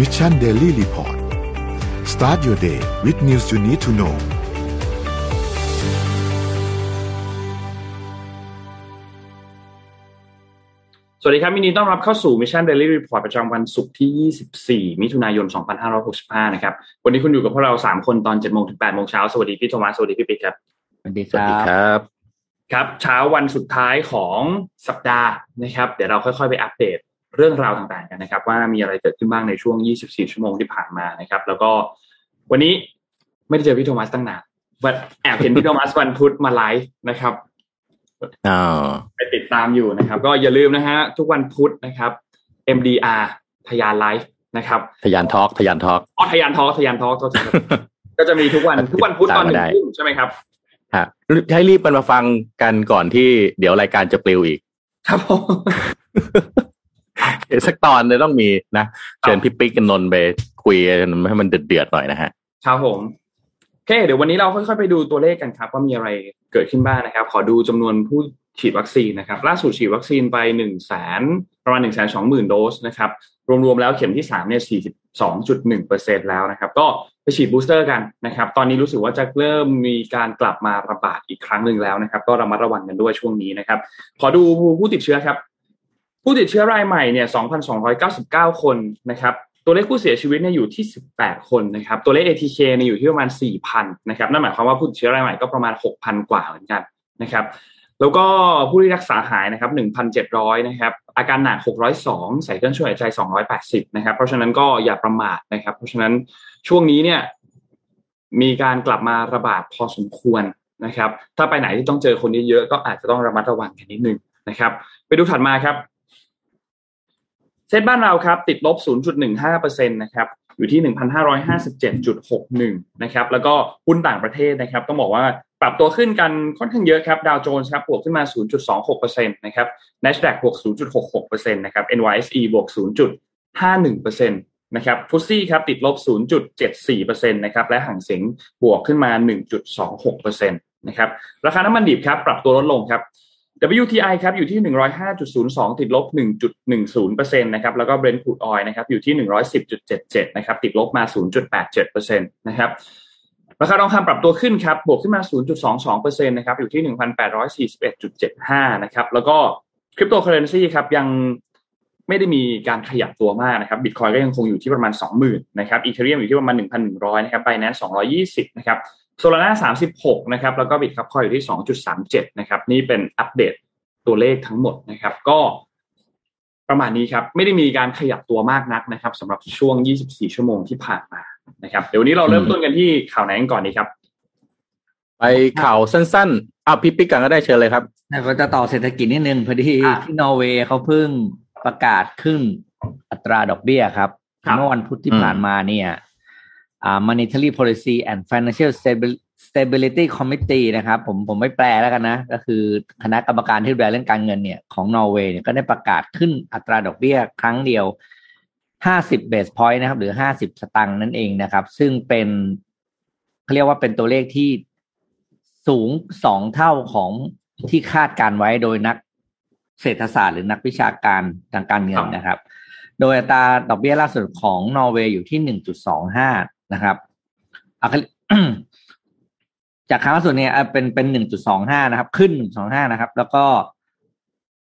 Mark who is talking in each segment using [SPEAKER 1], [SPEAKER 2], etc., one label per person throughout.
[SPEAKER 1] Mission Daily Report start your day with news you need to know
[SPEAKER 2] สวัสดีครับมินีต้อนรับเข้าสู่ Mission Daily Report ประจำวันศุกร์ที่ 24 มิถุนายน 2565 นะครับ วันนี้คุณอยู่กับพวกเรา 3 คนตอน7โมงถึง8โมงเช้า สวัสดีพี่โทมัส สวัสดีพี่ปิ๊กครับ
[SPEAKER 3] สวัสดีค
[SPEAKER 4] สวัส
[SPEAKER 3] รั
[SPEAKER 4] ดี
[SPEAKER 3] บ
[SPEAKER 4] ครับ
[SPEAKER 2] ครับ เช้าวันสุดท้ายของสัปดาห์นะครับ เดี๋ยวเราค่อยๆไปอัปเดต เรื่องราวต่างๆกันนะครับ ว่ามีอะไรเกิดขึ้นบ้างในช่วง 24 ชั่วโมงที่ผ่านมานะครับ แล้วก็วันนี้ไม่ได้เจอพี่โทมัสตั้งนานวันแอบเห็นพี่โทมัสวันพุธมาไลฟ์นะครับ
[SPEAKER 4] อ่า
[SPEAKER 2] ไปติดตามอยู่นะครับ ก็อย่าลืมนะฮะทุกวันพุธนะครับ MDR ทยานไลฟ์นะครับ
[SPEAKER 4] ทยาน Talk ทยาน Talkอ๋
[SPEAKER 2] อทยาน Talk ทยาน Talk โทษทีครับก็จะมีทุกวันทุกวันพุธตอนหนึ่ง
[SPEAKER 4] ได้
[SPEAKER 2] ทุ่มใช่ไหมครับ
[SPEAKER 4] ฮะให้รีบกันมาฟังกันก่อนที่เดี๋ยวรายการจะปลิวอีก
[SPEAKER 2] ครับผม
[SPEAKER 4] เดี๋ยว สักตอนเลยต้องมีนะเชิญพี่ปิ๊กกันนนท์ไปคุยกันให้มันเดือดๆหน่อยนะฮะ
[SPEAKER 2] ครับผมโอเคเดี๋ยววันนี้เราค่อยๆไปดูตัวเลขกันครับ ว่ามีอะไรเกิดขึ้นบ้างนะครับ ขอดูจำนวนผู้ฉีดวัคซีนนะครับ ล่าสุดฉีดวัคซีนไปหนึ่งแสนประมาณหนึ่งแสนสองหมื่นโดสนะครับ รวมๆแล้วเข็มที่สามเนี่ยสี่สิบสองจุดหนึ่งเปอร์เซ็นแล้วนะครับ ก็ไปฉีดบูสเตอร์กันนะครับ ตอนนี้รู้สึกว่าจะเริ่มมีการกลับมาระบาดอีกครั้งหนึ่งแล้วนะครับ ก็ระมัดระวังกันด้วยช่วงนี้นะครับ ขอดูผู้ติดเชื้อครับ ผู้ติดเชื้อรายใหม่เนี่ย 2,299 คนนะครับ ตัวเลขผู้เสียชีวิตเนี่ยอยู่ที่ 18 คนนะครับ ตัวเลข ATK เนี่ยอยู่ที่ประมาณ 4,000 นะครับ นั่นหมายความว่าผู้ติดเชื้อรายใหม่ก็ประมาณ 6,000 กว่าเหมือนกันนะครับ แล้วก็ผู้ที่รักษาหายนะครับ 1,700 นะครับ อาการหนัก 602 ใส่เครื่องช่วยหายใจ 280 นะครับ เพราะฉะนั้นก็อย่าประมาทนะครับ เพราะฉะนั้นช่วงนี้เนี่ยมีการกลับมาระบาดพอสมควรนะครับ ถ้าไปไหนที่ต้องเจอคนเยอะๆก็อาจจะต้องระมัดระวังกันนิดนึงนะครับ ไปดูถัดมาครับ เซ็ตบ้านเราครับติดลบ 0.15%นะครับอยู่ที่ 1,557.61 นะครับแล้วก็หุ้นต่างประเทศนะครับต้องบอกว่าปรับตัวขึ้นกันค่อนข้างเยอะครับดาวโจนส์ครับบวกขึ้นมา 0.26%นะครับ NASDAQ บวก 0.66%นะครับ NYSE บวก 0.51%นะครับฟุตซี่ครับติดลบ 0.74%นะครับและห่างเสงบวกขึ้นมา 1.26%นะครับราคาน้ำมันดิบครับปรับตัวลดลงครับ WTI ครับอยู่ที่ 105.02 ติดลบ 1.10%นะครับแล้วก็ Brent crude oil นะครับอยู่ที่ 110.77 นะครับติดลบมา 0.87%นะครับราคาทองคำปรับตัวขึ้นครับบวกขึ้นมา 0.22%นะครับอยู่ที่ 1,841.75 นะครับแล้วก็คริปโตเคอเรนซีครับยังไม่ได้มีการขยับตัวมากนะครับบิตคอยน์ก็ยังคงอยู่ที่ประมาณ 20,000 นะครับอีเธอเรียมอยู่ที่ประมาณ 1,100 นะครับไบแนนซ์220 นะครับ โซลานา36นะครับแล้วก็ Bitkub Coin อยู่ที่2.37นะครับนี่เป็นอัปเดตตัวเลขทั้งหมดนะครับ ก็ประมาณนี้ครับ ไม่ได้มีการขยับตัวมากนักนะครับสำหรับช่วง 24 ชั่วโมงที่ผ่านมานะครับ เดี๋ยววนนี้เราเริ่มต้นกันที่ข่าวไหนกันก่อนดีครับ
[SPEAKER 4] ไปข่าวสั้นๆอะพี่ปิ๊กกันก็ได้เชิญเลยครับ
[SPEAKER 3] เราจะต่อเศรษฐกิจนิดนึงพอดี
[SPEAKER 2] อะ
[SPEAKER 3] ที่นอร์เวย์เขาเพิ่งประกาศขึ้นอัตราดอกเบี้ยครับ
[SPEAKER 2] ครับ
[SPEAKER 3] เมื่อวันพุธที่
[SPEAKER 4] อืม
[SPEAKER 3] ผ่านมาเนี่ยอ่า monetary policy and financial stability committee นะครับ ผมผมไม่แปลแล้วกันนะ ก็คือคณะกรรมการที่ดูแลเรื่องการเงินเนี่ยของนอร์เวย์เนี่ยก็ได้ประกาศขึ้นอัตราดอกเบี้ยครั้งเดียว 50 base point นะครับ หรือ 50 สตังค์นั่นเองนะครับ ซึ่งเป็นเขาเรียกว่าเป็นตัวเลขที่สูงสองเท่าของที่คาดการไว้โดยนักเศรษฐศาสตร์หรือนักวิชาการทางการเงินนะครับ โดยอัตราดอกเบี้ยล่าสุดของนอร์เวย์อยู่ที่ห นึ่งจุดสองห้านะครับอะจากครั้งล่าสุดเนี่ยอะเป็นเป็นหนึ่งจุดสองห้านะครับ ขึ้นหนึ่งสองห้านะครับ แล้วก็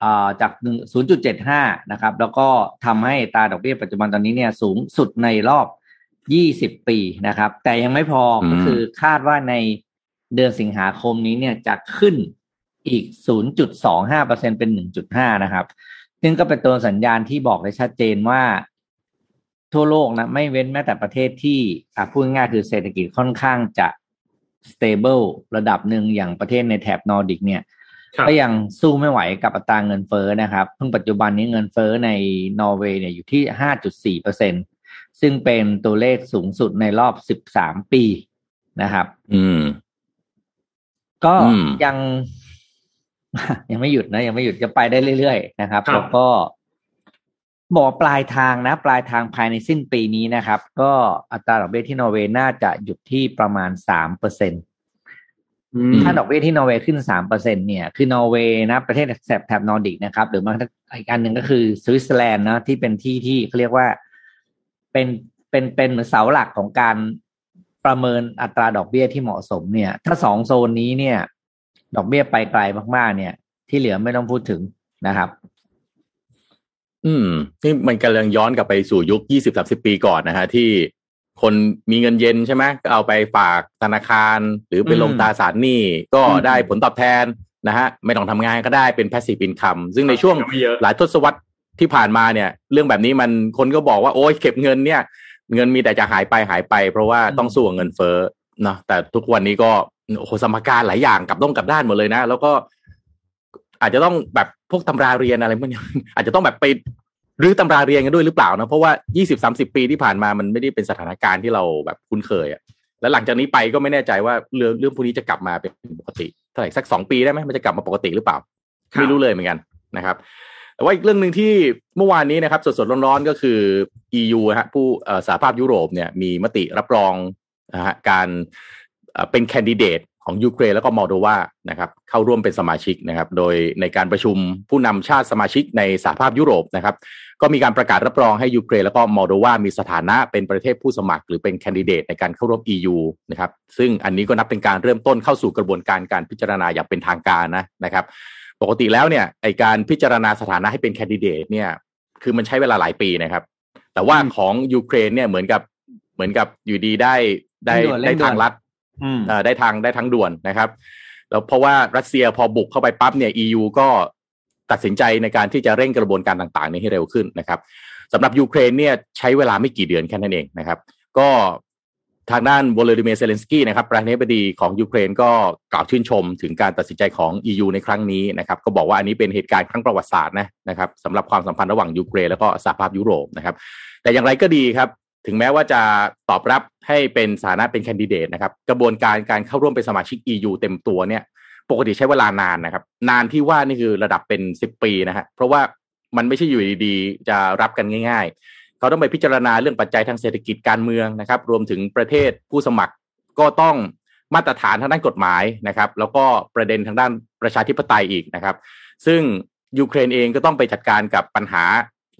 [SPEAKER 3] อ่าจากหนึ่งศูนย์จุดเจ็ดห้านะครับ แล้วก็ทำให้อัตราดอกเบี้ยปัจจุบันตอนนี้เนี่ยสูงสุดในรอบยี่สิบปีนะครับ แต่ยังไม่พอ
[SPEAKER 4] อืม
[SPEAKER 3] ก็คือคาดว่าในเดือนสิงหาคมนี้เนี่ยจะขึ้นอีก 0.25%เป็น 1.5 นะครับ ซึ่งก็เป็นตัวสัญญาณที่บอกได้ชัดเจนว่า ทั่วโลกนะไม่เว้นแม้แต่ประเทศที่อะพูดง่ายๆคือเศรษฐกิจค่อนข้างจะ stable ระดับหนึ่งอย่างประเทศในแถบนอร์ดิกเนี่ย
[SPEAKER 2] ครับ
[SPEAKER 3] ก็ยังสู้ไม่ไหวกับอัตราเงินเฟ้อนะครับเพิ่งปัจจุบันนี้เงินเฟ้อในนอร์เวย์เนี่ยอยู่ที่5.4เปอร์เซ็นต์ซึ่งเป็นตัวเลขสูงสุดในรอบ13ปีนะครับ
[SPEAKER 4] อืม
[SPEAKER 3] ก็
[SPEAKER 4] อืม
[SPEAKER 3] ยังยังไม่หยุดนะ ยังไม่หยุดจะไปได้เรื่อยๆนะครับ
[SPEAKER 2] ครับ
[SPEAKER 3] แล้วก็ บอกว่าปลายทางนะ ปลายทางภายในสิ้นปีนี้นะครับ ก็อัตราดอกเบี้ยที่นอร์เวย์น่าจะหยุดที่ประมาณสามเปอร์เซ็นต
[SPEAKER 2] อืม
[SPEAKER 3] ถ้าดอกเบี้ยที่นอร์เวย์ขึ้นสามเปอร์เซ็นเนี่ย คือนอร์เวย์นะ ประเทศแถบแถบนอร์ดิกนะครับ หรือมาอีกอันหนึ่งก็คือสวิตเซอร์แลนด์นะที่เป็นที่ที่เขาเรียกว่าเป็นเป็นเป็นเหมือนเสาหลักของการประเมินอัตราดอกเบี้ยที่เหมาะสมเนี่ย ถ้าสองโซนนี้เนี่ย ดอกเบี้ยไปไกลมากๆ เนี่ย ที่เหลือไม่ต้องพูดถึงนะครับ
[SPEAKER 4] อืมนี่มันกำลังย้อนกลับไปสู่ยุคยี่สิบสาสิบปีก่อนนะฮะที่คนมีเงินเย็นใช่ไหมก็เอาไปฝากธนาคาร หรือไปลงตราสารหนี้ก็ได้ผลตอบแทนนะฮะไม่ต้องทำงานก็ได้เป็น passive income ซึ่งในช่วงหลายทศวรรษที่ผ่านมาเนี่ย เรื่องแบบนี้มันคนก็บอกว่าโอ้ยเก็บเงินเนี่ย เงินมีแต่จะหายไปหายไป เพราะว่าต้องสู้กับเงินเฟ้อเนาะแต่ทุกวันนี้ก็โอ้โหสมการหลายอย่างกลับต้องกลับด้านหมดเลยนะ แล้วก็ อาจจะต้องแบบพวกตำราเรียนอะไรพวกนี้อาจจะต้องแบบไปหรือตำราเรียนกันด้วยหรือเปล่านะเพราะว่ายี่สิบสามสิบปีที่ผ่านมามันไม่ได้เป็นสถานการณ์ที่เราแบบคุ้นเคยอะแล้วหลังจากนี้ไปก็ไม่แน่ใจว่าเรื่องเรื่องพวกนี้จะกลับมาเป็นปกติเท่าไหร่สักสองปีได้ไหมมันจะกลับมาปกติหรือเปล่า ไม่รู้เลยเหมือนกันนะครับแต่ว่าอีกเรื่องหนึ่งที่เมื่อวานนี้นะครับ สดๆร้อนๆก็คือ EU ฮะผู้สหภาพยุโรปเนี่ยมีมติรับรองนะฮะการเป็นแคนดิเดต ของยูเครนแล้วก็มอลโดวานะครับเข้าร่วมเป็นสมาชิกนะครับ โดยในการประชุมผู้นำชาติสมาชิกในสหภาพยุโรปนะครับ ก็มีการประกาศรับรองให้ยูเครนแล้วก็มอลโดวามีสถานะเป็นประเทศผู้สมัคร หรือเป็นแคนดิเดตในการเข้าร่วม EU นะครับ ซึ่งอันนี้ก็นับเป็นการเริ่มต้นเข้าสู่กระบวนการการพิจารณาอย่างเป็นทางการนะนะครับ ปกติแล้วเนี่ยไอการพิจารณาสถานะให้เป็นแคนดิเดตเนี่ยคือมันใช้เวลาหลายปีนะครับ แต่ว่าของยูเครนเนี่ยเหมือนกับเหมือนกับอยู่ดีได้ได้ได้ทางลัด ได้ทางได้ทางด่วนนะครับ แล้วเพราะว่ารัสเซียพอบุกเข้าไปปั๊บเนี่ย EU ก็ตัดสินใจในการที่จะเร่งกระบวนการต่างๆ นี้ให้เร็วขึ้นนะครับสำหรับยูเครนเนี่ยใช้เวลาไม่กี่เดือนแค่นั้นเองนะครับ ก็ทางด้านวลาดิเมียร์เซเลนสกี้นะครับประธานาธิบดีของยูเครนก็กล่าวชื่นชมถึงการตัดสินใจของ EU ในครั้งนี้นะครับ ก็บอกว่าอันนี้เป็นเหตุการณ์ครั้งประวัติศาสตร์นะนะครับสำหรับความสัมพันธ์ระหว่างยูเครน แล้วก็สหภาพยุโรปนะครับ แต่อย่างไรก็ดีครับ ถึงแม้ว่าจะตอบรับ ให้เป็นสถานะเป็นแคนดิเดตนะครับ กระบวนการการเข้าร่วมเป็นสมาชิก EU เต็มตัวเนี่ย ปกติใช้เวลานานนะครับ นานที่ว่านี่คือระดับเป็นสิบปีนะฮะเพราะว่ามันไม่ใช่อยู่ดีๆ จะรับกันง่าย ๆ เขาต้องไปพิจารณาเรื่องปัจจัยทางเศรษฐกิจการเมืองนะครับ รวมถึงประเทศผู้สมัครก็ต้องมาตรฐานทางด้านกฎหมายนะครับ แล้วก็ประเด็นทางด้านประชาธิปไตยอีกนะครับ ซึ่งยูเครนเองก็ต้องไปจัดการกับปัญหา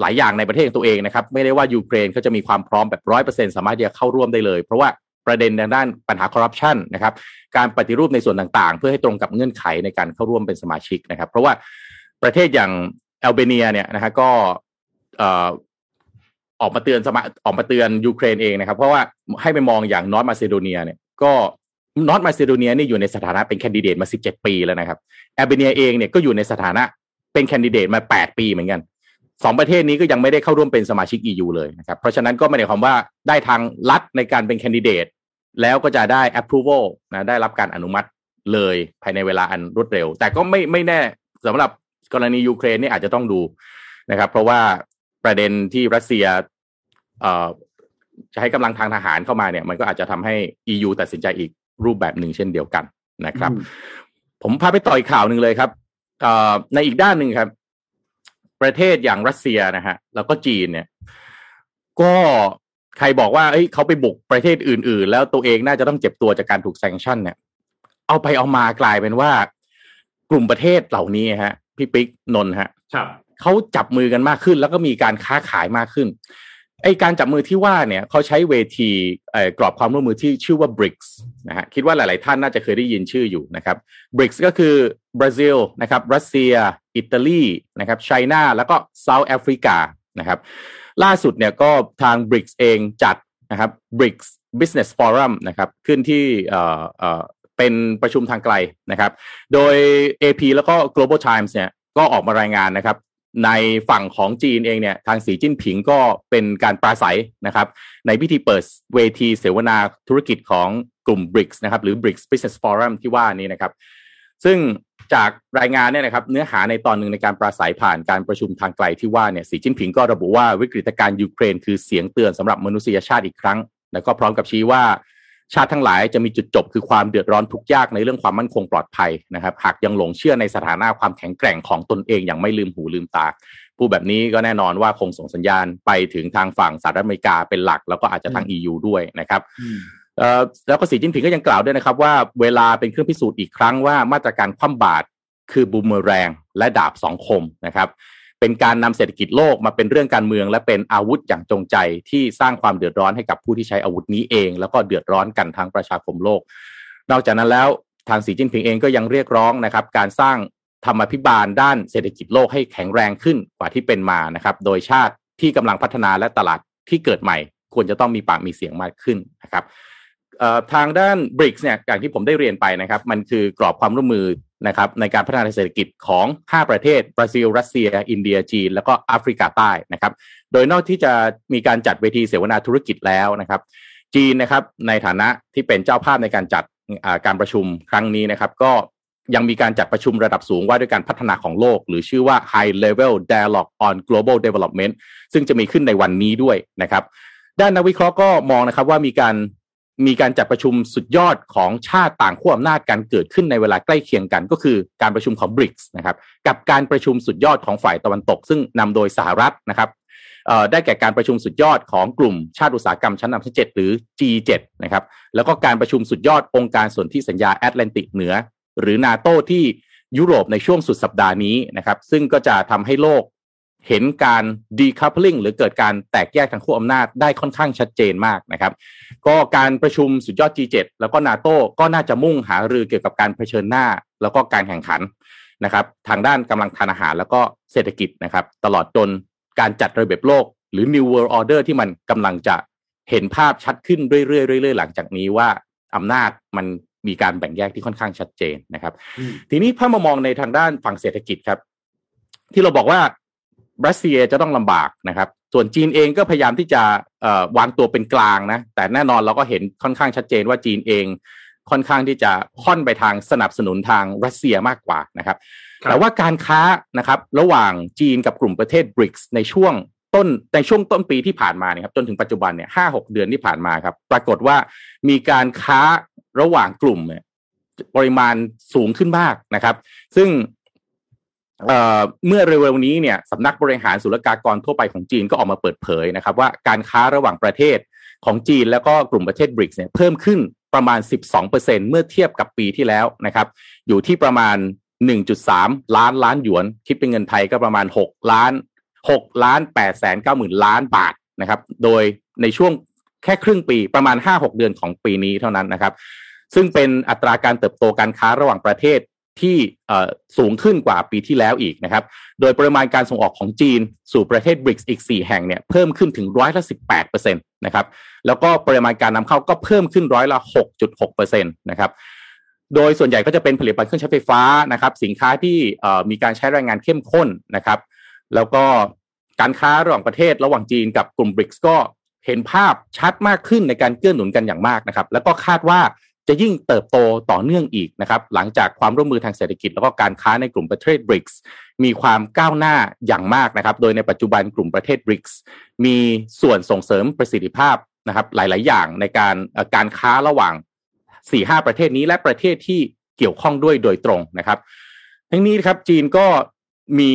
[SPEAKER 4] หลายอย่างในประเทศของตัวเองนะครับ ไม่ได้ว่ายูเครนเขาจะมีความพร้อมแบบร้อยเปอร์เซ็นสามารถจะเข้าร่วมได้เลย เพราะว่าประเด็นทางด้านปัญหาคอร์รัปชันนะครับ การปฏิรูปในส่วนต่างๆ เพื่อให้ตรงกับเงื่อนไขในการเข้าร่วมเป็นสมาชิกนะครับ เพราะว่าประเทศอย่างแอลเบเนียเนี่ยนะฮะก็ออกมาเตือนสมาออกมาเตือนยูเครนเองนะครับ เพราะว่าให้ไปมองอย่างนอร์ทมาซิโดเนียเนี่ยก็นอร์ทมาซิโดเนียนี่อยู่ในสถานะเป็นแคนดิเดตมา 17 ปีแล้วนะครับแอลเบเนียเองเนี่ยก็อยู่ในสถานะเป็นแคนดิเดตมา 8 ปีเหมือนกัน สองประเทศนี้ก็ยังไม่ได้เข้าร่วมเป็นสมาชิก EU เลยนะครับ เพราะฉะนั้นก็ไม่ได้ความว่าได้ทางลัดในการเป็นแคนดิเดตแล้วก็จะได้ approval นะได้รับการอนุมัติเลยภายในเวลาอันรวดเร็ว แต่ก็ไม่ไม่แน่สำหรับกรณียูเครนนี่อาจจะต้องดูนะครับ เพราะว่าประเด็นที่รัสเซียเอ่อจะให้กำลังทางทหารเข้ามาเนี่ยมันก็อาจจะทำให้ EU ตัดสินใจอีกรูปแบบหนึ่งเช่นเดียวกันนะครับ ผมพาไปต่ออีกข่าวหนึ่งเลยครับในอีกด้านหนึ่งครับ ประเทศอย่างรัสเซียนะฮะแล้วก็จีนเนี่ย ก็ใครบอกว่าเอ้ยเขาไปบุกประเทศอื่น ๆ แล้วตัวเองน่าจะต้องเจ็บตัวจากการถูกแซงชั่นเนี่ย เอาไปเอามากลายเป็นว่า กลุ่มประเทศเหล่านี้ฮะ พี่ปิ๊กนนฮะเขาจับมือกันมากขึ้น แล้วก็มีการค้าขายมากขึ้นไอการจับมือที่ว่าเนี่ยเขาใช้เวทีกรอบความร่วมมือที่ชื่อว่า BRICS นะฮะคิดว่าหลาย ๆ ท่านน่าจะเคยได้ยินชื่ออยู่นะครับ BRICS ก็คือบราซิลนะครับ รัสเซีย อิตาลีนะครับไชน่าแล้วก็เซาท์แอฟริกานะครับล่าสุดเนี่ยก็ทาง BRICS เองจัดนะครับ BRICS Business Forum นะครับขึ้นที่เอ่อเอ่อเป็นประชุมทางไกลนะครับ โดย AP แล้วก็ Global Times เนี่ยก็ออกมารายงานนะครับ ในฝั่งของจีนเองเนี่ยทางสีจิ้นผิงก็เป็นการปราศัยนะครับ ในพิธีเปิดเวทีเสวนาธุรกิจของกลุ่ม BRICS นะครับหรือ BRICS Business Forum ที่ว่านี้นะครับ ซึ่ง จากรายงานเนี่ยนะครับเนื้อหาในตอนหนึ่งในการปราศัยผ่านการประชุมทางไกลที่ว่าเนี่ยสีจิ้นผิงก็ระบุว่าวิกฤตการณ์ยูเครน คือเสียงเตือนสำหรับมนุษยชาติอีกครั้ง แล้วก็พร้อมกับชี้ว่าชาติทั้งหลายจะมีจุดจบคือความเดือดร้อนทุกยากในเรื่องความมั่นคงปลอดภัยนะครับ หากยังหลงเชื่อในสถานะความแข็งแกร่งของตนเองอย่างไม่ลืมหูลืมตาผู้แบบนี้ก็แน่นอนว่าคงส่งสัญญาณไปถึงทางฝั่งสหรัฐอเมริกาเป็นหลัก แล้วก็อาจจะทาง EU ด้วยนะครับ แล้วก็สีจิ้นผิงก็ยังกล่าวด้วยนะครับว่าเวลาเป็นเครื่องพิสูจน์อีกครั้งว่ามาตรการคว่ำบาตรคือบูมเมอแรงและดาบสองคมนะครับ เป็นการนำเศรษฐกิจโลกมาเป็นเรื่องการเมืองและเป็นอาวุธอย่างจงใจที่สร้างความเดือดร้อนให้กับผู้ที่ใช้อาวุธนี้เอง แล้วก็เดือดร้อนกันทั้งประชาคมโลก นอกจากนั้นแล้วทางสีจิ้นผิงเองก็ยังเรียกร้องนะครับ การสร้างธรรมพิบาลด้านเศรษฐกิจโลกให้แข็งแรงขึ้นกว่าที่เป็นมานะครับ โดยชาติที่กำลังพัฒนาและตลาดที่เกิดใหม่ ควรจะต้องมีปากมีเสียงมากขึ้นนะครับ ทางด้าน BRICS เนี่ยอย่างที่ผมได้เรียนไปนะครับ มันคือกรอบความร่วมมือนะครับในการพัฒนาเศรษฐกิจของ 5 ประเทศ บราซิล รัสเซีย อินเดียจีน แล้วก็แอฟริกาใต้นะครับ โดยนอกที่จะมีการจัดเวทีเสวนาธุรกิจแล้วนะครับ จีนนะครับในฐานะที่เป็นเจ้าภาพในการจัดการประชุมครั้งนี้นะครับ ก็ยังมีการจัดประชุมระดับสูงว่าด้วยการพัฒนาของโลก หรือชื่อว่า High Level Dialogue on Global Development ซึ่งจะมีขึ้นในวันนี้ด้วยนะครับ ด้านนักวิเคราะห์ก็มองนะครับว่ามีการ มีการจัดประชุมสุดยอดของชาติต่างขั้วอำนาจการเกิดขึ้นในเวลาใกล้เคียงกัน ก็คือการประชุมของ BRICS นะครับกับการประชุมสุดยอดของฝ่ายตะวันตก ซึ่งนำโดยสหรัฐนะครับได้แก่การประชุมสุดยอดของกลุ่มชาติอุตสาหกรรมชั้นนำชั้นเจ็ดหรือ G7 นะครับแล้วก็การประชุมสุดยอดองค์การส่วนที่สัญญาแอตแลนติกเหนือ หรือนาโตที่ยุโรปในช่วงสุดสัปดาห์นี้นะครับซึ่งก็จะทำให้โลก เห็นการ decoupling หรือเกิดการแตกแยกทางขั้วอำนาจได้ค่อนข้างชัดเจนมากนะครับ ก็การประชุมสุดยอด G7 แล้วก็นาโต้ก็น่าจะมุ่งหารือเกี่ยวกับการเผชิญหน้า แล้วก็การแข่งขันนะครับทางด้านกำลังทานอาหารแล้วก็เศรษฐกิจนะครับตลอดจนการจัดระเบียบโลก หรือ New World Order ที่มันกำลังจะเห็นภาพชัดขึ้นเรื่อยๆเรื่อยๆหลังจากนี้ว่าอำนาจมันมีการแบ่งแยกที่ค่อนข้างชัดเจนนะครับ ทีนี้ถ้ามามองในทางด้านฝั่งเศรษฐกิจครับ ที่เราบอกว่า รัสเซียจะต้องลำบากนะครับ ส่วนจีนเองก็พยายามที่จะวางตัวเป็นกลางนะ แต่แน่นอนเราก็เห็นค่อนข้างชัดเจนว่าจีนเองค่อนข้างที่จะค่อนไปทางสนับสนุนทางรัสเซียมากกว่านะครับแต่ว่าการค้านะครับระหว่างจีนกับกลุ่มประเทศบริกส์ในช่วงต้นในช่วงต้นปีที่ผ่านมาเนี่ยครับจนถึงปัจจุบันเนี่ยห้าหกเดือนที่ผ่านมาครับ ปรากฏว่ามีการค้าระหว่างกลุ่มเนี่ยปริมาณสูงขึ้นมากนะครับ ซึ่ง เมื่อเร็วๆนี้เนี่ยสำนักบริหารศุลกากรทั่วไปของจีนก็ออกมาเปิดเผยนะครับว่าการค้าระหว่างประเทศของจีนแล้วก็กลุ่มประเทศบริกส์เนี่ยเพิ่มขึ้นประมาณ 12%เมื่อเทียบกับปีที่แล้วนะครับอยู่ที่ประมาณ 1.3 ล้านล้านหยวน คิดเป็นเงินไทยก็ประมาณ 6 ล้าน 6 ล้าน8แสน9หมื่นล้านบาทนะครับโดยในช่วงแค่ครึ่งปีประมาณ 5-6 เดือนของปีนี้เท่านั้นนะครับซึ่งเป็นอัตราการเติบโตการค้าระหว่างประเทศ ที่สูงขึ้นกว่าปีที่แล้วอีกนะครับ โดยปริมาณการส่งออกของจีนสู่ประเทศบริกส์อีก 4 แห่งเนี่ยเพิ่มขึ้นถึงร้อยละ18%นตนะครับแล้วก็ปริมาณการนำเข้าก็เพิ่มขึ้นร้อยละ 6.6%นะครับโดยส่วนใหญ่ก็จะเป็นผลิตภัณฑ์เครื่องใช้ไฟฟ้านะครับ สินค้าที่มีการใช้แรงงานเข้มข้นนะครับ แล้วก็การค้าระหว่างประเทศระหว่างจีนกับกลุ่มบริกส์ก็เห็นภาพชัดมากขึ้นในการเกื้อหนุนกันอย่างมากนะครับ แล้วก็คาดว่า จะยิ่งเติบโตต่อเนื่องอีกนะครับหลังจากความร่วมมือทางเศรษฐกิจ แล้วก็การค้าในกลุ่มประเทศบริกส์มีความก้าวหน้าอย่างมากนะครับ โดยในปัจจุบันกลุ่มประเทศบริกส์มีส่วนส่งเสริมประสิทธิภาพนะครับหลาย ๆ อย่างในการการค้าระหว่าง 4-5 ประเทศนี้และประเทศที่เกี่ยวข้องด้วยโดยตรงนะครับ ทั้งนี้ครับจีนก็มี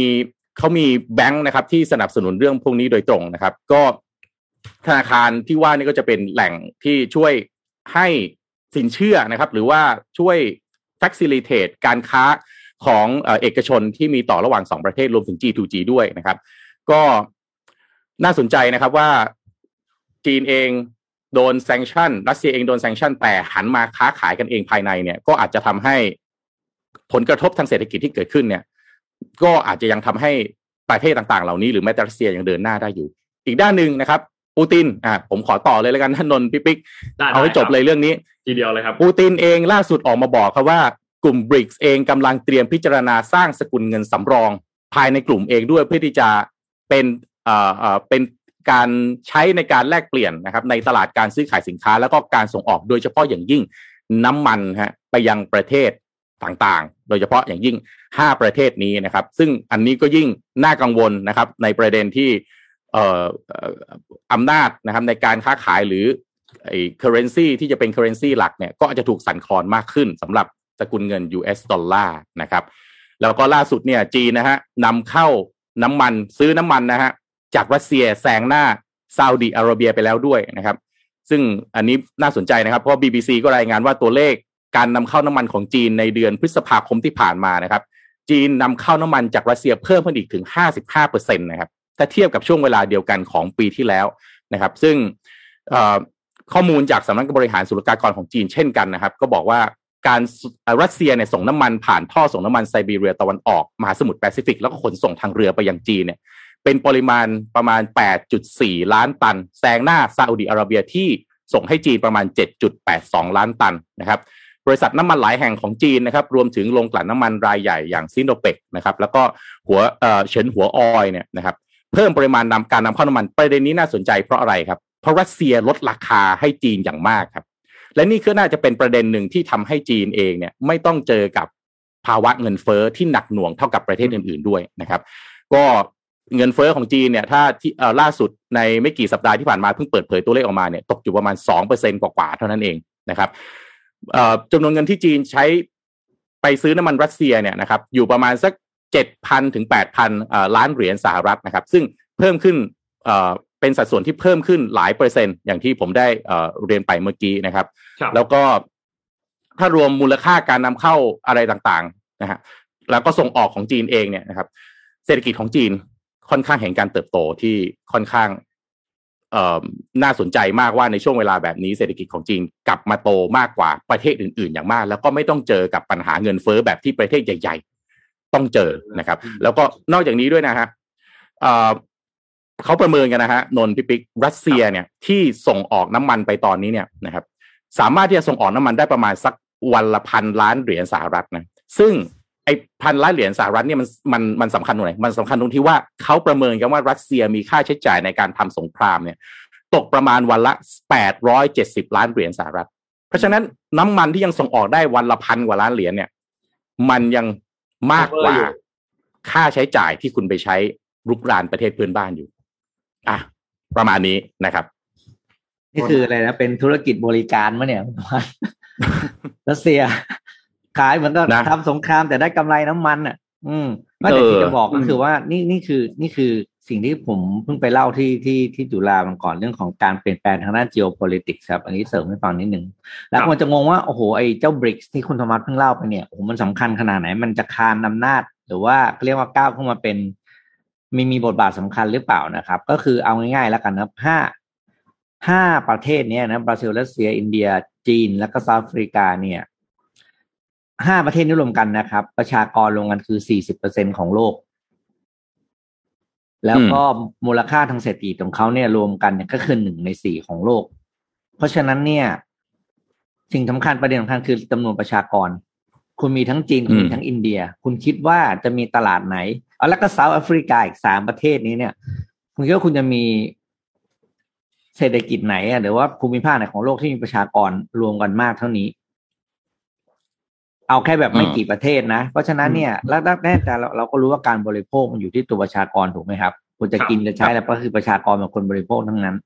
[SPEAKER 4] เขามีแบงค์นะครับที่สนับสนุนเรื่องพวกนี้โดยตรงนะครับ ก็ธนาคารที่ว่านี่ก็จะเป็นแหล่งที่ช่วยให้ สินเชื่อนะครับ หรือว่าช่วย facilitate การค้าของเอกชนที่มีต่อระหว่างสองประเทศรวมถึง G2G ด้วยนะครับ ก็น่าสนใจนะครับว่าจีนเองโดนแซงชั่นรัสเซียเองโดนแซงชั่นแต่หันมาค้าขายกันเองภายในเนี่ย ก็อาจจะทำให้ผลกระทบทางเศรษฐกิจที่เกิดขึ้นเนี่ย ก็อาจจะยังทำให้ประเทศต่างๆ เหล่านี้หรือแม้แต่รัสเซียยังเดินหน้าได้อยู่ อีกด้านหนึ่งนะครับ ปูตินอ่าผมขอต่อเลยแล้วกันท่านนนท์พี่ปิ๊กเอาให้จบเลยเรื่องนี้
[SPEAKER 2] ทีเดียวเลยครับ
[SPEAKER 4] ปูตินเองล่าสุดออกมาบอกครับว่ากลุ่มบริกส์เองกำลังเตรียมพิจารณาสร้างสกุลเงินสำรอง ภายในกลุ่มเองด้วยเพื่อที่จะเป็นเอ่อเอ่อเป็นการใช้ในการแลกเปลี่ยนนะครับ ในตลาดการซื้อขายสินค้า แล้วก็การส่งออกโดยเฉพาะอย่างยิ่งน้ำมันฮะไปยังประเทศต่างๆ โดยเฉพาะอย่างยิ่ง 5 ประเทศนี้นะครับ ซึ่งอันนี้ก็ยิ่งน่ากังวลนะครับ ในประเด็นที่ เอ่ออำนาจนะครับในการค้าขายหรือไอ้ currency ที่จะเป็น currency หลักเนี่ยก็อาจจะถูกสั่นคลอนมากขึ้นสำหรับสกุลเงิน US ดอลลาร์นะครับ แล้วก็ล่าสุดเนี่ยจีนนะฮะนำเข้าน้ำมันซื้อน้ำมันนะฮะจากรัสเซียแซงหน้าซาอุดีอาระเบียไปแล้วด้วยนะครับ ซึ่งอันนี้น่าสนใจนะครับ เพราะ BBC ก็รายงานว่าตัวเลขการนำเข้าน้ำมันของจีนในเดือนพฤษภาคมที่ผ่านมานะครับ จีนนำเข้าน้ำมันจากรัสเซียเพิ่มขึ้นอีกถึง 55%นะครับ ถ้าเทียบกับช่วงเวลาเดียวกันของปีที่แล้วนะครับ ซึ่งข้อมูลจากสำนักบริหารศุลกากรของจีนเช่นกันนะครับ ก็บอกว่าการรัสเซียเนี่ยส่งน้ำมันผ่านท่อส่งน้ำมันไซบีเรียตะวันออกมหาสมุทรแปซิฟิกแล้วก็ขนส่งทางเรือไปยังจีนเนี่ย เป็นปริมาณประมาณ 8.4 ล้านตันแซงหน้าซาอุดีอาระเบียที่ส่งให้จีนประมาณ 7.82 ล้านตันนะครับบริษัทน้ำมันหลายแห่งของจีนนะครับ รวมถึงโรงกลั่นน้ำมันรายใหญ่อย่างซินโดเปกนะครับ แล้วก็หัวเฉินหัวออยเนี่ยนะครับ เพิ่มปริมาณนำการนำเข้าน้ำมันประเด็นนี้น่าสนใจเพราะอะไรครับ เพราะรัสเซียลดราคาให้จีนอย่างมากครับ และนี่ก็น่าจะเป็นประเด็นหนึ่งที่ทำให้จีนเองเนี่ยไม่ต้องเจอกับภาวะเงินเฟอ้อที่หนักหน่วงเท่ากับประเทศอื่น ๆด้วยนะครับ ก็เงินเฟอ้อของจีนเนี่ยถ้าที่ล่าสุดในไม่กี่สัปดาห์ที่ผ่านมาเพิ่งเปิดเผยตัวเลขออกมาเนี่ยตกอยู่ประมาณสองเปอร์เซ็นกว่าๆเท่านั้นเองนะครับจำนวนเงินที่จีนใช้ไปซื้อน้ำมันรัสเซียเนี่ยนะครับอยู่ประมาณสัก เจ็ดพันถึงแปดพันล้านเหรียญสหรัฐนะครับ ซึ่งเพิ่มขึ้นเป็นสัดส่วนที่เพิ่มขึ้นหลายเปอร์เซ็นต์ อย่างที่ผมได้เรียนไปเมื่อกี้นะครับ แล้วก็ถ้ารวมมูลค่าการนำเข้าอะไรต่างๆนะฮะแล้วก็ส่งออกของจีนเองเนี่ยนะครับ เศรษฐกิจของจีนค่อนข้างเห็นการเติบโตที่ค่อนข้างน่าสนใจมากว่าในช่วงเวลาแบบนี้เศรษฐกิจของจีนกลับมาโตมากกว่าประเทศอื่น ๆ อย่างมาก แล้วก็ไม่ต้องเจอกับปัญหาเงินเฟ้อแบบที่ประเทศใหญ่ๆ ต้องเจอนะครับ แล้วก็นอกจากนี้ด้วยนะฮะเขาประเมินกันนะฮะนนพิปิกรัสเซียเนี่ยที่ส่งออกน้ำมันไปตอนนี้เนี่ยนะครับ สามารถที่จะส่งออกน้ำมันได้ประมาณสักวันละพันล้านเหรียญสหรัฐนะซึ่งไอ้พันล้านเหรียญสหรัฐเนี่ยมันมันมันสำคัญตรงไหนมันสำคัญตรงที่ว่าเขาประเมินกันว่ารัสเซียมีค่าใช้จ่ายในการทำสงครามเนี่ย ตกประมาณวันละแปดร้อยเจ็ดสิบล้านเหรียญสหรัฐ เพราะฉะนั้นน้ำมันที่ยังส่งออกได้วันละพันกว่าล้านเหรียญเนี่ย มันยัง มากกว่าค่าใช้จ่ายที่คุณไปใช้รุกรานประเทศเพื่อนบ้านอยู่ อะ ประมาณนี้นะครับ
[SPEAKER 3] นี่คืออะไรนะเป็นธุรกิจบริการมะเนี่ยรัสเซีย ขายเหมือนกับทำสงครามแต่ได้กำไรน้ำมันอะ อืมก็แต่ที่จะบอกก็คือว่านี่นี่คือนี่คือ สิ่งที่ผมเพิ่งไปเล่าที่ที่ที่จุฬามาก่อนเรื่องของการเปลี่ยนแปลงทางด้าน geopolitics ครับ อันนี้เสริมให้ฟังนิดหนึ่งแล้วคนจะงงว่า โอ้โห ไอ้เจ้าบริกที่คุณธรรมะเพิ่งเล่าไปเนี่ยโอ้โหมันสำคัญขนาดไหน มันจะคานอำนาจ หรือว่าเรียกว่าก้าวเข้ามาเป็น มีมีบทบาทสำคัญหรือเปล่านะครับ ก็คือเอาง่ายๆแล้วกันนะห้าห้าประเทศเนี้ยนะบราซิลรัสเซีย อินเดีย จีน แล้วก็เซาท์แอฟริกาเนี่ยห้าประเทศนี้รวมกันนะครับ ประชากรรวมกันคือสี่สิบเปอร์เซ็นของโลก แล้วก็มูลค่าทางเศรษฐกิจของเขาเนี่ยรวมกันเนี่ยก็คือหนึ่งในสี่ของโลก เพราะฉะนั้นเนี่ย สิ่งสำคัญประเด็นสำคัญคือจำนวนประชากร คุณมีทั้งจีนคุณมีทั้งอินเดีย คุณคิดว่าจะมีตลาดไหนเอาแล้วก็เซาท์แอฟริกาอีกสามประเทศนี้เนี่ยคุณคิดว่าคุณจะมีเศรษฐกิจไหนอะหรือว่าภูมิภาคไหนของโลกที่มีประชากรรวมกันมากเท่านี้ เอาแค่แบบไม่กี่ประเทศนะ เพราะฉะนั้นเนี่ยแล้วแน่แต่เราเราก็รู้ว่าการบริโภคมันอยู่ที่ตัวประชากรถูกไหมครับคุณจะกินจะใช้แล้วก็คือประชากรเป็นคนบริโภคทั้งนั้น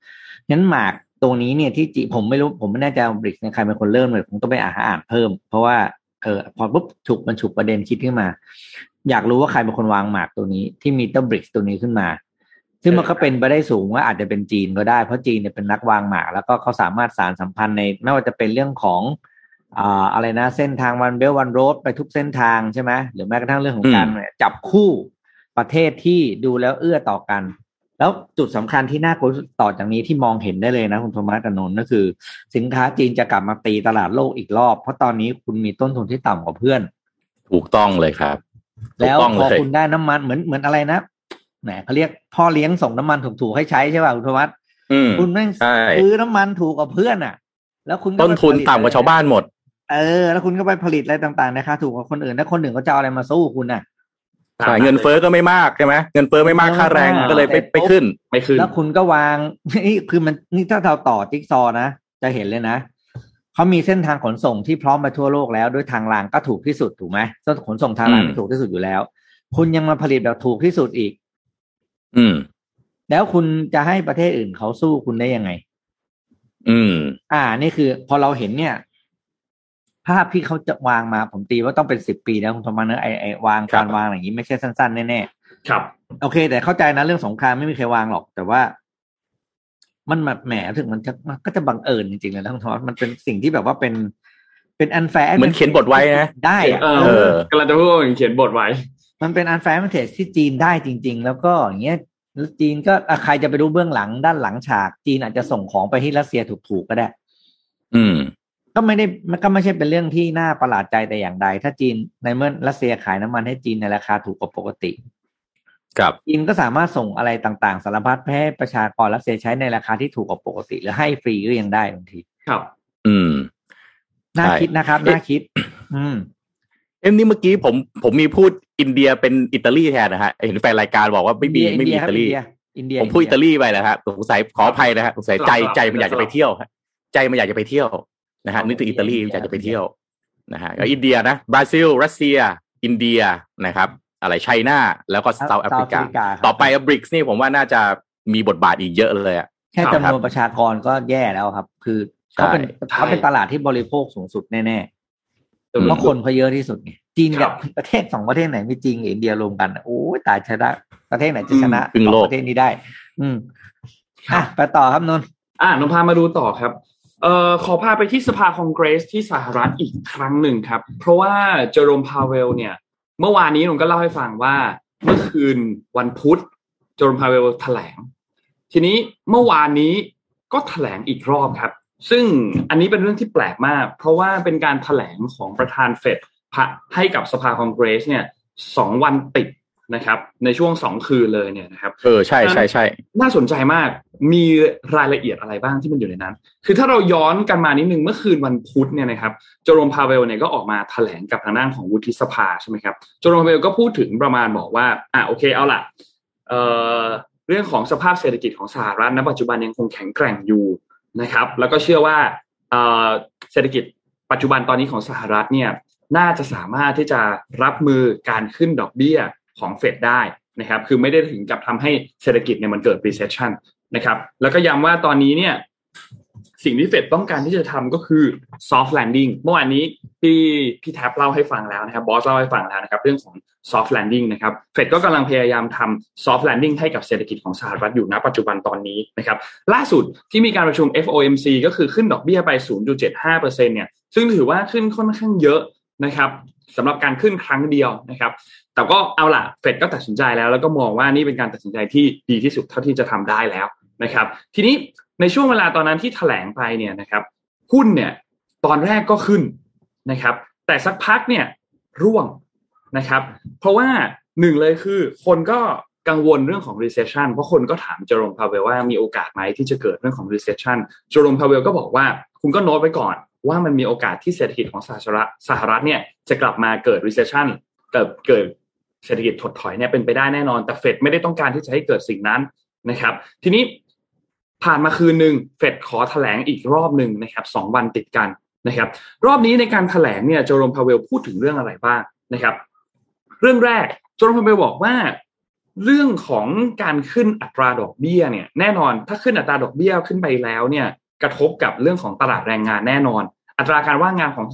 [SPEAKER 3] งั้นหมากตรงนี้เนี่ยที่จีผมไม่รู้ผมไม่แน่ใจบริกใครเป็นคนเริ่มเลยผมต้องไปอ่านอ่านเพิ่ม เพราะว่าเออพอปุ๊บฉุกมันฉุกประเด็นคิดขึ้นมา อยากรู้ว่าใครเป็นคนวางหมากตัวนี้ที่มีเตอร์บริกตัวนี้ขึ้นมา ซึ่งมันก็เป็นไปได้สูงว่าอาจจะเป็นจีนก็ได้เพราะจีนเนี่ยเป็นนักวางหมาก แล้วก็เขาสามารถสารสัมพันธ์ในไม่ว่าจะเป็นเรื่องของ อ่าอะไรนะ เส้นทางวันเบลวันโรดไปทุกเส้นทางใช่ไหมหรือแม้กระทั่งเรื่องของการจับคู่ประเทศที่ดูแล้วเอื้อต่อกัน แล้วจุดสำคัญที่น่ากลัวต่อจากนี้ที่มองเห็นได้เลยนะ คุณโทมัสกนนก็คือ สินค้าจีนจะกลับมาตีตลาดโลกอีกรอบ เพราะตอนนี้คุณมีต้นทุนที่ต่ำกว่าเพื่อน
[SPEAKER 4] ถูกต้องเลยครับ
[SPEAKER 3] แล้วพอคุณได้น้ำมันเหมือนเหมือนอะไรนะแหมเขาเรียกพ่อเลี้ยงส่งน้ำมันถูกๆให้ใช้ใช่ป่ะคุณโทมัสคุณแม่งซื้อน้ำมันถูกกว่าเพื่อนอะ แล้วคุณ
[SPEAKER 4] ต้นทุนต่ำกว่าชาวบ้านหมด
[SPEAKER 3] เออ แล้วคุณก็ไปผลิตอะไรต่างๆนะคะถูกกว่าคนอื่นแล้วคนอื่นเขาจะเอาอะไรมาสู้คุณน่ะ
[SPEAKER 4] ใช่เงินเฟ้อก็ไม่มากใช่ไหมเงินเฟ้อไม่มากค่าแรงก็เลยไปไปขึ้นไม่ขึ้น
[SPEAKER 3] แล้วคุณก็วางนี่คือมันนี่ถ้าเราต่อจิ๊กซอนะจะเห็นเลยนะเขามีเส้นทางขนส่งที่พร้อมไปทั่วโลกแล้วด้วยทางรางก็ถูกที่สุดถูกไหมขนส่งทางรางถูกที่สุดอยู่แล้ว คุณยังมาผลิตแบบถูกที่สุดอีก
[SPEAKER 4] อืม
[SPEAKER 3] แล้วคุณจะให้ประเทศอื่นเขาสู้คุณได้ยังไง
[SPEAKER 4] อืม
[SPEAKER 3] อ่า นี่คือ พอเราเห็นเนี่ย ภาพที่เขาจะวางมาผมตีว่าต้องเป็นสิบปีนะคุณธรรมะเนอะไอไอวางการวางอย่างนี้ไม่ใช่สั้นๆแน่
[SPEAKER 2] ๆครับ
[SPEAKER 3] โอเค แต่เข้าใจนะเรื่องสงครามไม่มีใครวางหรอก แต่ว่า มันแบบแหมถึงมันจะมันก็จะบังเอิญจริงๆเลยนะคุณธรรมมันเป็นสิ่งที่แบบว่าเป็นเป็นอันแฟร์
[SPEAKER 4] เหมือนเขียนบทไว้นะ
[SPEAKER 3] ได้อะ
[SPEAKER 2] เอ
[SPEAKER 4] เออ
[SPEAKER 2] อกำลังจะพูดว่าเขียนบทไว้
[SPEAKER 3] มันเป็น unfair มันเทสที่จีนได้จริง ๆ แล้วก็อย่างเงี้ยแล้วจีนก็อะใครจะไปรู้เบื้องหลังด้านหลังฉาก จีนอาจจะส่งของไปที่รัสเซียถูกๆก็ได้
[SPEAKER 4] อืม
[SPEAKER 3] ก็ไม่ได้มันก็ไม่ใช่เป็นเรื่องที่น่าประหลาดใจแต่อย่างใด ถ้าจีนในเมื่อรัสเซียขายน้ำมันให้จีนในราคาถูกกว่าปกติ
[SPEAKER 4] ครับ
[SPEAKER 3] จีนก็สามารถส่งอะไรต่างๆ สารพัดไปให้ประชากรรัสเซียใช้ในราคาที่ถูกกว่าปกติ หรือให้ฟรีก็ยังได้บางที
[SPEAKER 2] ครับ
[SPEAKER 4] อืม
[SPEAKER 3] น่า
[SPEAKER 4] ใช่
[SPEAKER 3] คิดนะครับ
[SPEAKER 4] เอ๊ะ
[SPEAKER 3] น่าคิด อืม
[SPEAKER 4] เอ็มนี่เมื่อกี้ผมผมมีพูดอินเดียเป็นอิตาลีแทนนะฮะเห็นแฟนรายการบอกว่าไม่มี
[SPEAKER 3] อิน
[SPEAKER 4] ไม่มี
[SPEAKER 3] เดีย
[SPEAKER 4] อิ
[SPEAKER 3] ครับ
[SPEAKER 4] ตาลี
[SPEAKER 3] อินเดีย
[SPEAKER 4] ผมพูดอิตาลีไปแล้วฮะสงสัยขออภัยนะฮะสงสัยใจ
[SPEAKER 2] สลับๆ
[SPEAKER 4] ใจมันอยากจะไปเที่ยวฮะใจมันอยากจะไปเที่ยว นะฮะ
[SPEAKER 3] อ๋อ
[SPEAKER 4] นึกถึงอิตาลี
[SPEAKER 3] อินเดีย
[SPEAKER 4] อยากจะไปเที่ยวนะฮะก็อินเดียนะบราซิล รัสเซีย อินเดียนะครับ อะไร China แล้วก็ South Africa
[SPEAKER 3] ครับ
[SPEAKER 4] ต่อไปบริกส์นี่ผมว่าน่าจะมีบทบาทอีกเยอะเลยอะ
[SPEAKER 3] แค่
[SPEAKER 2] ครับ
[SPEAKER 3] จำนวนประชากรก็แย่แล้วครับ คือเขาเป็น
[SPEAKER 2] ใช่
[SPEAKER 3] เขาเป็นตลาดที่บริโภคสูงสุดแน่
[SPEAKER 4] อื
[SPEAKER 3] ๆ
[SPEAKER 4] ม
[SPEAKER 3] เพราะคนเขาเยอะที่สุดไงจีน
[SPEAKER 2] ครับ
[SPEAKER 3] กับประเทศสองประเทศไหนมีจีนกับอินเดียรวมกันอะโอ้ยตายชนะ ประเทศไหนจะชนะ
[SPEAKER 4] อืมครึ่งโลก
[SPEAKER 3] สอประเทศนี้ได้ อืมอะไปต่อครับนนท์
[SPEAKER 2] อ่านนพามาดูต่อครับ เอ่อขอพาไปที่สภาคองเกรสที่สหรัฐอีกครั้งหนึ่งครับ เพราะว่าเจอโรมพาเวลเนี่ย เมื่อวานนี้นนก็เล่าให้ฟังว่า เมื่อคืนวันพุธเจอโรมพาเวลแถลง ทีนี้เมื่อวานนี้ก็แถลงอีกรอบครับ ซึ่งอันนี้เป็นเรื่องที่แปลกมาก เพราะว่าเป็นการแถลงของประธานเฟดให้กับสภาคองเกรสเนี่ยสองวันติด นะครับ ในช่วงสองคืนเลยเนี่ยนะครับ
[SPEAKER 4] เออใช่ใช่ใช่
[SPEAKER 2] น่าสนใจมากมีรายละเอียดอะไรบ้างที่มันอยู่ในนั้น คือถ้าเราย้อนกันมานิดนึงเมื่อคืนวันพุธเนี่ยนะครับโจโรมพาเวลเนี่ยก็ออกมาแถลงกับทางด้านของวุฒิสภาใช่ไหมครับโจโรมพาเวลก็พูดถึงประมาณบอกว่าอะโอเคเอาล่ะเอ่อเรื่องของสภาพเศรษฐกิจของสหรัฐณปัจจุบันยังคงแข็งแกร่งอยู่นะครับ แล้วก็เชื่อว่าเอ่อเศรษฐกิจปัจจุบันตอนนี้ของสหรัฐเนี่ยน่าจะสามารถที่จะรับมือการขึ้นดอกเบี้ย ของเฟดได้นะครับ คือไม่ได้ถึงกับทำให้เศรษฐกิจเนี่ยมันเกิด recession นะครับ แล้วก็ย้ำว่าตอนนี้เนี่ยสิ่งที่เฟดต้องการที่จะทำก็คือ soft landing เมื่อวานนี้พี่พี่แท็บเล่าให้ฟังแล้วนะครับบอสเล่าให้ฟังแล้วนะครับ เรื่องของ soft landing นะครับเฟดก็กำลังพยายามทำ soft landing ให้กับเศรษฐกิจของสหรัฐอยู่ณปัจจุบันตอนนี้นะครับ ล่าสุดที่มีการประชุม FOMC ก็คือขึ้นดอกเบี้ยไป 0.75%เนี่ยซึ่งถือว่าขึ้นค่อนข้างเยอะนะครับสำหรับการขึ้นครั้งเดียวนะครับ แต่ก็เอาล่ะเฟดก็ตัดสินใจแล้ว แล้วก็มองว่านี่เป็นการตัดสินใจที่ดีที่สุดเท่าที่จะทำได้แล้วนะครับ ทีนี้ในช่วงเวลาตอนนั้นที่แถลงไปเนี่ยนะครับหุ้นเนี่ยตอนแรกก็ขึ้นนะครับ แต่สักพักเนี่ยร่วงนะครับ เพราะว่าหนึ่งเลยคือคนก็กังวลเรื่องของ recession เพราะคนก็ถามเจอโรมพาเวลว่ามีโอกาสไหมที่จะเกิดเรื่องของ recession เจอโรมพาเวลก็บอกว่าคุณก็โน้ตไว้ก่อนว่ามันมีโอกาสที่เศรษฐกิจของสหรัฐสหรัฐเนี่ยจะกลับมาเกิด recession เกิดเกิด เศรษฐกิจถดถอยเนี่ยเป็นไปได้แน่นอน แต่เฟดไม่ได้ต้องการที่จะให้เกิดสิ่งนั้นนะครับ ทีนี้ผ่านมาคืนหนึ่งเฟดขอแถลงอีกรอบหนึ่งนะครับสองวันติดกันนะครับ รอบนี้ในการแถลงเนี่ยโจโรมพาเวลพูดถึงเรื่องอะไรบ้างนะครับ เรื่องแรกโจโรมพาเวลบอกว่าเรื่องของการขึ้นอัตราดอกเบี้ยเนี่ยแน่นอนถ้าขึ้นอัตราดอกเบี้ยขึ้นไปแล้วเนี่ยกระทบกับเรื่องของตลาดแรงงานแน่นอน อัตราการว่างงานของ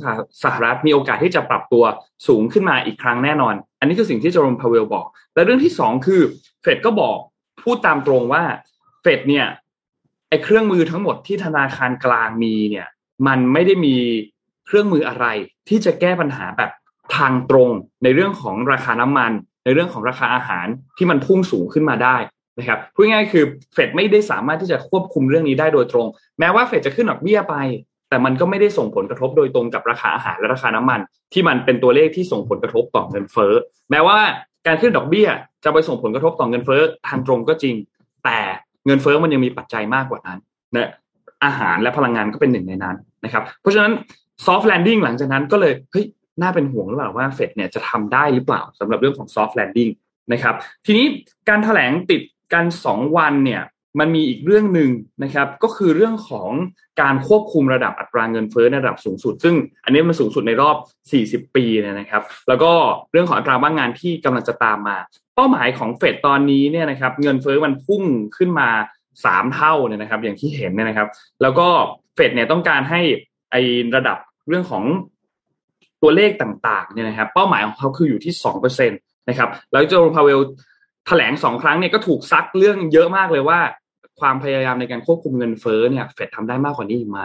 [SPEAKER 2] สหรัฐมีโอกาสที่จะปรับตัวสูงขึ้นมาอีกครั้งแน่นอน อันนี้คือสิ่งที่โจโรมพาเวลบอก และเรื่องที่สองคือเฟดก็บอกพูดตามตรงว่าเฟดเนี่ยไอ้เครื่องมือทั้งหมดที่ธนาคารกลางมีเนี่ย มันไม่ได้มีเครื่องมืออะไร ที่จะแก้ปัญหาแบบทางตรงในเรื่องของราคาน้ำมัน ในเรื่องของราคาอาหารที่มันพุ่งสูงขึ้นมาได้นะครับพูดง่ายๆคือเฟดไม่ได้สามารถที่จะควบคุมเรื่องนี้ได้โดยตรง แม้ว่าเฟดจะขึ้นดอกเบี้ยไป แต่มันก็ไม่ได้ส่งผลกระทบโดยตรงกับราคาอาหารและราคาน้ำมัน ที่มันเป็นตัวเลขที่ส่งผลกระทบต่อเงินเฟ้อแม้ว่าการขึ้นดอกเบี้ยจะไปส่งผลกระทบต่อเงินเฟ้อทางตรงก็จริง แต่เงินเฟ้อมันยังมีปัจจัยมากกว่านั้นนะอาหารและพลังงานก็เป็นหนึ่งในนั้นนะครับ เพราะฉะนั้น soft landing หลังจากนั้นก็เลยเฮ้ยน่าเป็นห่วงหรือเปล่าว่าเฟดเนี่ยจะทำได้หรือเปล่าสำหรับเรื่องของ soft landing นะครับ ทีนี้การถแถลงติดกันสองวันเนี่ย มันมีอีกเรื่องหนึ่งนะครับ ก็คือเรื่องของการควบคุมระดับอัตราเงินเฟ้อในระดับสูงสุด ซึ่งอันนี้มันสูงสุดในรอบ 40 ปีเนี่ยนะครับ แล้วก็เรื่องของอัตราว่างงานที่กำลังจะตามมา เป้าหมายของเฟดตอนนี้เนี่ยนะครับ เงินเฟ้อมันพุ่งขึ้นมาสามเท่าเนี่ยนะครับ อย่างที่เห็นเนี่ยนะครับ แล้วก็เฟดเนี่ยต้องการให้ไอระดับเรื่องของตัวเลขต่างๆเนี่ยนะครับ เป้าหมายของเขาคืออยู่ที่สองเปอร์เซ็นตนะครับ แล้วโจโรพาเวลแถลงสองครั้งเนี่ยก็ถูกซักเรื่องเยอะมากเลยว่า ความพยายามในการควบคุมเงินเฟ้อเนี่ยเฟดทำได้มากกว่านี้อีกไหม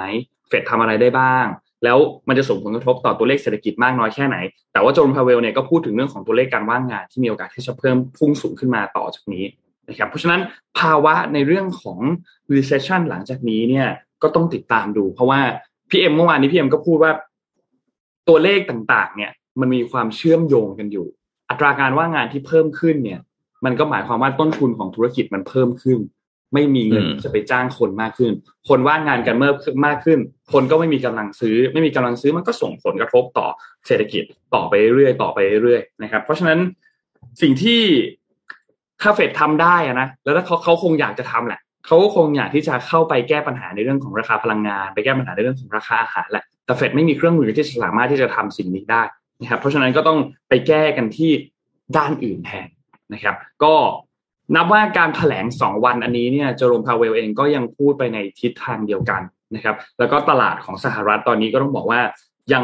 [SPEAKER 2] เฟดทำอะไรได้บ้าง แล้วมันจะส่งผลกระทบต่อตัวเลขเศรษฐกิจมากน้อยแค่ไหน แต่ว่าโจนพาเวลเนี่ยก็พูดถึงเรื่องของตัวเลขการว่างงานที่มีโอกาสที่จะเพิ่มพุ่งสูงขึ้นมาต่อจากนี้นะครับเพราะฉะนั้นภาวะในเรื่องของ recession หลังจากนี้เนี่ยก็ต้องติดตามดู เพราะว่าพี่เอ็มเมื่อวานนี้พี่เอ็มก็พูดว่าตัวเลขต่างๆ เนี่ย มันมีความเชื่อมโยงกันอยู่ อัตราการว่างงานที่เพิ่มขึ้นเนี่ย มันก็หมายความว่าต้นทุนของธุรกิจมันเพิ่มขึ้น ไม่มีเงินจะไปจ้างคนมากขึ้น คนว่างงานกันเมื่อมากขึ้น คนก็ไม่มีกำลังซื้อ ไม่มีกำลังซื้อมันก็ส่งผลกระทบต่อเศรษฐกิจต่อไปเรื่อยต่อไปเรื่อยนะครับ เพราะฉะนั้นสิ่งที่ถ้าเฟดทำได้อะนะแล้วถ้าเขาเขาคงอยากจะทำแหละเขาก็คงอยากที่จะเข้าไปแก้ปัญหาในเรื่องของราคาพลังงาน ไปแก้ปัญหาในเรื่องของราคาอาหารแหละแต่เฟดไม่มีเครื่องมือที่จะสามารถที่จะทำสิ่งนี้ได้นะครับเพราะฉะนั้นก็ต้องไปแก้กันที่ด้านอื่นแทนนะครับ ก็ นับว่าการแถลงสองวันอันนี้เนี่ยเจอร์มพาเวลเองก็ยังพูดไปในทิศทางเดียวกันนะครับ แล้วก็ตลาดของสหรัฐตอนนี้ก็ต้องบอกว่ายัง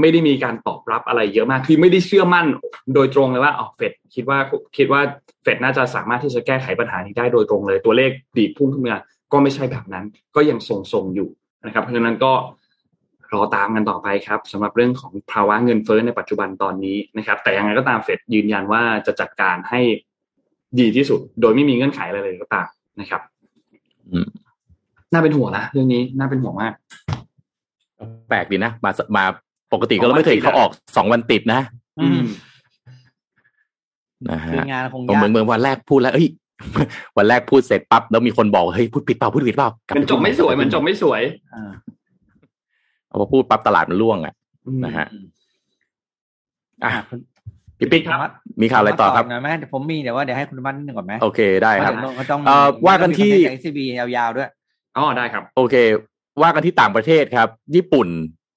[SPEAKER 2] ไม่ได้มีการตอบรับอะไรเยอะมาก คือไม่ได้เชื่อมั่นโดยตรงเลยว่าอ๋อเฟดคิดว่าคิดว่าเฟดน่าจะสามารถที่จะแก้ไขปัญหานี้ได้โดยตรงเลย ตัวเลขดีพุ่งขึ้นมาก็ไม่ใช่แบบนั้น ก็ยังทรงๆอยู่นะครับ เพราะฉะนั้นก็รอตามกันต่อไปครับสำหรับเรื่องของภาวะเงินเฟ้อในปัจจุบันตอนนี้นะครับ แต่ยังไงก็ตามเฟดยืนยันว่าจะจัดการให้ ดีที่สุด โดยไม่มีเงื่อนไขอะไรเลยก็ตามนะครับ
[SPEAKER 4] อืม
[SPEAKER 2] น่าเป็นห่วงนะเรื่องนี้น่าเป็นห่วงมาก
[SPEAKER 4] แปลกดีนะมามาปกติก็เราไม่เคยเห็นเขาออกสองวันติดนะ
[SPEAKER 2] อืม
[SPEAKER 4] นะ
[SPEAKER 3] คื
[SPEAKER 4] ฮะ
[SPEAKER 3] องานคง
[SPEAKER 4] ผม
[SPEAKER 3] ยา
[SPEAKER 4] เหมื
[SPEAKER 3] ก
[SPEAKER 4] อนเมืองวันแรกพูดแล้วเอ้ยวันแรกพูดเสร็จปั๊บแล้วมีคนบอกเฮ้ยพูดผิดเปล่าพูดผิดเปล่ากลั
[SPEAKER 2] มันจบไม่สวยมันจบไม่สวย
[SPEAKER 3] อ่า
[SPEAKER 4] เอาพอพูดปั๊บตลาดมันร่วงอะ
[SPEAKER 2] อืม
[SPEAKER 4] นะฮะ
[SPEAKER 3] อืม
[SPEAKER 4] อะ
[SPEAKER 3] อะคุณ
[SPEAKER 4] พี่ปิ๊ก
[SPEAKER 2] ครับ
[SPEAKER 4] มีข่าวอะไรต่อครับ
[SPEAKER 3] หน่อยไหมเดี๋ยวผมมีเดี๋ยวว่าเดี๋ยวให้คุณบ้านนิดนึงก่อนไหม
[SPEAKER 4] โอเคได้ครับ
[SPEAKER 3] เพาะเดี๋ยวเขาต้อง
[SPEAKER 4] เอ่อว่ากันที่
[SPEAKER 3] เอซีบียาวๆด้วย
[SPEAKER 2] อ๋อได้ครับ
[SPEAKER 4] โอเค ว่ากันที่ต่างประเทศครับ ญี่ปุ่น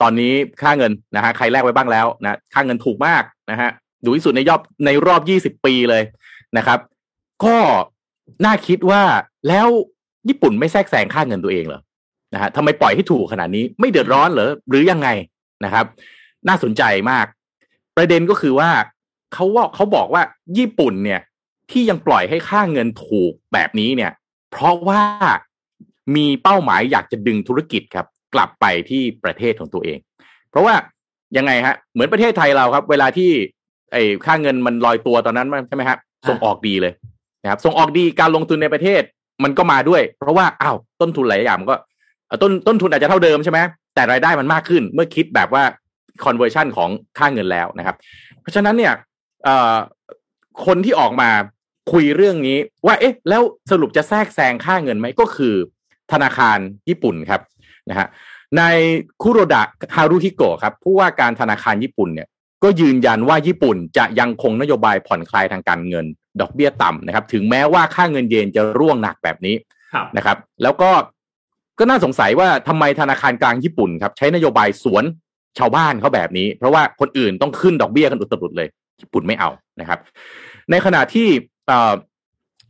[SPEAKER 4] ตอนนี้ค่าเงินนะฮะใครแลกไว้บ้างแล้วนะค่าเงินถูกมากนะฮะดูที่สุดในยอบในรอบยี่สิบปีเลยนะครับ ก็น่าคิดว่าแล้วญี่ปุ่นไม่แทรกแซงค่าเงินตัวเองเหรอนะฮะทำไมปล่อยให้ถูกขนาดนี้ไม่เดือดร้อนเหรอหรือยังไงนะครับ น่าสนใจมาก ประเด็นก็คือว่า เขาว่าเขาบอกว่าญี่ปุ่นเนี่ย ที่ยังปล่อยให้ค่าเงินถูกแบบนี้เนี่ย เพราะว่ามีเป้าหมายอยากจะดึงธุรกิจครับ กลับไปที่ประเทศของตัวเอง เพราะว่ายังไงฮะ เหมือนประเทศไทยเราครับ เวลาที่ไอ้ค่าเงินมันลอยตัวตอนนั้นใช่ไหมฮะส่งออกดีเลยนะครับส่งออกดีการลงทุนในประเทศมันก็มาด้วย เพราะว่าอ้าวต้นทุนหลายอย่างมันก็เอ่อต้นต้นทุนอาจจะเท่าเดิมใช่ไหมแต่รายได้มันมากขึ้นเมื่อคิดแบบว่า conversion ของค่าเงินแล้วนะครับ เพราะฉะนั้นเนี่ยเอ่อ คนที่ออกมาคุยเรื่องนี้ ว่า เอ๊ะ แล้วสรุปจะแทรกแซงค่าเงินไหมก็คือ ธนาคารญี่ปุ่นครับนะฮะในคุโรดะฮารุฮิโกะครับผู้ว่าการธนาคารญี่ปุ่นเนี่ยก็ยืนยันว่าญี่ปุ่นจะยังคงนโยบายผ่อนคลายทางการเงิน ดอกเบี้ยต่ำนะครับ ถึงแม้ว่าค่าเงินเยนจะร่วงหนักแบบนี้
[SPEAKER 2] ครับ
[SPEAKER 4] นะครับ แล้วก็ก็น่าสงสัยว่าทำไมธนาคารกลางญี่ปุ่นครับ ใช้นโยบายสวนชาวบ้านเขาแบบนี้ เพราะว่าคนอื่นต้องขึ้นดอกเบี้ยกันอุตรุดเลย ญี่ปุ่นไม่เอานะครับ ในขณะที่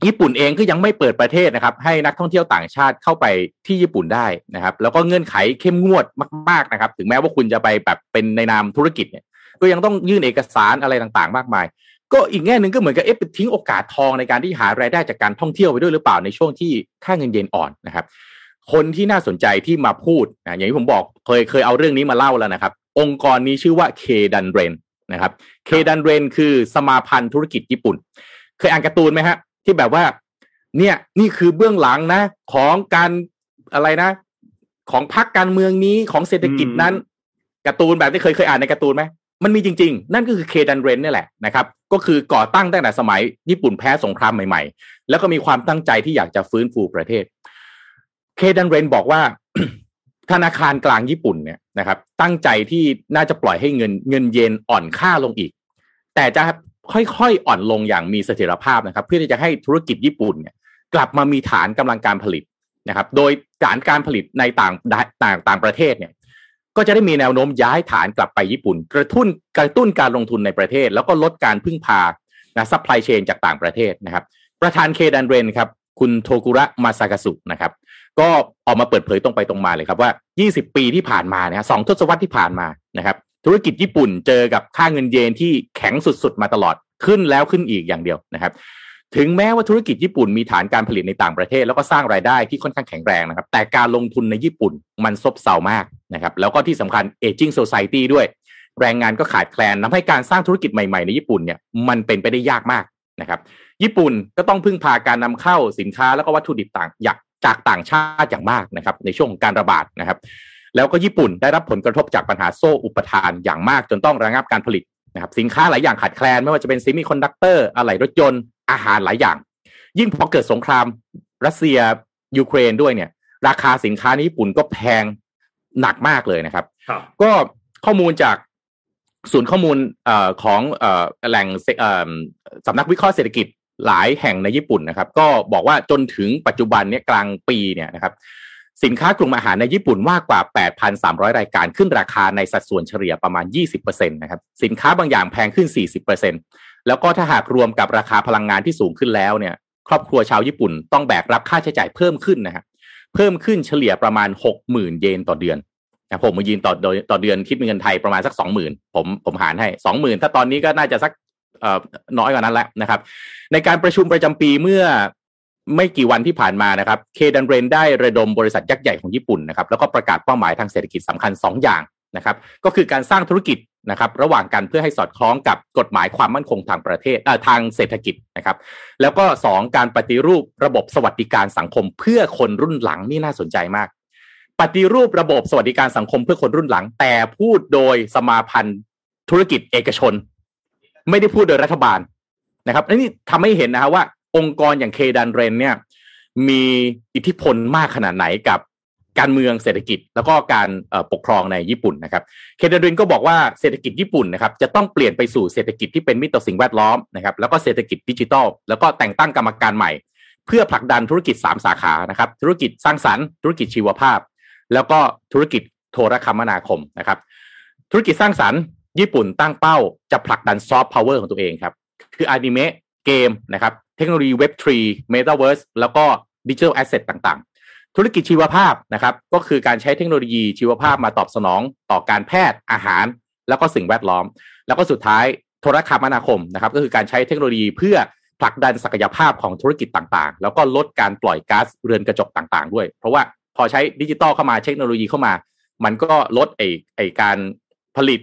[SPEAKER 4] ญี่ปุ่นเองก็ยังไม่เปิดประเทศนะครับ ให้นักท่องเที่ยวต่างชาติเข้าไปที่ญี่ปุ่นได้นะครับ แล้วก็เงื่อนไขเข้มงวดมาก ๆนะครับ ถึงแม้ว่าคุณจะไปแบบเป็นในนามธุรกิจเนี่ย ก็ยังต้องยื่นเอกสารอะไรต่างๆ มากมาย ก็อีกแง่หนึ่งก็เหมือนกับเอ๊ะไปทิ้งโอกาสทองในการที่หารายได้จากการท่องเที่ยวไปด้วยหรือเปล่าในช่วงที่ค่าเงินเยนอ่อนนะครับ คนที่น่าสนใจที่มาพูดนะอย่างที่ผมบอกเคยเคยเอาเรื่องนี้มาเล่าแล้วนะครับ องค์กรนี้ชื่อว่าเคดันเรน นะครับเคดันเรนคือสมาพันธ์ธุรกิจญี่ปุ่น เคยอ่านการ์ตูนไหมฮะ ที่แบบว่า เนี่ยนี่คือเบื้องหลังนะ ของการอะไรนะ ของพรรคการเมืองนี้ของเศรษฐกิจนั้นการ์ตูนแบบที่เคยเคยอ่านในการ์ตูนไหมมันมีจริง ๆ นั่นก็คือเคดันเรนนี่แหละนะครับก็คือก่อตั้งตั้งแต่สมัยญี่ปุ่นแพ้สงครามใหม่ๆ แล้วก็มีความตั้งใจที่อยากจะฟื้นฟูประเทศ เคดันเรนบอกว่า ธนาคารกลางญี่ปุ่นเนี่ยนะครับ ตั้งใจที่น่าจะปล่อยให้เงินเงินเยนอ่อนค่าลงอีก แต่จะค่อยๆอ่อนลงอย่างมีเสถียรภาพนะครับ เพื่อที่จะให้ธุรกิจญี่ปุ่นเนี่ยกลับมามีฐานกำลังการผลิตนะครับ โดยฐานการผลิตในต่างต่างต่างประเทศเนี่ย ก็จะได้มีแนวโน้มย้ายฐานกลับไปญี่ปุ่น กระตุ้นกระตุ้นการลงทุนในประเทศ แล้วก็ลดการพึ่งพานะ supply chain จากต่างประเทศนะครับ ประธานเคดันเรนครับ คุณโทกุระมาซากาสุนะครับ ก็ออกมาเปิดเผยตรงไปตรงมาเลยครับว่า 20 ปีที่ผ่านมาเนี่ยสองทศวรรษที่ผ่านมานะครับ ธุรกิจญี่ปุ่นเจอกับค่าเงินเยนที่แข็งสุดๆ มาตลอดขึ้นแล้วขึ้นอีกอย่างเดียวนะครับ ถึงแม้ว่าธุรกิจญี่ปุ่นมีฐานการผลิตในต่างประเทศ แล้วก็สร้างรายได้ที่ค่อนข้างแข็งแรงนะครับ แต่การลงทุนในญี่ปุ่นมันซบเซามากนะครับ แล้วก็ที่สำคัญ aging society ด้วย แรงงานก็ขาดแคลนทำให้การสร้างธุรกิจใหม่ๆในญี่ปุ่นเนี่ยมันเป็นไปได้ยากมากนะครับ ญี่ปุ่นก็ต้องพึ่งพาการนำเข้าสินค้าแล้วก็วัตถุดิบต่าง จากต่างชาติอย่างมากนะครับ ในช่วงการระบาดนะครับ แล้วก็ญี่ปุ่นได้รับผลกระทบจากปัญหาโซ่อุปทานอย่างมากจนต้องระงับการผลิตนะครับ สินค้าหลายอย่างขาดแคลน ไม่ว่าจะเป็น semiconductor อะไหล่รถยนต์อาหารหลายอย่าง ยิ่งพอเกิดสงครามรัสเซียยูเครนด้วยเนี่ย ราคาสินค้าในญี่ปุ่นก็แพงหนักมากเลยนะครับ
[SPEAKER 2] ครับ
[SPEAKER 4] ก็ข้อมูลจากศูนย์ข้อมูลเอ่อของเอ่อแหล่งเอ่อสำนักวิเคราะห์เศรษฐกิจ หลายแห่งในญี่ปุ่นนะครับ ก็บอกว่าจนถึงปัจจุบันเนี่ยกลางปีเนี่ยนะครับสินค้ากลุ่มอาหารในญี่ปุ่นมากกว่า 8,300 รายการขึ้นราคาในสัดส่วนเฉลี่ยประมาณ 20%นะครับสินค้าบางอย่างแพงขึ้น 40%แล้วก็ถ้าหากรวมกับราคาพลังงานที่สูงขึ้นแล้วเนี่ยครอบครัวชาวญี่ปุ่นต้องแบกรับค่าใช้จ่ายเพิ่มขึ้นนะครับเพิ่มขึ้นเฉลี่ยประมาณ 60,000 เยนต่อเดือนนะผมมายืนต่อต่อเดือนคิดเป็นเงินไทยประมาณสัก 20,000 ผมผมหารให้ 20,000 ถ้าตอนนี้ก็น่าจะสัก น้อยกว่านั้นแล้วนะครับ ในการประชุมประจำปีเมื่อไม่กี่วันที่ผ่านมานะครับเคดันเรนได้ระดมบริษัทยักษ์ใหญ่ของญี่ปุ่นนะครับแล้วก็ประกาศเป้าหมายทางเศรษฐกิจสำคัญ 2 อย่างนะครับ ก็คือการสร้างธุรกิจนะครับ ระหว่างกันเพื่อให้สอดคล้องกับกฎหมายความมั่นคงทางประเทศทางเศรษฐกิจนะครับ แล้วก็ 2 การปฏิรูประบบสวัสดิการสังคม เพื่อคนรุ่นหลังนี่น่าสนใจมาก ปฏิรูประบบสวัสดิการสังคมเพื่อคนรุ่นหลัง แต่พูดโดยสมาพันธ์ธุรกิจเอกชน ไม่ได้พูดโดยรัฐบาลนะครับนี่ทำให้เห็นนะครับว่า องค์กรอย่างเคดันเรนเนี่ยมีอิทธิพลมากขนาดไหนกับการเมืองเศรษฐกิจแล้วก็การปกครองในญี่ปุ่นนะครับเคดันเรนก็บอกว่าเศรษฐกิจญี่ปุ่นนะครับจะต้องเปลี่ยนไปสู่เศรษฐกิจที่เป็นมิตรต่อสิ่งแวดล้อมนะครับแล้วก็เศรษฐกิจดิจิทัล แล้วก็แต่งตั้งกรรมการใหม่ เพื่อผลักดันธุรกิจ 3 สาขานะครับธุรกิจสร้างสรรค์ธุรกิจชีวภาพ แล้วก็ธุรกิจโทรคมนาคมนะครับธุรกิจสร้างสรรค์ ญี่ปุ่นตั้งเป้าจะผลักดัน soft power ของตัวเองครับ คืออนิเมะเกมนะครับเทคโนโลยี Web3 Metaverse แล้วก็ digital asset ต่างๆ ธุรกิจชีวภาพนะครับก็คือการใช้เทคโนโลยีชีวภาพมาตอบสนองต่อการแพทย์อาหาร แล้วก็สิ่งแวดล้อม แล้วก็สุดท้ายโทรคมนาคมนะครับก็คือการใช้เทคโนโลยีเพื่อผลักดันศักยภาพของธุรกิจต่างๆ แล้วก็ลดการปล่อยก๊าซเรือนกระจกต่างๆ ด้วย เพราะว่าพอใช้ดิจิตอลเข้ามาเทคโนโลยีเข้ามา มันก็ลดไอไอการผลิต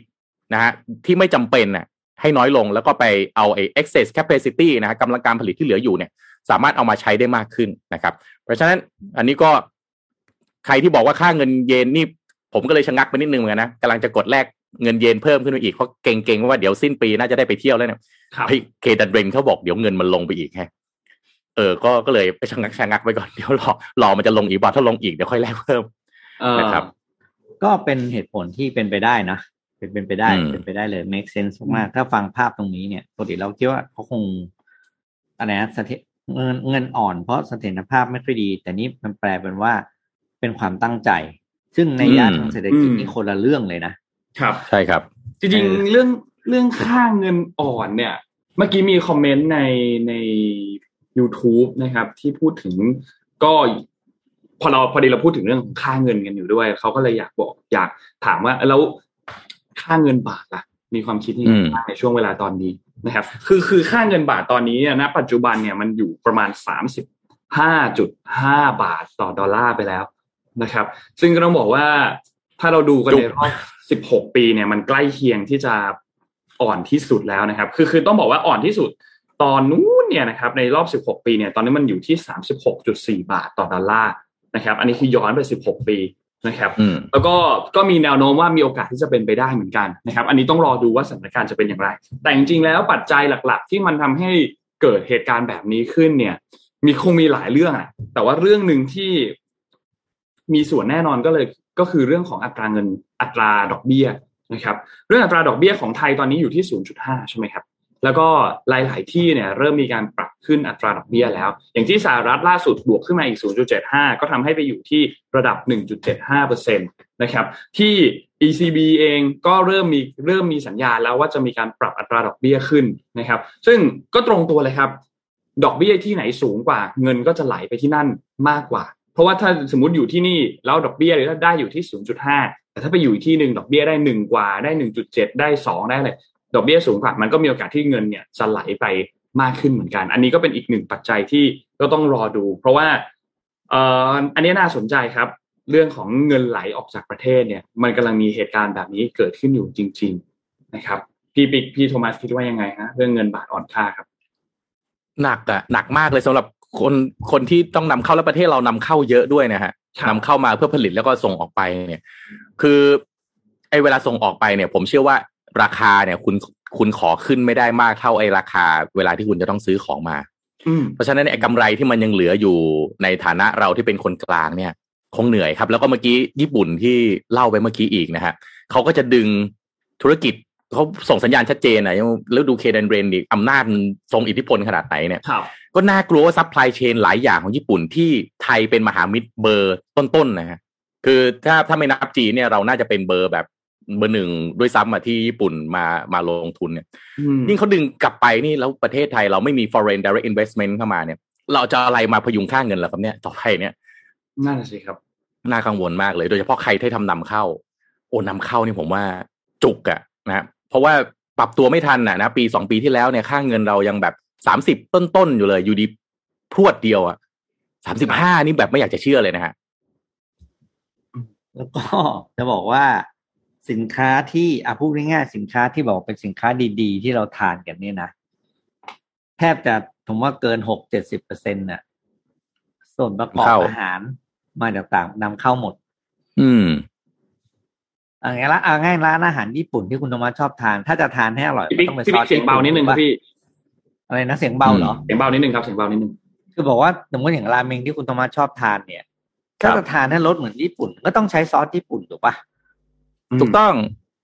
[SPEAKER 4] นะฮะที่ไม่จำเป็นน่ะให้น้อยลงแล้วก็ไปเอาไอ้ excess capacity นะฮะกำลังการผลิตที่เหลืออยู่เนี่ย สามารถเอามาใช้ได้มากขึ้นนะครับ เพราะฉะนั้นอันนี้ก็ใครที่บอกว่าค่าเงินเยนนี่ ผมก็เลยชะงักไปนิดนึงเหมือนกันนะกำลังจะกดแลกเงินเยนเพิ่มขึ้นมาอีกเพราะเก่งๆว่าเดี๋ยวสิ้นปีน่าจะได้ไปเที่ยวแล้วเนี่ยเคดันเบรนเขาบอกเดี๋ยวเงินมันลงไปอีกฮะเออ ก็ก็เลยไปชะงักชะงักไปก่อนเดี๋ยวรอรอมันจะลงอีกบาถ้าลงอีกเดี๋ยวค่อยแลกเพิ่มนะครับ
[SPEAKER 3] ก็เป็นเหตุผลที่เป็นไปได้นะ เป็นเป็นไปได้เป็นไปได้เลย make sense มากถ้าฟังภาพตรงนี้เนี่ยปกติเราคิดว่าเขาคงอะไรนะเงินเงินอ่อนเพราะเสถียรภาพไม่ค่อยดี แต่นี้มันแปลเป็นว่าเป็นความตั้งใจ ซึ่งในยาทางเศรษฐกิจนี่คนละเรื่องเลยนะครับ
[SPEAKER 4] ใช่ครับ
[SPEAKER 2] จริงๆเรื่องเรื่องค่าเงินอ่อนเนี่ย เมื่อกี้มีคอมเมนต์ในใน YouTube นะครับ ที่พูดถึงก็พอเราพอดีเราพูดถึงเรื่องของค่าเงินกันอยู่ด้วย เขาก็เลยอยากบอกอยากถามว่าแล้ว ค่าเงินบาทล่ะ มีความคิดยังไงในช่วงเวลาตอนนี้นะครับ คือคือค่าเงินบาทตอนนี้เนี่ยณปัจจุบันเนี่ยมันอยู่ประมาณสามสิบห้าจุดห้าบาทต่อดอลลาร์ไปแล้วนะครับ ซึ่งก็ต้องบอกว่าถ้าเราดูกันในรอบสิบหกปีเนี่ยมันใกล้เคียงที่จะอ่อนที่สุดแล้วนะครับ คือคือต้องบอกว่าอ่อนที่สุดตอนนู้นเนี่ยนะครับในรอบสิบหกปีเนี่ยตอนนี้มันอยู่ที่สามสิบหกจุดสี่บาทต่อดอลลาร์นะครับ อันนี้คือย้อนไปสิบหกปี นะครับแล้วก็ก็มีแนวโน้มว่ามีโอกาสที่จะเป็นไปได้เหมือนกันนะครับ อันนี้ต้องรอดูว่าสถานการณ์จะเป็นอย่างไร แต่จริงๆแล้วปัจจัยหลัก ๆ ที่มันทำให้เกิดเหตุการณ์แบบนี้ขึ้นเนี่ย มีคงมีหลายเรื่องอะแต่ว่าเรื่องหนึ่งที่มีส่วนแน่นอนก็เลยก็คือเรื่องของอัตราเงินอัตราดอกเบี้ยนะครับ เรื่องอัตราดอกเบี้ยของไทยตอนนี้อยู่ที่ 0.5 ใช่ไหมครับ แล้วก็หลาย ๆ ที่เนี่ยเริ่มมีการปรับขึ้นอัตราดอกเบี้ยแล้ว อย่างที่สหรัฐล่าสุดบวกขึ้นมาอีก 0.75 ก็ทำให้ไปอยู่ที่ระดับ 1.75%นะครับ ที่ ECB เองก็เริ่มมีเริ่มมีสัญญาณแล้วว่าจะมีการปรับอัตราดอกเบี้ยขึ้นนะครับ ซึ่งก็ตรงตัวเลยครับ ดอกเบี้ยที่ไหนสูงกว่า เงินก็จะไหลไปที่นั่นมากกว่า เพราะว่าถ้าสมมติอยู่ที่นี่แล้วดอกเบี้ยได้อยู่ที่ 0.5แต่ถ้าไปอยู่ที่หนึ่งดอกเบี้ยได้หนึ่งกว่าได้1.7ได้2ได้เลย ดอกเบี้ยสูงกว่ามันก็มีโอกาสที่เงินเนี่ยจะไหลไปมากขึ้นเหมือนกัน อันนี้ก็เป็นอีกหนึ่งปัจจัยที่ก็ต้องรอดู เพราะว่าเอ่ออันนี้น่าสนใจครับ เรื่องของเงินไหลออกจากประเทศเนี่ยมันกำลังมีเหตุการณ์แบบนี้เกิดขึ้นอยู่จริง ๆนะครับ พี่ปิ๊กพี่โทมัสคิดว่ายังไงฮะเรื่องเงินบาทอ่อนค่าครับ
[SPEAKER 4] หนักอะหนักมากเลยสำหรับคนคนที่ต้องนำเข้าแล้วประเทศเรานำเข้าเยอะด้วยนะฮะ
[SPEAKER 2] ครับ
[SPEAKER 4] นำเข้ามาเพื่อผลิตแล้วก็ส่งออกไปเนี่ย คือไอ้เวลาส่งออกไปเนี่ย ผมเชื่อว่า ราคาเนี่ย คุณคุณขอขึ้นไม่ได้มากเท่าไอ้ราคา เวลาที่คุณจะต้องซื้อของมา
[SPEAKER 2] อืม
[SPEAKER 4] เพราะฉะนั้นเนี่ยไอ้กำไรที่มันยังเหลืออยู่ในฐานะเราที่เป็นคนกลางเนี่ย คงเหนื่อยครับ แล้วก็เมื่อกี้ญี่ปุ่นที่เล่าไปเมื่อกี้อีกนะฮะเขาก็จะดึงธุรกิจเขาส่งสัญญาณชัดเจนนะยังแล้วดู Keidanren ดิอำนาจมันทรงอิทธิพลขนาดไหนเนี่ย
[SPEAKER 2] ครับ
[SPEAKER 4] ก็น่ากลัวว่า supply chain หลายอย่างของญี่ปุ่นที่ไทยเป็นมหามิตรเบอร์ต้นๆนะฮะคือถ้าถ้าไม่นับจีนเนี่ยเราน่าจะเป็นเบอร์แบบ เบอร์หนึ่งด้วยซ้ำอะที่ญี่ปุ่นมามาลงทุนเนี่ย
[SPEAKER 2] อืม
[SPEAKER 4] ยิ่งเขาดึงกลับไปนี่แล้วประเทศไทยเราไม่มี foreign direct investment เข้ามาเนี่ย เราจะอะไรมาพยุงค่าเงินล่ะครับเนี่ยต่อไปเนี่ย
[SPEAKER 2] นั่นน่ะสิครับ
[SPEAKER 4] น่ากังวลมากเลย โดยเฉพาะใครที่ทำนำเข้า โอ้นำเข้านี่ผมว่าจุกอะนะฮะเพราะว่าปรับตัวไม่ทันอะนะปีสองปีที่แล้วเนี่ยค่าเงินเรายังแบบสามสิบต้นๆอยู่เลย อยู่ดีพรวดเดียวอะสามสิบห้านี่แบบไม่อยากจะเชื่อเลยนะฮะ
[SPEAKER 3] แล้วก็จะบอกว่า สินค้าที่อะพูดง่ายๆสินค้าที่บอกเป็นสินค้าดีๆ ที่เราทานกันเนี่ยนะแทบจะผมว่าเกินหกเจ็ดสิบเปอร์เซ็นต์น่ะ ส่วนประกอบ
[SPEAKER 4] เข้า
[SPEAKER 3] อาหารมาจากต่างนำเข้าหมด
[SPEAKER 4] อืม
[SPEAKER 3] เอย่างละเอาง่ายร้านอาหารญี่ปุ่นที่คุณธรรมะชอบทาน ถ้าจะทานให้อร่อย
[SPEAKER 2] พี่ปิ๊ก
[SPEAKER 3] ต้องไป
[SPEAKER 2] พี่
[SPEAKER 3] ซอ
[SPEAKER 2] ปิ๊
[SPEAKER 3] ส
[SPEAKER 2] กเสียงเบานิดนึงครับพี่
[SPEAKER 3] อะไรนะเสียงเบาเหรอ
[SPEAKER 2] เสียงเบานิดนึงครับเสียงเบานิดนึง
[SPEAKER 3] คือบอกว่าสมมติอย่างราเมงที่คุณธรรมะชอบทานเนี่ย
[SPEAKER 4] ครั
[SPEAKER 3] ถ้า
[SPEAKER 4] บ
[SPEAKER 3] จะทานให้รสเหมือนญี่ปุ่น ก็ต้องใช้ซอสญี่ปุ่นถูกปะ
[SPEAKER 4] ถูกต้อง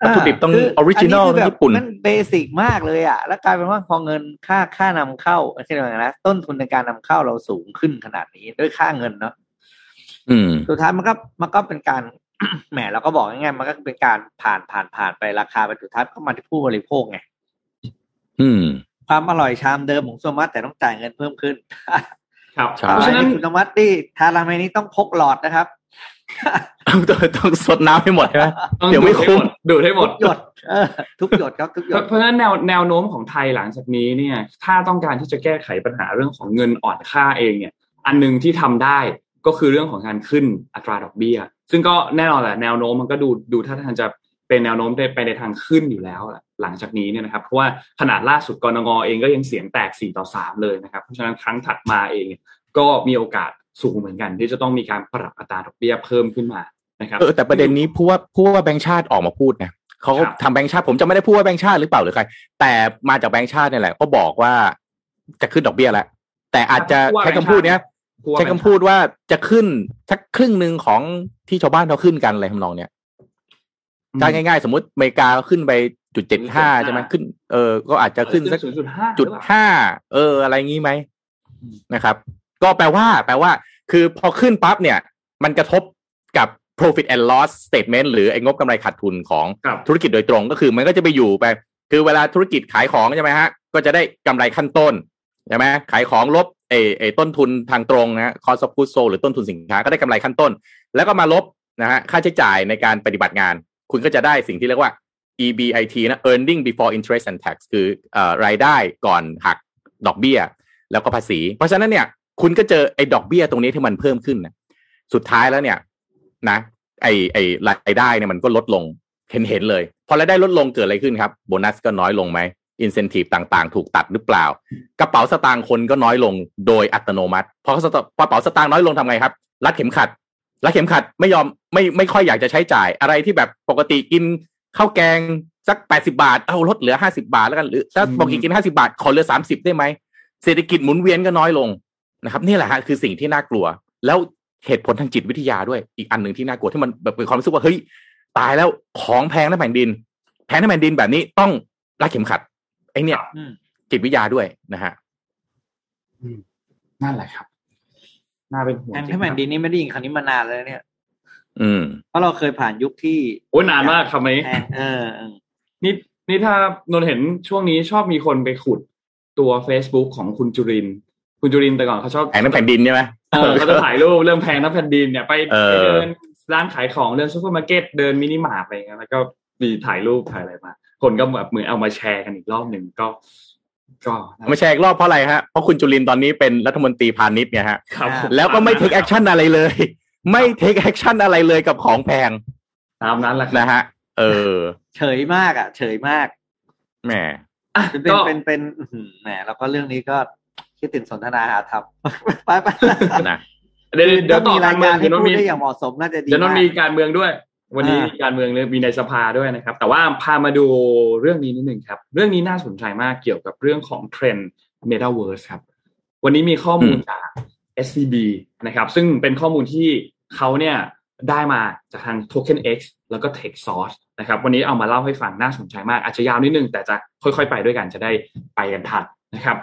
[SPEAKER 4] วัตถุดิบต้อง
[SPEAKER 3] คือ
[SPEAKER 4] original คือ
[SPEAKER 3] แบบ
[SPEAKER 4] ญี่ปุ่น
[SPEAKER 3] มัน basic มากเลยอะ แล้วกลายเป็นว่าพอเงินค่าค่านำเข้าใช่ไหมนะต้นทุนในการนำเข้าเราสูงขึ้นขนาดนี้ด้วยค่าเงินเนาะ
[SPEAKER 4] อืม
[SPEAKER 3] สุดท้ายมันก็มันก็เป็นการแหมเราก็บอกง่ายๆมันก็เป็นการผ่านผ่านผ่านไปราคาไปสุดท้ายก็มาที่ผู้บริโภคไง
[SPEAKER 4] อืม
[SPEAKER 3] ความอร่อยชามเดิมของโธมัสแต่ต้องจ่ายเงินเพิ่มขึ้น
[SPEAKER 2] ครับ
[SPEAKER 4] ใช่
[SPEAKER 2] เพราะฉะนั้น
[SPEAKER 3] คุณโธมัสที่ทานราเมงนี้ต้องพกหลอดนะครับ
[SPEAKER 4] ต้องต้องสดน้ำให้หมดใช่ไหม
[SPEAKER 2] ต้อง
[SPEAKER 4] เดี๋ยวไม่
[SPEAKER 2] ดูให้
[SPEAKER 4] คุ้ม
[SPEAKER 2] หดดูดให้หมด
[SPEAKER 3] ทุกหยดเออทุกหยดครับทุกหย
[SPEAKER 2] เพราะ
[SPEAKER 3] ด
[SPEAKER 2] เพราะฉะนั้นแนวแนวโน้มของไทยหลังจากนี้เนี่ย ถ้าต้องการที่จะแก้ไขปัญหาเรื่องของเงินอ่อนค่าเองเนี่ย อันหนึงที่ทำได้ก็คือเรื่องของการขึ้นอัตราดอกเบี้ย ซึ่งก็แน่นอนแหละแนวโน้มมันก็ดูดูท่าทางจะเป็นแนวโน้มไปในทางขึ้นอยู่แล้วแหละหลังจากนี้เนี่ยนะครับ เพราะว่าขนาดล่าสุดกรงเองก็ยังเสียงแตก4ต่อ3เลยนะครับ เพราะฉะนั้นครั้งถัดมาเองก็มีโอกาส สูงเหมือนกัน ที่จะต้องมีการปรับอัตราดอกเบี้ยเพิ่มขึ้นมานะครับ
[SPEAKER 4] เออแต่ประเด็นนี้ผู้ว่าผู้ว่าแบงค์ชาติออกมาพูดนะเขา
[SPEAKER 2] ครับ
[SPEAKER 4] ทำแบงค์ชาติผมจะไม่ได้พูดว่าแบงค์ชาติหรือเปล่าหรือใครแต่มาจากแบงค์ชาติเนี่ยแหละก็บอกว่าจะขึ้นดอกเบี้ยแล้วแต่อาจจะใช้คำพูดเนี้ย
[SPEAKER 2] ผู้ว่า
[SPEAKER 4] ใช้คำพูดว่าจะขึ้นสักครึ่งหนึ่งของที่ชาวบ้านเขาขึ้นกันอะไรทำนองเนี้ย
[SPEAKER 2] อืม
[SPEAKER 4] ถ้าง่ายๆ สมมติอเมริกาขึ้นไปจุดเจ็ดห้า
[SPEAKER 2] 0.75
[SPEAKER 4] ใช่ไหมขึ้น เออ ก็อาจจะขึ้นสัก
[SPEAKER 2] ศูนย์จุดห้า
[SPEAKER 4] จุดห้าเออ อะไรงี้ไหมนะครับ ก็แปลว่า แปลว่า คือพอขึ้นปั๊บเนี่ย มันกระทบกับ profit and loss statement หรือไอ้งบกำไรขาดทุนของ
[SPEAKER 2] ครับ
[SPEAKER 4] ธุรกิจโดยตรงก็คือ มันก็จะไปอยู่ไป คือเวลาธุรกิจขายของใช่ไหมฮะ ก็จะได้กำไรขั้นต้นใช่ไหมขายของลบเอเอต้นทุนทางตรงนะ cost of goods sold หรือต้นทุนสินค้าก็ได้กำไรขั้นต้น แล้วก็มาลบนะฮะค่าใช้จ่ายในการปฏิบัติงาน คุณก็จะได้สิ่งที่เรียกว่า EBIT นะ earning before interest and tax คือเอ่อรายได้ก่อนหักดอกเบี้ย แล้วก็ภาษี เพราะฉะนั้นเนี่ย คุณก็เจอไอ้ดอกเบี้ยตรงนี้ที่มันเพิ่มขึ้นนะสุดท้ายแล้วเนี่ย นะ ไอ้ไอ้รายได้เนี่ยมันก็ลดลงเห็นเห็นเลย พอรายได้ลดลงเกิดอะไรขึ้นครับ โบนัสก็น้อยลงไหมอินเซนティブต่างๆ ถูกตัดหรือเปล่า กระเป๋าสตางค์คนก็น้อยลงโดยอัตโนมัติพอกระเป๋าสตางค์น้อยลงทำไงครับ รัดเข็มขัด รัดเข็มขัดไม่ยอมไม่ไม่ค่อยอยากจะใช้จ่ายอะไรที่แบบปกติกินข้าวแกงสักแปดสิบาท เอาลดเหลือห้าสิบาทแล้วกันหรือถ้า
[SPEAKER 2] อืม
[SPEAKER 4] ปกติกินห้าสิบาท ขอเหลือสามสิบได้ไหมเศรษฐกิจหมุนเวียนก็น้อยลง นะครับนี่แหละฮะคือสิ่งที่น่ากลัว แล้วเหตุผลทางจิตวิทยาด้วยอีกอันหนึ่งที่น่ากลัวที่มันแบบเป็นความรู้สึกว่าเฮ้ยตายแล้วของแพงในแผ่นดิน แพงในแผ่นดินแบบนี้ต้องรัดเข็มขัดไอเนี่ย
[SPEAKER 3] อืม
[SPEAKER 4] จิตวิทยาด้วยนะฮะ
[SPEAKER 2] นั่นแหละครับน่าเป็นห่วง
[SPEAKER 3] แทน
[SPEAKER 2] จริ
[SPEAKER 3] ที่
[SPEAKER 2] ง
[SPEAKER 3] แผ่น
[SPEAKER 2] ครับ
[SPEAKER 3] ดินนี้ไม่ได้ยินคำนี้มานานแล้วเนี่ย
[SPEAKER 4] อืม
[SPEAKER 3] เพราะเราเคยผ่านยุคที่
[SPEAKER 2] โอ้ยนานมากคำนี้
[SPEAKER 3] แพงเออเออ
[SPEAKER 2] นี่นี่ถ้านนท์เห็นช่วงนี้ชอบมีคนไปขุดตัว Facebook ของคุณจุรินทร์ คุณจุรินทร์แต่ก่อนเขาชอบ
[SPEAKER 4] แผงน้ำแผ่นดินใช่ไหม
[SPEAKER 2] เออเขาจะถ่ายรูปเรื่องแพงน้ำแผ่นดินเนี่ยไป
[SPEAKER 4] เออ
[SPEAKER 2] ไปเดินร้านขายของเดินซูเปอร์มาร์เก็ตเดินมินิมาร์ทอะไรเงี้ยแล้วก็มีถ่ายรูปถ่ายอะไรมา คนก็แบบเหมือนเอามาแชร์กันอีกรอบหนึ่งก็ก็
[SPEAKER 4] ไม่แชร์อีกรอบเพราะอะไรฮะเพราะคุณจุลินตอนนี้เป็นรัฐมนตรีพาณิชย์ไงฮะ
[SPEAKER 2] ครับผม
[SPEAKER 4] แล้วก็ไม่เทคแอคชั่นอะไรเลย ไม่เทคแอคชั่นอะไรเลยกับของแพง
[SPEAKER 2] ตามนั้นแหละครับ
[SPEAKER 4] นะฮะ เออ
[SPEAKER 3] เฉยมากอะ เฉยมาก
[SPEAKER 4] แหม
[SPEAKER 2] อะ
[SPEAKER 3] เป็นเป็น
[SPEAKER 2] ก็
[SPEAKER 3] เป็นเป็นอื้อหือแหมแล้วก็เรื่องนี้ก็ คิดถึงสนทนาหาธรรมไปไป
[SPEAKER 4] นะ
[SPEAKER 2] เดี๋ยวเดี๋ยวต่อ
[SPEAKER 3] มี
[SPEAKER 2] การ
[SPEAKER 3] ราย
[SPEAKER 2] เมือง
[SPEAKER 3] งานให้
[SPEAKER 2] เดี๋ยว
[SPEAKER 3] พู
[SPEAKER 2] นน
[SPEAKER 3] ด
[SPEAKER 2] มี
[SPEAKER 3] ได้อย่างเหมาะสมน่าจะดี
[SPEAKER 2] เดี๋ยวนน
[SPEAKER 3] มาก
[SPEAKER 2] มีการเมืองด้วย วันนี้
[SPEAKER 3] อ่า
[SPEAKER 2] มีการเมืองเลยมีในสภาด้วยนะครับ แต่ว่าพามาดูเรื่องนี้นิดหนึ่งครับ เรื่องนี้น่าสนใจมากเกี่ยวกับเรื่องของเทรนด์ Metaverse ครับ วันนี้มีข้อมูลจาก SCB นะครับ ซึ่งเป็นข้อมูลที่เขาเนี่ยได้มาจากทาง Token X แล้วก็ Tech Source นะครับ วันนี้เอามาเล่าให้ฟังน่าสนใจมากอาจจะยาวนิดนึง แต่จะค่อยๆ ไปด้วยกันจะได้ไปกันทันนะครับ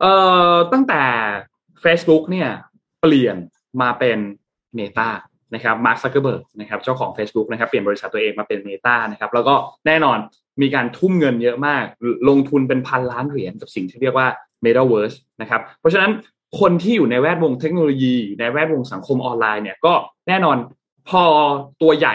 [SPEAKER 2] เอ่อตั้งแต่ Facebook เนี่ยเปลี่ยนมาเป็น Meta นะครับมาร์คซักเกอร์เบิร์กนะครับเจ้าของ Facebook นะครับเปลี่ยนบริษัทตัวเองมาเป็น Meta นะครับแล้วก็แน่นอนมีการทุ่มเงินเยอะมาก ลงทุนเป็นพันล้านเหรียญกับสิ่งที่เรียกว่า Metaverse นะครับเพราะฉะนั้นคนที่อยู่ในแวดวงเทคโนโลยี ในแวดวงสังคมออนไลน์เนี่ยก็แน่นอนพอตัวใหญ่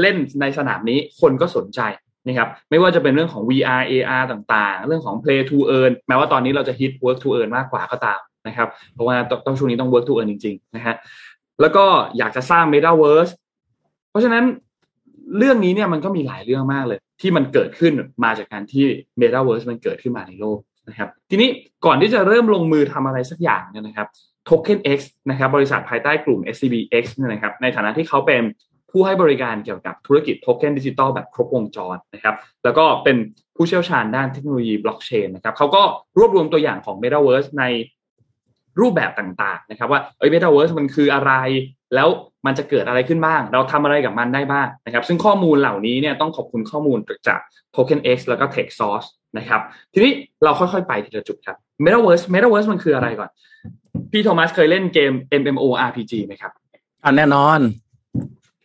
[SPEAKER 2] เล่นในสนามนี้คนก็สนใจ นะครับไม่ว่าจะเป็นเรื่องของ VR AR ต่างๆ เรื่องของ Play to Earn แม้ว่าตอนนี้เราจะฮิต Work to Earn มากกว่าก็ตามนะครับเพราะว่าต้องต้องช่วงนี้ต้อง Work to Earn จริงๆนะฮะแล้วก็อยากจะสร้าง Metaverse เพราะฉะนั้นเรื่องนี้เนี่ยมันก็มีหลายเรื่องมากเลย ที่มันเกิดขึ้นมาจากการที่ Metaverse มันเกิดขึ้นมาในโลกนะครับทีนี้ก่อนที่จะเริ่มลงมือทำอะไรสักอย่างเนี่ยนะครับ Token X นะครับบริษัทภายใต้กลุ่ม SCBX เนี่ยนะครับในฐานะที่เขาเป็น ผู้ให้บริการเกี่ยวกับธุรกิจโทเค็นดิจิตอลแบบครบวงจรนะครับ แล้วก็เป็นผู้เชี่ยวชาญด้านเทคโนโลยีบล็อกเชนนะครับเขาก็รวบรวมตัวอย่างของ Metaverse ในรูปแบบต่างๆนะครับ ว่าเอ้ย Metaverse มันคืออะไร แล้วมันจะเกิดอะไรขึ้นบ้าง เราทำอะไรกับมันได้บ้างนะครับ ซึ่งข้อมูลเหล่านี้เนี่ยต้องขอบคุณข้อมูลจาก Token X แล้วก็ Tech Source นะครับ ทีนี้เราค่อยๆไปทีละจุดครับ Metaverse Metaverse มันคืออะไรก่อน พี่โทมัสเคยเล่นเกม MMORPG ไหมครับ
[SPEAKER 4] อันแน่นอน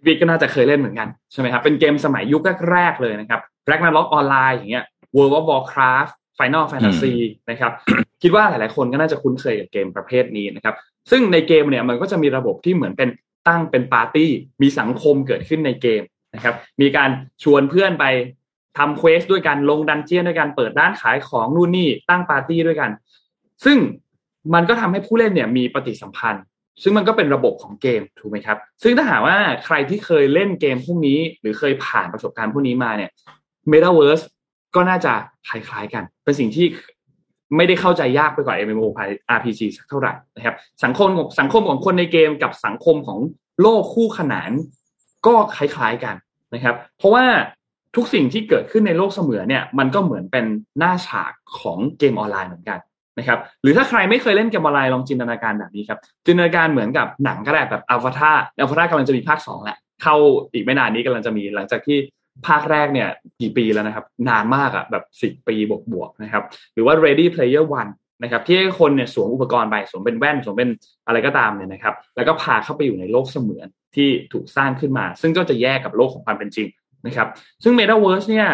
[SPEAKER 2] พี่ก็น่าจะเคยเล่นเหมือนกันใช่ไหมครับเป็นเกมสมัยยุคแรกๆเลยนะครับ Ragnarok ออนไลน์อย่างเงี้ย World of Warcraft Final Fantasy นะครับคิดว่าหลายๆคนก็น่าจะคุ้นเคยกับเกมประเภทนี้นะครับซึ่งในเกมเนี่ยมันก็จะมีระบบที่เหมือนเป็นตั้งเป็นปาร์ตี้มีสังคมเกิดขึ้นในเกมนะครับมีการชวนเพื่อนไปทำ quest ด้วยกันลง dungeon ด้วยกันเปิดร้านขายของนู่นนี่ตั้งปาร์ตี้ด้วยกัน ซึ่งมันก็ทำให้ผู้เล่นเนี่ยมีปฏิสัมพันธ์ ซึ่งมันก็เป็นระบบของเกมถูกไหมครับ ซึ่งถ้าหากว่าใครที่เคยเล่นเกมพวกนี้ หรือเคยผ่านประสบการณ์พวกนี้มาเนี่ย Metaverse ก็น่าจะคล้ายๆกัน เป็นสิ่งที่ไม่ได้เข้าใจยากไปกว่า MMORPG สักเท่าไหร่นะครับ สังคมสังคมของคนในเกมกับสังคมของโลกคู่ขนานก็คล้ายๆกันนะครับ เพราะว่าทุกสิ่งที่เกิดขึ้นในโลกเสมือนเนี่ย มันก็เหมือนเป็นหน้าฉากของเกมออนไลน์เหมือนกัน นะครับหรือถ้าใครไม่เคยเล่นเกมออนไลน์ลองจินตนาการแบบนี้ครับจินตนาการเหมือนกับหนังก็ได้แบบอัลฟาธาอัลฟาธากำลังจะมีภาคสองแหละเข้าอีกไม่นานนี้กำลังจะมีหลังจากที่ภาคแรกเนี่ยกี่ปีแล้วนะครับ นานมากอะแบบสิบปีบวกๆนะครับหรือว่า Ready Player One นะครับที่ให้คนเนี่ยสวมอุปกรณ์ไปสวมเป็นแว่นสวมเป็นอะไรก็ตามเนี่ยนะครับแล้วก็พาเข้าไปอยู่ในโลกเสมือนที่ถูกสร้างขึ้นมา ซึ่งก็จะแยกกับโลกของความเป็นจริงนะครับซึ่ง Metaverse เนี่ย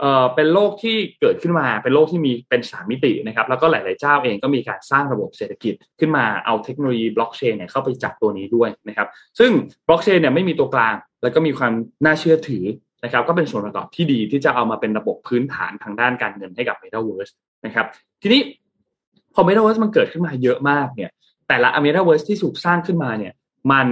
[SPEAKER 2] เอ่อเป็นโลกที่เกิดขึ้นมาเป็นโลกที่มีเป็นสามมิตินะครับแล้วก็หลาย ๆ เจ้าเองก็มีการสร้างระบบเศรษฐกิจขึ้นมาเอาเทคโนโลยีบล็อกเชนเนี่ยเข้าไปจับตัวนี้ด้วยนะครับซึ่งบล็อกเชนเนี่ยไม่มีตัวกลาง แล้วก็มีความน่าเชื่อถือนะครับก็เป็นส่วนประกอบที่ดีที่จะเอามาเป็นระบบพื้นฐานทางด้านการเงินให้กับ Metaverse นะครับทีนี้พอ Metaverse มันเกิดขึ้นมาเยอะมากเนี่ยแต่ละ Metaverse ที่ถูกสร้างขึ้นมาเนี่ยมัน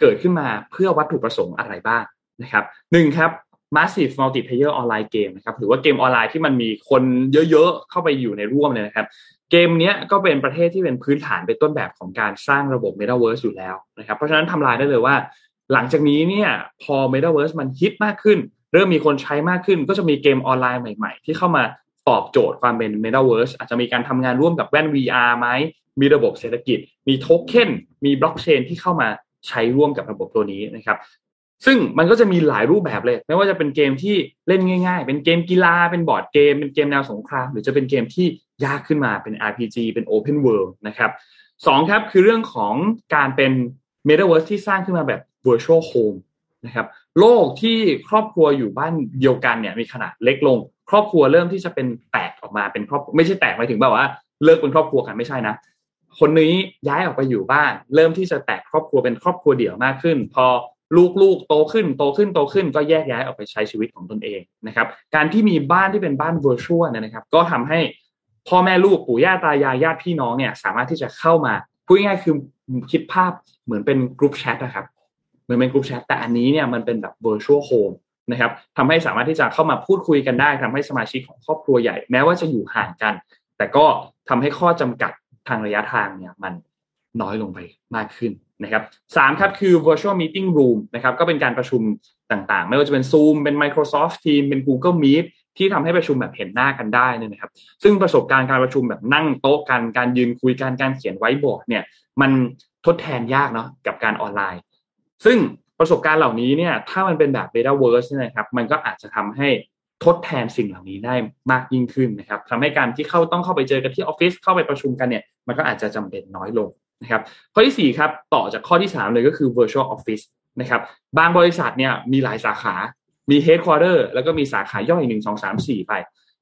[SPEAKER 2] เกิดขึ้นมาเพื่อวัตถุประสงค์อะไรบ้างนะครับหนึ่งครับ massive multiplayer online game นะครับหรือว่าเกมออนไลน์ที่มันมีคนเยอะๆ เข้าไปอยู่ในร่วมเลยนะครับ เกมนี้ก็เป็นประเทศที่เป็นพื้นฐานเป็นต้นแบบของการสร้างระบบ Metaverse อยู่แล้วนะครับเพราะฉะนั้นทำลายได้เลยว่า หลังจากนี้เนี่ยพอ Metaverse มันฮิตมากขึ้น เริ่มมีคนใช้มากขึ้น ก็จะมีเกมออนไลน์ใหม่ๆ ที่เข้ามาตอบโจทย์ความเป็น Metaverse อาจจะมีการทำงานร่วมกับแว่น VR ไหมมีระบบเศรษฐกิจ มีโทเค็นมีบล็อกเชนที่เข้ามาใช้ร่วมกับระบบตัวนี้นะครับ ซึ่งมันก็จะมีหลายรูปแบบเลย ไม่ว่าจะเป็นเกมที่เล่นง่าย ๆ เป็นเกมกีฬา เป็นบอร์ดเกม เป็นเกมแนวสงคราม หรือจะเป็นเกมที่ยากขึ้นมาเป็น RPG เป็น Open World นะครับสองครับคือเรื่องของการเป็น Metaverse ที่สร้างขึ้นมาแบบ Virtual Home นะครับโลกที่ครอบครัวอยู่บ้านเดียวกันเนี่ยมีขนาดเล็กลง ครอบครัวเริ่มที่จะเป็นแตกออกมาเป็นครอบไม่ใช่แตกหมายถึงแบบว่าเลิกเป็นครอบครัวกันไม่ใช่นะคนนี้ย้ายออกไปอยู่บ้าน เริ่มที่จะแตกครอบครัวเป็นครอบครัวเดี่ยวมากขึ้น พอ ลูกๆ โตขึ้นโตขึ้นโตขึ้น ก็แยกย้ายออกไปใช้ชีวิตของตนเองนะครับ การที่มีบ้านที่เป็นบ้าน virtual เนี่ยนะครับ ก็ทำให้พ่อแม่ลูกปู่ย่าตายายญาติพี่น้องเนี่ย สามารถที่จะเข้ามาพูดง่ายคือคิดภาพเหมือนเป็นกลุ่มแชทนะครับเหมือนเป็นกลุ่มแชทแต่อันนี้เนี่ยมันเป็นแบบ virtual home นะครับทำให้สามารถที่จะเข้ามาพูดคุยกันได้ทำให้สมาชิกของครอบครัวใหญ่แม้ว่าจะอยู่ห่างกัน แต่ก็ทำให้ข้อจำกัดทางระยะทางเนี่ยมันน้อยลงไปมากขึ้น นะครับสามครับคือ virtual meeting room นะครับก็เป็นการประชุมต่างๆ ไม่ว่าจะเป็น Zoom เป็น Microsoft Teams เป็น Google Meet ที่ทำให้ประชุมแบบเห็นหน้ากันได้นี่นะครับ ซึ่งประสบการณ์การประชุมแบบนั่งโต๊ะกันการยืนคุยกันการเขียนไว้บอร์ดเนี่ย มันทดแทนยากเนาะกับการออนไลน์ ซึ่งประสบการณ์เหล่านี้เนี่ย ถ้ามันเป็นแบบ Metaverse เนี่ยนะครับ มันก็อาจจะทำให้ทดแทนสิ่งเหล่านี้ได้มากยิ่งขึ้นนะครับทำให้การที่เข้าต้องเข้าไปเจอกันที่ออฟฟิศเข้าไปประชุมกันเนี่ย มันก็อาจจะจำเป็นน้อยลง นะครับข้อที่ 4 ครับ ต่อจากข้อที่ 3 เลยก็คือ virtual office นะครับบางบริษัทเนี่ยมีหลายสาขา มีเฮดค q อเ t อร์แล้วก็มีสาขาย่อยหนึ่งสองสามสี่ไป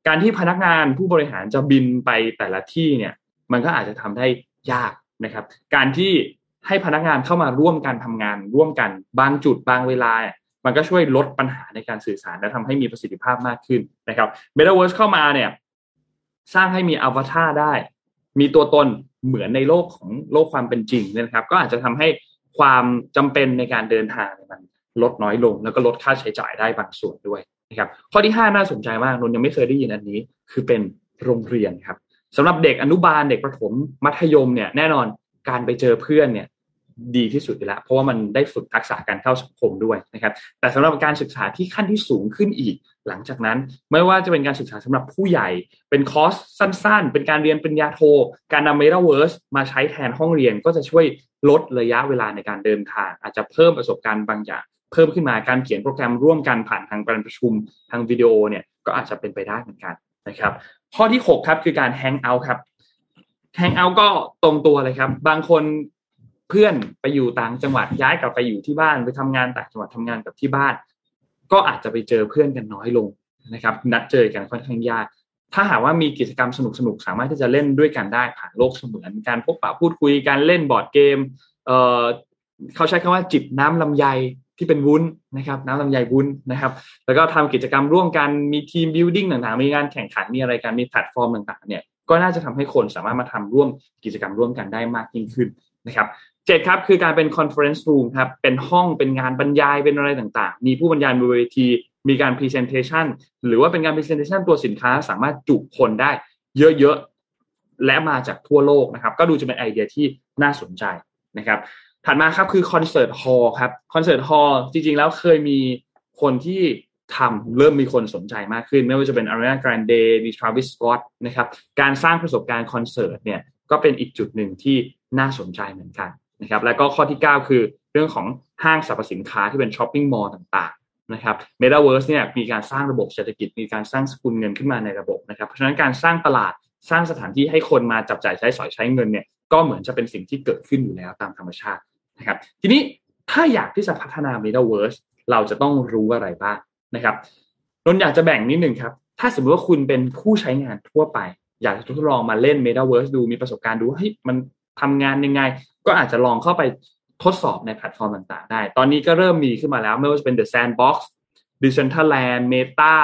[SPEAKER 2] การที่พนักงานผู้บริหารจะบินไปแต่ละที่เนี่ยมันก็อาจจะทำได้ยากนะครับ การที่ให้พนักงานเข้ามาร่วมกันทำงาน ร่วมกันบางจุดบางเวลา มันก็ช่วยลดปัญหาในการสื่อสาร และทำให้มีประสิทธิภาพมากขึ้นนะครับ Metaverse เข้ามาเนี่ยสร้างให้มีอวตารได้ มีตัวตน เหมือนในโลกของโลกความเป็นจริงนะครับ ก็อาจจะทำให้ความจำเป็นในการเดินทางมันลดน้อยลง แล้วก็ลดค่าใช้จ่ายได้บางส่วนด้วยนะครับ ข้อที่ 5 น่าสนใจมากนนยังไม่เคยได้ยินอันนี้ คือเป็นโรงเรียนครับสำหรับเด็กอนุบาลเด็กประถมมัธยมเนี่ยแน่นอนการไปเจอเพื่อนเนี่ย ดีที่สุดอยู่แล้ว เพราะว่ามันได้ฝึกทักษะการเข้าสังคมด้วยนะครับ แต่สำหรับการศึกษาที่ขั้นที่สูงขึ้นอีก หลังจากนั้นไม่ว่าจะเป็นการศึกษาสำหรับผู้ใหญ่ เป็นคอร์สสั้น ๆ เป็นการเรียนปริญญาโท การนำเมตาเวิร์สมาใช้แทนห้องเรียนก็จะช่วยลดระยะเวลาในการเดินทาง อาจจะเพิ่มประสบการณ์บางอย่าง เพิ่มขึ้นมาการเขียนโปรแกรมร่วมกันผ่านทางการประชุมทางวิดีโอเนี่ยก็อาจจะเป็นไปได้เหมือนกันนะครับ ข้อที่ 6 ครับคือการ hangout ครับ hangout ก็ตรงตัวเลยครับ บางคน เพื่อนไปอยู่ต่างจังหวัดย้ายกลับไปอยู่ที่บ้านไปทำงานต่างจังหวัดทำงานกับที่บ้าน ก็อาจจะไปเจอเพื่อนกันน้อยลงนะครับ นัดเจอกันค่อนข้างยาก ถ้าหากว่ามีกิจกรรมสนุกสนุกสามารถที่จะเล่นด้วยกันได้ผ่านโลกเสมือน การพบปะพูดคุยการเล่นบอร์ดเกมเอ่อเขาใช้คำว่าจิบน้ำลำไยที่เป็นวุ้นนะครับ น้ำลำไยวุ้นนะครับ แล้วก็ทำกิจกรรมร่วมกันมี team building ต่างๆ มีงานแข่งขันมีอะไรกันมีแพลตฟอร์มต่างๆเนี่ยก็น่าจะทำให้คนสามารถมาทำร่วมกิจกรรมร่วมกันได้มากยิ่งขึ้นนะครับ เจ็ดครับคือการเป็น conference room ครับเป็นห้องเป็นงานบรรยายเป็นอะไรต่างๆ มีผู้บรรยายบนเวทีมีการ presentation หรือว่าเป็นการ presentation ตัวสินค้าสามารถจุคนได้เยอะๆ และมาจากทั่วโลกนะครับ ก็ดูจะเป็นไอเดียที่น่าสนใจนะครับ ถัดมาครับคือคอนเสิร์ตฮอลล์ครับคอนเสิร์ตฮอลล์จริงๆ แล้วเคยมีคนที่ทำเริ่มมีคนสนใจมากขึ้น ไม่ว่าจะเป็น Ariana Grande มี Travis Scott นะครับ การสร้างประสบการณ์คอนเสิร์ตเนี่ยก็เป็นอีกจุดหนึ่งที่น่าสนใจเหมือนกัน นะครับแล้วก็ข้อที่ 9 คือเรื่องของห้างสรรพสินค้าที่เป็น shopping mall ต่างๆนะครับเมตาเวิร์สเนี่ยมีการสร้างระบบเศรษฐกิจมีการสร้างสกุลเงินขึ้นมาในระบบนะครับเพราะฉะนั้นการสร้างตลาดสร้างสถานที่ให้คนมาจับจ่ายใช้สอยใช้เงินเนี่ยก็เหมือนจะเป็นสิ่งที่เกิดขึ้นอยู่แล้วตามธรรมชาตินะครับทีนี้ถ้าอยากที่จะพัฒนา Metaverse เราจะต้องรู้อะไรบ้างนะครับนนท์อยากจะแบ่งนิดหนึ่งครับ ถ้าสมมติว่าคุณเป็นผู้ใช้งานทั่วไป อยากจะทดลองมาเล่น Metaverse ดูมีประสบการณ์ดูว่าเฮ้ยมัน ทำงานยังไง ก็อาจจะลองเข้าไปทดสอบในแพลตฟอร์มต่างๆ ได้ ตอนนี้ก็เริ่มมีขึ้นมาแล้ว ไม่ว่าจะเป็น The Sandbox Decentraland Meta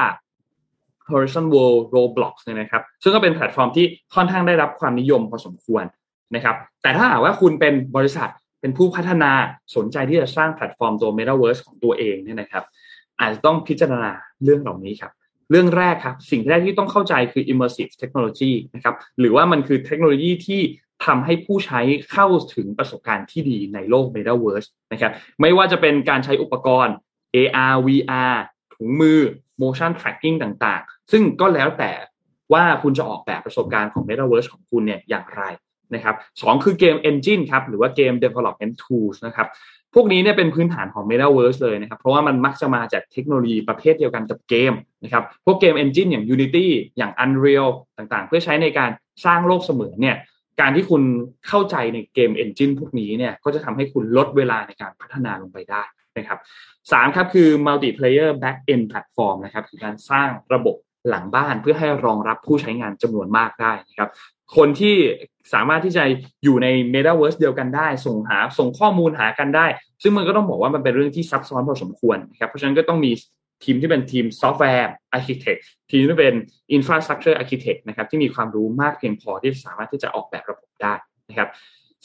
[SPEAKER 2] Horizon World Roblox เนี่ยนะครับ ซึ่งก็เป็นแพลตฟอร์มที่ค่อนข้างได้รับความนิยมพอสมควรนะครับ แต่ถ้าหากว่าคุณเป็นบริษัทเป็นผู้พัฒนาสนใจที่จะสร้างแพลตฟอร์มตัว Metaverse ของตัวเองเนี่ยนะครับ อาจจะต้องพิจารณาเรื่องเหล่านี้ครับเรื่องแรกครับ สิ่งแรกที่ต้องเข้าใจคือ immersive technology นะครับ หรือว่ามันคือเทคโนโลยีที่ ทำให้ผู้ใช้เข้าถึงประสบการณ์ที่ดีในโลก Metaverse นะครับไม่ว่าจะเป็นการใช้อุปกรณ์ AR VR ถุงมือ motion tracking ต่างๆ ซึ่งก็แล้วแต่ว่าคุณจะออกแบบประสบการณ์ของ Metaverse ของคุณเนี่ยอย่างไรนะครับสองคือเกม Engine ครับหรือว่าเกม Development Tools นะครับพวกนี้เนี่ยเป็นพื้นฐานของ Metaverse เลยนะครับ เพราะว่ามันมักจะมาจากเทคโนโลยีประเภทเดียวกันกับเกมนะครับพวกเกม Engine อย่าง Unity อย่าง Unreal ต่างๆ เพื่อใช้ในการสร้างโลกเสมือนเนี่ย การที่คุณเข้าใจในเกมเอนจินพวกนี้เนี่ยก็จะทำให้คุณลดเวลาในการพัฒนาลงไปได้นะครับสามครับคือ multiplayer back end platform นะครับคือการสร้างระบบหลังบ้านเพื่อให้รองรับผู้ใช้งานจำนวนมากได้นะครับคนที่สามารถที่จะอยู่ใน Metaverse เดียวกันได้ ส่งหาส่งข้อมูลหากันได้ ซึ่งมันก็ต้องบอกว่ามันเป็นเรื่องที่ซับซ้อนพอสมควรนะครับเพราะฉะนั้นก็ต้องมี ทีมที่เป็นทีม software architect ทีมที่เป็น infrastructure architect นะครับที่มีความรู้มากเพียงพอที่สามารถที่จะออกแบบระบบได้นะครับ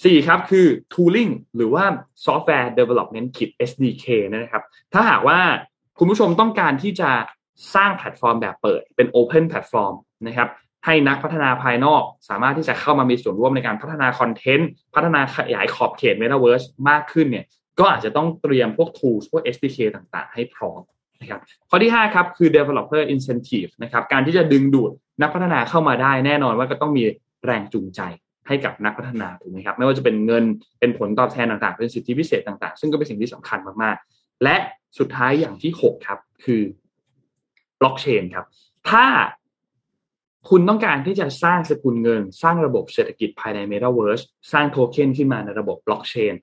[SPEAKER 2] สี่ครับคือ tooling หรือว่า software development kit SDK นะครับ ถ้าหากว่าคุณผู้ชมต้องการที่จะสร้างแพลตฟอร์มแบบเปิดเป็น open platform นะครับ ให้นักพัฒนาภายนอกสามารถที่จะเข้ามามีส่วนร่วมในการพัฒนาคอนเทนต์ พัฒนาขยายขอบเขต Metaverse มากขึ้นเนี่ย ก็อาจจะต้องเตรียมพวก tools พวก SDK ต่างๆ ให้พร้อม นะครับข้อที่5ครับคือ developer incentive นะครับการที่จะดึงดูดนักพัฒนาเข้ามาได้แน่นอนว่าก็ต้องมีแรงจูงใจให้กับนักพัฒนาถูกไหมครับไม่ว่าจะเป็นเงินเป็นผลตอบแทนต่างๆ เป็นสิทธิพิเศษต่างๆ ซึ่งก็เป็นสิ่งที่สำคัญมากๆ และสุดท้ายอย่างที่ 6 ครับ คือบล็อกเชนครับ ถ้าคุณต้องการที่จะสร้างสกุลเงิน สร้างระบบเศรษฐกิจภายใน Metaverse สร้างโทเค็นขึ้นมาในระบบบล็อกเชน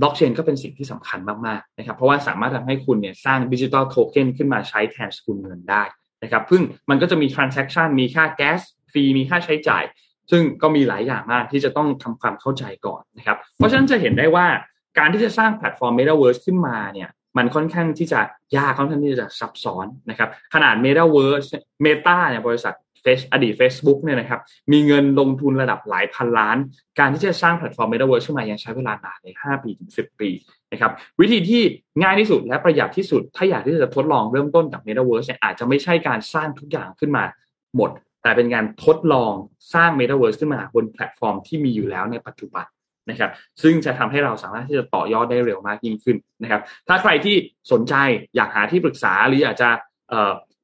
[SPEAKER 2] บล็อกเชนก็เป็นสิ่งที่สำคัญมากๆนะครับเพราะว่าสามารถทำให้คุณเนี่ยสร้างดิจิทัลโทเค็นขึ้นมาใช้แทนสกุลเงินได้นะครับพึ่งมันก็จะมีทราน s ั c t ชันมีค่าแก๊สฟรีมีค่าใช้จ่าย ซึ่งก็มีหลายอย่างมากที่จะต้องทำความเข้าใจก่อนนะครับเพราะฉะนั้นจะเห็นได้ว่าการที่จะสร้างแพลตฟอร์ม Metaverse ขึ้นมาเนี่ยมันค่อนข้างที่จะยากค่อนข้างที่จะซับซ้อนนะครับขนาด Metaverse Meta เนี่ยบริษัท อดีต Facebook เนี่ยนะครับมีเงินลงทุนระดับหลายพันล้าน การที่จะสร้างแพลตฟอร์ม Metaverse ขึ้นมายังใช้เวลานานเลย5ปีถึง 10 ปีนะครับวิธีที่ง่ายที่สุดและประหยัดที่สุด ถ้าอยากที่จะทดลองเริ่มต้นกับ Metaverse เนี่ยอาจจะไม่ใช่การสร้างทุกอย่างขึ้นมาหมด แต่เป็นการทดลองสร้าง Metaverse ขึ้นมาบนแพลตฟอร์มที่มีอยู่แล้วในปัจจุบันนะครับซึ่งจะทำให้เราสามารถที่จะต่อยอดได้เร็วมากยิ่งขึ้นนะครับ ถ้าใครที่สนใจอยากหาที่ปรึกษาหรืออยากจะ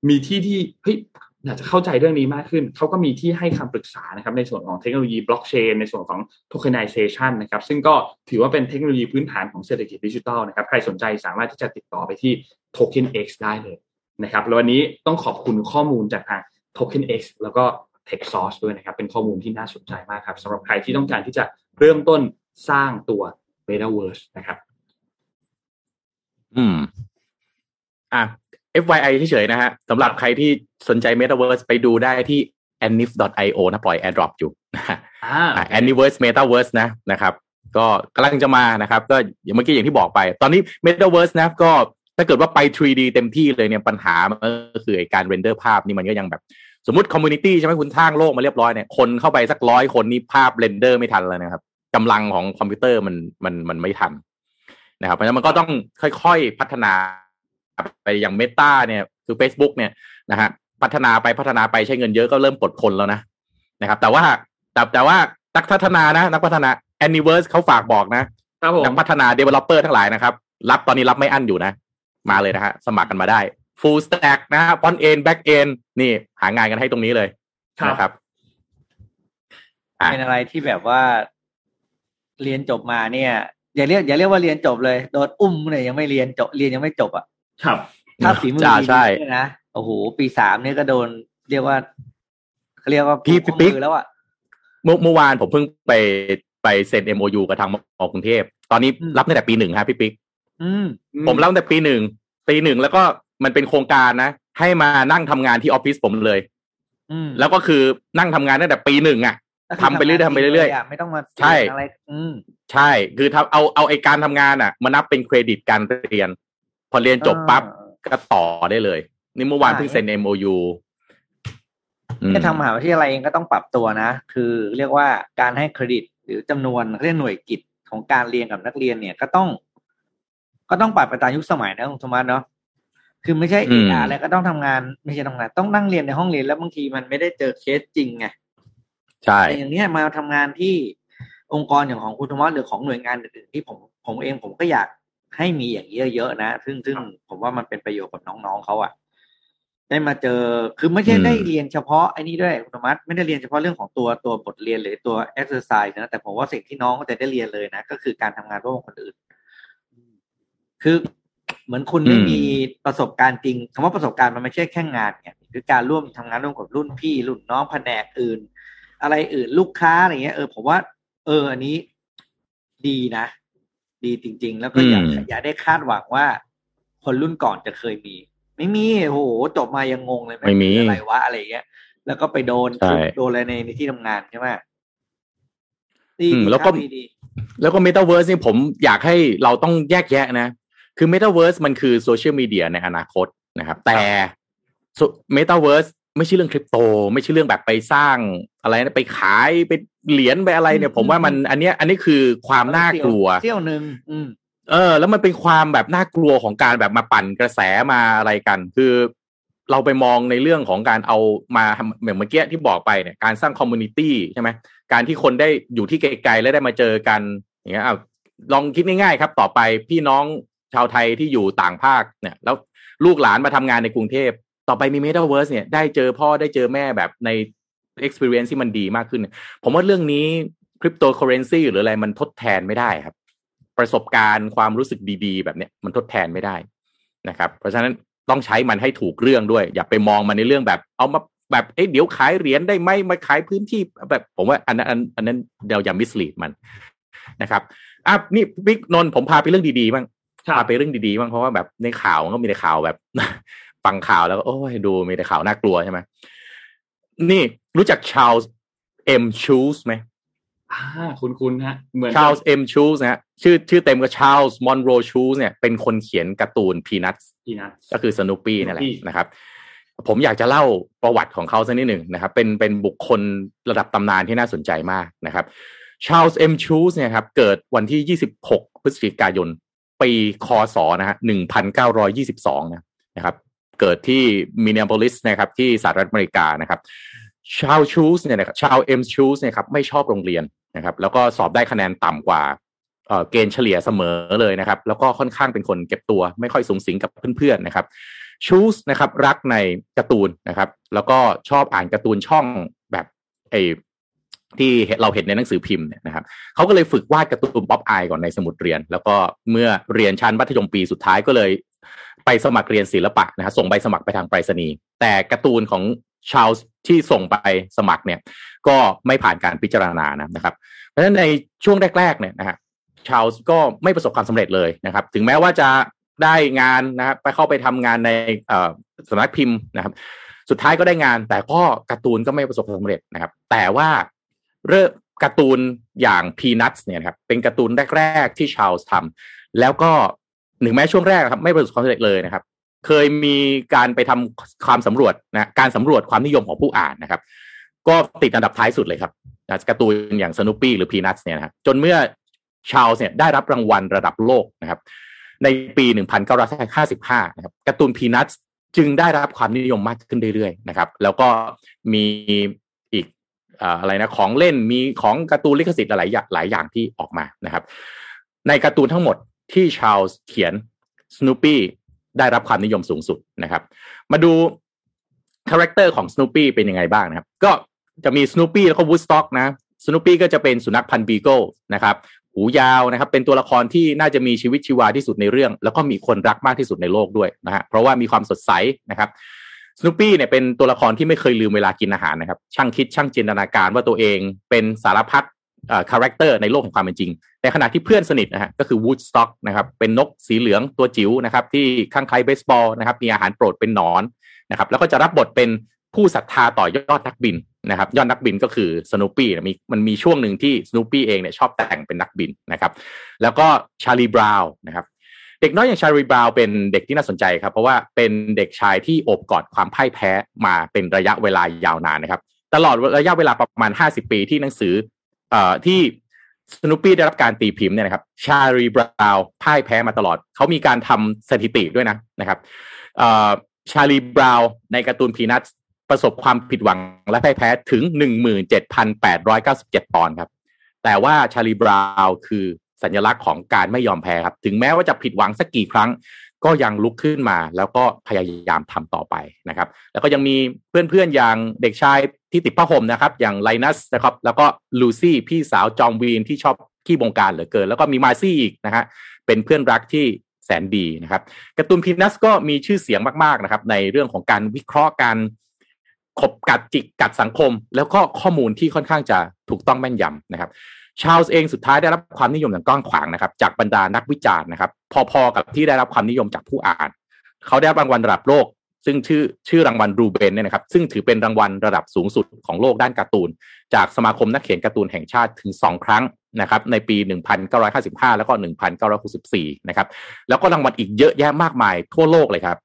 [SPEAKER 2] มีที่ที่เฮ้ย อยากจะเข้าใจเรื่องนี้มากขึ้น เขาก็มีที่ให้คำปรึกษานะครับในส่วนของเทคโนโลยีบล็อกเชนในส่วนของโทเคนไนเซชันนะครับซึ่งก็ถือว่าเป็นเทคโนโลยีพื้นฐานของเศรษฐกิจดิจิทัลนะครับใครสนใจสามารถที่จะติดต่อไปที่ Token X ได้เลยนะครับแล้ววันนี้ต้องขอบคุณข้อมูลจากทาง Token X แล้วก็ Tech Source ด้วยนะครับ เป็นข้อมูลที่น่าสนใจมากครับสำหรับใครที่ต้องการที่จะเริ่มต้นสร้างตัว Metaverse นะครับ
[SPEAKER 4] อืม อะ FYI เฉยๆนะฮะสำหรับใครที่สนใจ Metaverse ไปดูได้ที่ anif.io นะปล่อย airdrop อยู่อ่า Aniverse Metaverse นะนะครับ ก็กำลังจะมานะครับ ก็เมื่อกี้อย่างที่บอกไป ตอนนี้ Metaverse นะก็ถ้าเกิดว่าไป 3D เต็มที่เลยเนี่ยปัญหาก็คือการเรนเดอร์ภาพนี่มันก็ยังแบบ สมมติ community ใช่ไหมคุณสร้างโลกมาเรียบร้อยเนี่ยคนเข้าไปสักร้อยคนนี่ภาพ render ไม่ทันเลยนะครับกำลังของคอมพิวเตอร์มันมันมันไม่ทันนะครับเพราะฉะนั้นมันก็ต้องค่อยๆพัฒนา ไปอย่าง Meta เนี่ยคือ Facebook เนี่ยนะฮะพัฒนาไปพัฒนาไปใช้เงินเยอะก็เริ่มปลดคนแล้วนะนะครับ แต่ว่าแต่แต่ว่านักพัฒนานะ นักพัฒนา Anyverse เขาฝากบอกนะนักพัฒนา Developer ทั้งหลายนะครับ รับตอนนี้รับไม่อั้นอยู่นะ มาเลยนะฮะสมัครกันมาได้ Full Stack นะฮะ Front End Back End นี่หางานกันให้ตรงนี้เลยนะครับ
[SPEAKER 3] เป็นอะไรที่แบบว่าเรียนจบมาเนี่ย อย่าเรียกอย่าเรียกว่าเรียนจบเลยโดนอุ้มเนี่ยยังไม่เรียนจบเรียนยังไม่จบอะ
[SPEAKER 2] ครับ
[SPEAKER 3] ถ้าฝีมือดีเนี่ยนะโอ้โหปีสามเนี่ยก็โดนเรียกว่าเขาเรียกว่า
[SPEAKER 4] พี่ปิ๊ก
[SPEAKER 3] แล้วอะ
[SPEAKER 4] เมื่อเมื่อวานผมเพิ่งไปไปเซ็นเอ็มโอยูกับทางมอกรุงเทพ ตอนนี้รับตั้งแต่ปีหนึ่งครับพี่ปิ๊กผมรับตั้งแต่ปีหนึ่งปีหนึ่งแล้วก็มันเป็นโครงการนะ ให้มานั่งทำงานที่ออฟฟิศผมเลยแล้วก็คือนั่งทำงานตั้งแต่ปีหนึ่งอะทำไปเรื่อยๆทำไปเรื่อย
[SPEAKER 3] ๆไม่ต้องมา
[SPEAKER 4] ใช่อะไรใช่ คือทำเอาเอาไอการทำงานอะ มานับเป็นเครดิตการเรียน พอเรียนจบปั๊บก็ต่อได้เลย นี่เมื่อวานเพิ่งเซ็น MOU
[SPEAKER 3] ที่ทำมหาวิทยาลัยเองก็ต้องปรับตัวนะ คือเรียกว่าการให้เครดิต หรือจำนวนเรียกหน่วยกิจของการเรียนกับนักเรียนเนี่ยก็ต้อง ก็ต้องปรับไปตามยุคสมัยนะคุณธรรมะเนาะคือไม่ใช่เออะไรก็ต้องทำงาน ไม่ใช่ทำงาน ต้องนั่งเรียนในห้องเรียนแล้วบางทีมันไม่ได้เจอเคสจริงไง
[SPEAKER 4] ใช่
[SPEAKER 3] อย่างนี้มาทำงานที่องค์กรอย่างของคุณธรรมะหรือของหน่วยงานอื่นๆที่ผมผมเองผมก็อยาก ให้มีอย่างนี้เยอะๆนะ ซึ่งซึ่งผมว่ามันเป็นประโยชน์กับน้องๆเขาอะได้มาเจอ คือไม่ใช่ได้เรียนเฉพาะไอ้นี้ด้วยคุณธรรมะไม่ได้เรียนเฉพาะเรื่องของตัวตัวบทเรียนหรือตัวเอ็กซ์ไซส์นะ แต่ผมว่าสิ่งที่น้องก็จะได้เรียนเลยนะ ก็คือการทำงานร่วมกับคนอื่น คือเหมือนคุณไม่มีประสบการณ์จริงคำว่าประสบการณ์มันไม่ใช่แค่งานเนี่ยคือการร่วมทำงานร่วมกับรุ่นพี่ รุ่นน้องแผนกอื่น อะไรอื่นลูกค้าอะไรเงี้ยเออผมว่า เออ อันนี้ดีนะ ดีจริง ๆ แล้วก็อย่าอย่าได้คาดหวังว่า คนรุ่นก่อนจะเคยมี ไม่มีโหจบมายังงงเลย
[SPEAKER 4] ไม่มี
[SPEAKER 3] อะไรวะอะไรเงี้ย แล้วก็ไปโดนโดนอะไรในในที่ทำงานใช่ไหม
[SPEAKER 4] ดีแล้วก็แล้วก็เมตาเวิร์สนี่ผมอยากให้เราต้องแยกแยะนะ คือ Metaverse มันคือโซเชียลมีเดียในอนาคตนะครับ แต่ Metaverse ไม่ใช่เรื่องคริปโต ไม่ใช่เรื่องแบบไปสร้างอะไรนะไปขายไปเหรียญไปอะไรเนี่ย ผมว่ามันอันเนี้ยอันนี้คือความน่ากลัว
[SPEAKER 3] เที่ยวหนึ่งอืม
[SPEAKER 4] เออ แล้วมันเป็นความแบบน่ากลัวของการแบบมาปั่นกระแสมาอะไรกัน คือเราไปมองในเรื่องของการเอามาเหมือนเมื่อกี้ที่บอกไปเนี่ยการสร้างคอมมูนิตี้ใช่ไหมการที่คนได้อยู่ที่ไกลๆแล้วได้มาเจอกันอย่างเงี้ยเอาลองคิดง่ายๆครับ ต่อไปพี่น้องชาวไทยที่อยู่ต่างภาคเนี่ย แล้วลูกหลานมาทำงานในกรุงเทพ ต่อไปมี Metaverse เนี่ยได้เจอพ่อได้เจอแม่แบบใน experience ที่มันดีมากขึ้น ผมว่าเรื่องนี้คริปโตเคอเรนซีหรืออะไรมันทดแทนไม่ได้ครับ ประสบการณ์ความรู้สึกดีๆ แบบเนี้ยมันทดแทนไม่ได้นะครับ เพราะฉะนั้นต้องใช้มันให้ถูกเรื่องด้วย อย่าไปมองมันในเรื่องแบบ เอามาแบบเอ๊ะเดี๋ยวขายเหรียญได้ไหมมาขายพื้นที่แบบ ผมว่าอันนั้นอันอันนั้นเดี๋ยวอย่ามิสลีดมันนะครับอะนี่บิ๊กนนท์ผมพาไปเรื่องดีๆบ้าง
[SPEAKER 2] ครับ
[SPEAKER 4] พาไปเรื่องดีๆบ้างเพราะว่าแบบในข่าวมันก็มีแต่ข่าวแบบ ฟังข่าวแล้วก็โอ้ยดูมีแต่ข่าวน่ากลัวใช่ไหมนี่รู้จักชาลส์เอ็มชูสไหม
[SPEAKER 2] อ่าคุณคุณฮะ เหมือน
[SPEAKER 4] ชาลส์เอ็มชูสนะฮะชื่อชื่อเต็มก็ชาลส์มอนโรชูสเนี่ยเป็นคนเขียนการ์ตูนพีนัท
[SPEAKER 2] พี่นะ
[SPEAKER 4] ก็คือสนุปปี้นี่นแหละ
[SPEAKER 2] Snoopy
[SPEAKER 4] นะครับ ผมอยากจะเล่าประวัติของเขาสักนิดหนึ่งนะครับ เป็นเป็นบุคคลระดับตำนานที่น่าสนใจมากนะครับชาลส์เอ็มชูสเนี่ยครับ เกิดวันที่ 26 พฤศจิกายน ปี คศ นะฮะ 1922 นะครับ เกิดที่มินนิแอโพลิสนะครับที่สหรัฐอเมริกานะครับชาลส์ชูสเนี่ยนะครับชาลส์เอ็มชูสเนี่ยครับไม่ชอบโรงเรียนนะครับ แล้วก็สอบได้คะแนนต่ำกว่าเอ่อเกณฑ์เฉลี่ยเสมอเลยนะครับ แล้วก็ค่อนข้างเป็นคนเก็บตัวไม่ค่อยสุงสิงกับเพื่อนๆนะครับชูสนะครับรักในการ์ตูนนะครับ แล้วก็ชอบอ่านการ์ตูนช่องแบบไอที่เราเห็นในหนังสือพิมพ์เนี่ยนะครับเขาก็เลยฝึกวาดการ์ตูนป๊อปอายก่อนในสมุดเรียน แล้วก็เมื่อเรียนชั้นมัธยมปีสุดท้ายก็เลย ไปสมัครเรียนศิลปะนะฮะส่งใบสมัครไปทางไปรษณีย์แต่การ์ตูนของชาวที่ส่งไปสมัครเนี่ย ก็ไม่ผ่านการพิจารณานะครับ เพราะฉะนั้นในช่วงแรกๆเนี่ยนะฮะชาวก็ไม่ประสบความสำเร็จเลยนะครับ ถึงแม้ว่าจะได้งานนะครับไปเข้าไปทำงานในสำนักพิมพ์นะครับ สุดท้ายก็ได้งาน แต่ก็การ์ตูนก็ไม่ประสบความสำเร็จนะครับ แต่ว่าเริ่มการ์ตูนอย่างพีนัทเนี่ยครับเป็นการ์ตูนแรก ๆ ที่ชาวทำแล้วก็ หนึ่งแม้ช่วงแรกนะครับไม่ประสบความสำเร็จเลยนะครับ เคยมีการไปทำความสำรวจนะการสำรวจความนิยมของผู้อ่านนะครับ ก็ติดอันดับท้ายสุดเลยครับการ์ตูนอย่างสนุปปี้หรือพีนัทเนี่ยนะครับจนเมื่อชาลส์เนี่ยได้รับรางวัลระดับโลกนะครับ ในปี 1955 นะครับการ์ตูนพีนัทจึงได้รับความนิยมมากขึ้นเรื่อยๆนะครับ แล้วก็มีอีกเอ่ออะไรนะของเล่นมีของการ์ตูนลิขสิทธิ์หลายอย่างหลายอย่างที่ออกมานะครับ ในการ์ตูนทั้งหมด ที่ชาลส์เขียนสนุปปี้ได้รับความนิยมสูงสุดนะครับ มาดู character ของสนุปปี้เป็นยังไงบ้างนะครับ ก็จะมีสนุปปี้แล้วก็วูดสต็อกนะสนุปปี้ก็จะเป็นสุนัขพันธุ์บีเกิลนะครับหูยาวนะครับ เป็นตัวละครที่น่าจะมีชีวิตชีวาที่สุดในเรื่อง แล้วก็มีคนรักมากที่สุดในโลกด้วยนะฮะเพราะว่ามีความสดใสนะครับสโนปี้เนี่ยเป็นตัวละครที่ไม่เคยลืมเวลากินอาหารนะครับ ช่างคิดช่างจินตนาการว่าตัวเองเป็นสารพัด character ในโลกแห่งความเป็นจริง ในขณะที่เพื่อนสนิทนะฮะก็คือวูดสต็อกนะครับเป็นนกสีเหลืองตัวจิ๋วนะครับที่คลั่งไคล้เบสบอลนะครับมีอาหารโปรดเป็นหนอนนะครับแล้วก็จะรับบทเป็นผู้ศรัทธาต่อยอดนักบินนะครับยอดนักบินก็คือสโนปี้มีมันมีช่วงหนึ่งที่สโนปี้เองเนี่ยชอบแต่งเป็นนักบินนะครับแล้วก็ชาลีบราวน์นะครับเด็กน้อยอย่างชาลีบราวน์เป็นเด็กที่น่าสนใจครับเพราะว่าเป็นเด็กชายที่อบกอดความพ่ายแพ้มาเป็นระยะเวลายาวนานนะครับตลอดระยะเวลาประมาณ 50 ปีที่หนังสือ ที่สนุปปี้ได้รับการตีพิมพ์เนี่ยนะครับ ชาลีบราวพ่ายแพ้มาตลอด เขามีการทำสถิติด้วยนะนะครับเอ่อชาลีบราวในการ์ตูนพีนัทประสบความผิดหวังและพ่ายแพ้ถึง 17,897 ตอนครับ แต่ว่าชาลีบราวคือสัญลักษณ์ของการไม่ยอมแพ้ครับ ถึงแม้ว่าจะผิดหวังสักกี่ครั้ง ก็ยังลุกขึ้นมาแล้วก็พยายามทำต่อไปนะครับ แล้วก็ยังมีเพื่อนๆอย่างเด็กชายที่ติดผ้าห่มนะครับ อย่างไลนัสนะครับ แล้วก็ลูซี่พี่สาวจอมวีนที่ชอบขี้บงการเหลือเกิน แล้วก็มีมาซี่อีกนะฮะเป็นเพื่อนรักที่แสนดีนะครับการ์ตูนพีนัสก็มีชื่อเสียงมากๆนะครับ ในเรื่องของการวิเคราะห์การขบกัดจิกกัดสังคม แล้วก็ข้อมูลที่ค่อนข้างจะถูกต้องแม่นยำนะครับ ชาลส์เองสุดท้ายได้รับความนิยมอย่างกว้างขวางนะครับ จากบรรดานักวิจารณ์นะครับ พอๆกับที่ได้รับความนิยมจากผู้อ่าน เขาได้รับรางวัลระดับโลก ซึ่งชื่อชื่อรางวัลรูเบนเนี่ยนะครับ ซึ่งถือเป็นรางวัลระดับสูงสุดของโลกด้านการ์ตูน จากสมาคมนักเขียนการ์ตูนแห่งชาติถึงสองครั้งนะครับ ในปี 1955 แล้วก็ 1964 นะครับ แล้วก็รางวัลอีกเยอะแยะมากมายทั่วโลกเลยครับ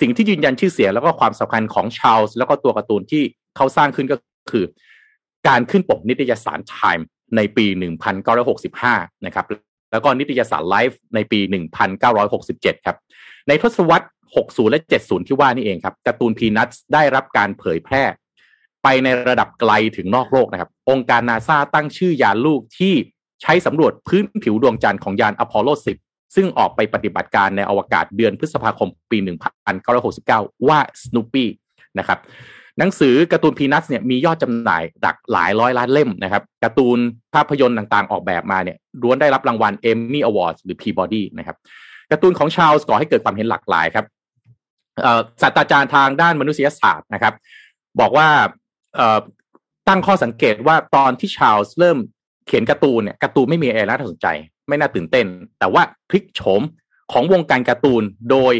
[SPEAKER 4] สิ่งที่ยืนยันชื่อเสียงแล้วก็ความสำคัญของชาลส์แล้วก็ตัวการ์ตูนที่เขาสร้างขึ้นก็คือ การขึ้นปกนิตยสาร Time ในปี 1965 นะครับ แล้วก็นิตยสาร Life ในปี 1967 ครับ ในทศวรรษ 60 และ 70 ที่ว่านี่เองครับการ์ตูนพีนัทได้รับการเผยแพร่ ไปในระดับไกลถึงนอกโลกนะครับ องค์การนาซาตั้งชื่อยานลูกที่ใช้สำรวจพื้นผิวดวงจันทร์ของยานอพอลโล 10 ซึ่งออกไปปฏิบัติการในอวกาศเดือนพฤษภาคมปี 1969 ว่า Snoopy นะครับ หนังสือการ์ตูนพีนัทเนี่ยมียอดจำหน่ายหลักหลายร้อยล้านเล่มนะครับการ์ตูนภาพยนตร์ต่างๆ ออกแบบมาเนี่ยล้วนได้รับรางวัลเอมมี่อวอร์ดหรือ Peabody นะครับการ์ตูนของชาลส์ก่อให้เกิดความเห็นหลากหลายครับศาสตราจารย์ทางด้านมนุษยศาสตร์นะครับ บอกว่าตั้งข้อสังเกตว่าตอนที่ชาลส์เริ่มเขียนการ์ตูนเนี่ยการ์ตูนไม่มีอะไรน่าสนใจ ไม่น่าตื่นเต้น แต่ว่าพลิกโฉมของวงการการ์ตูนโดย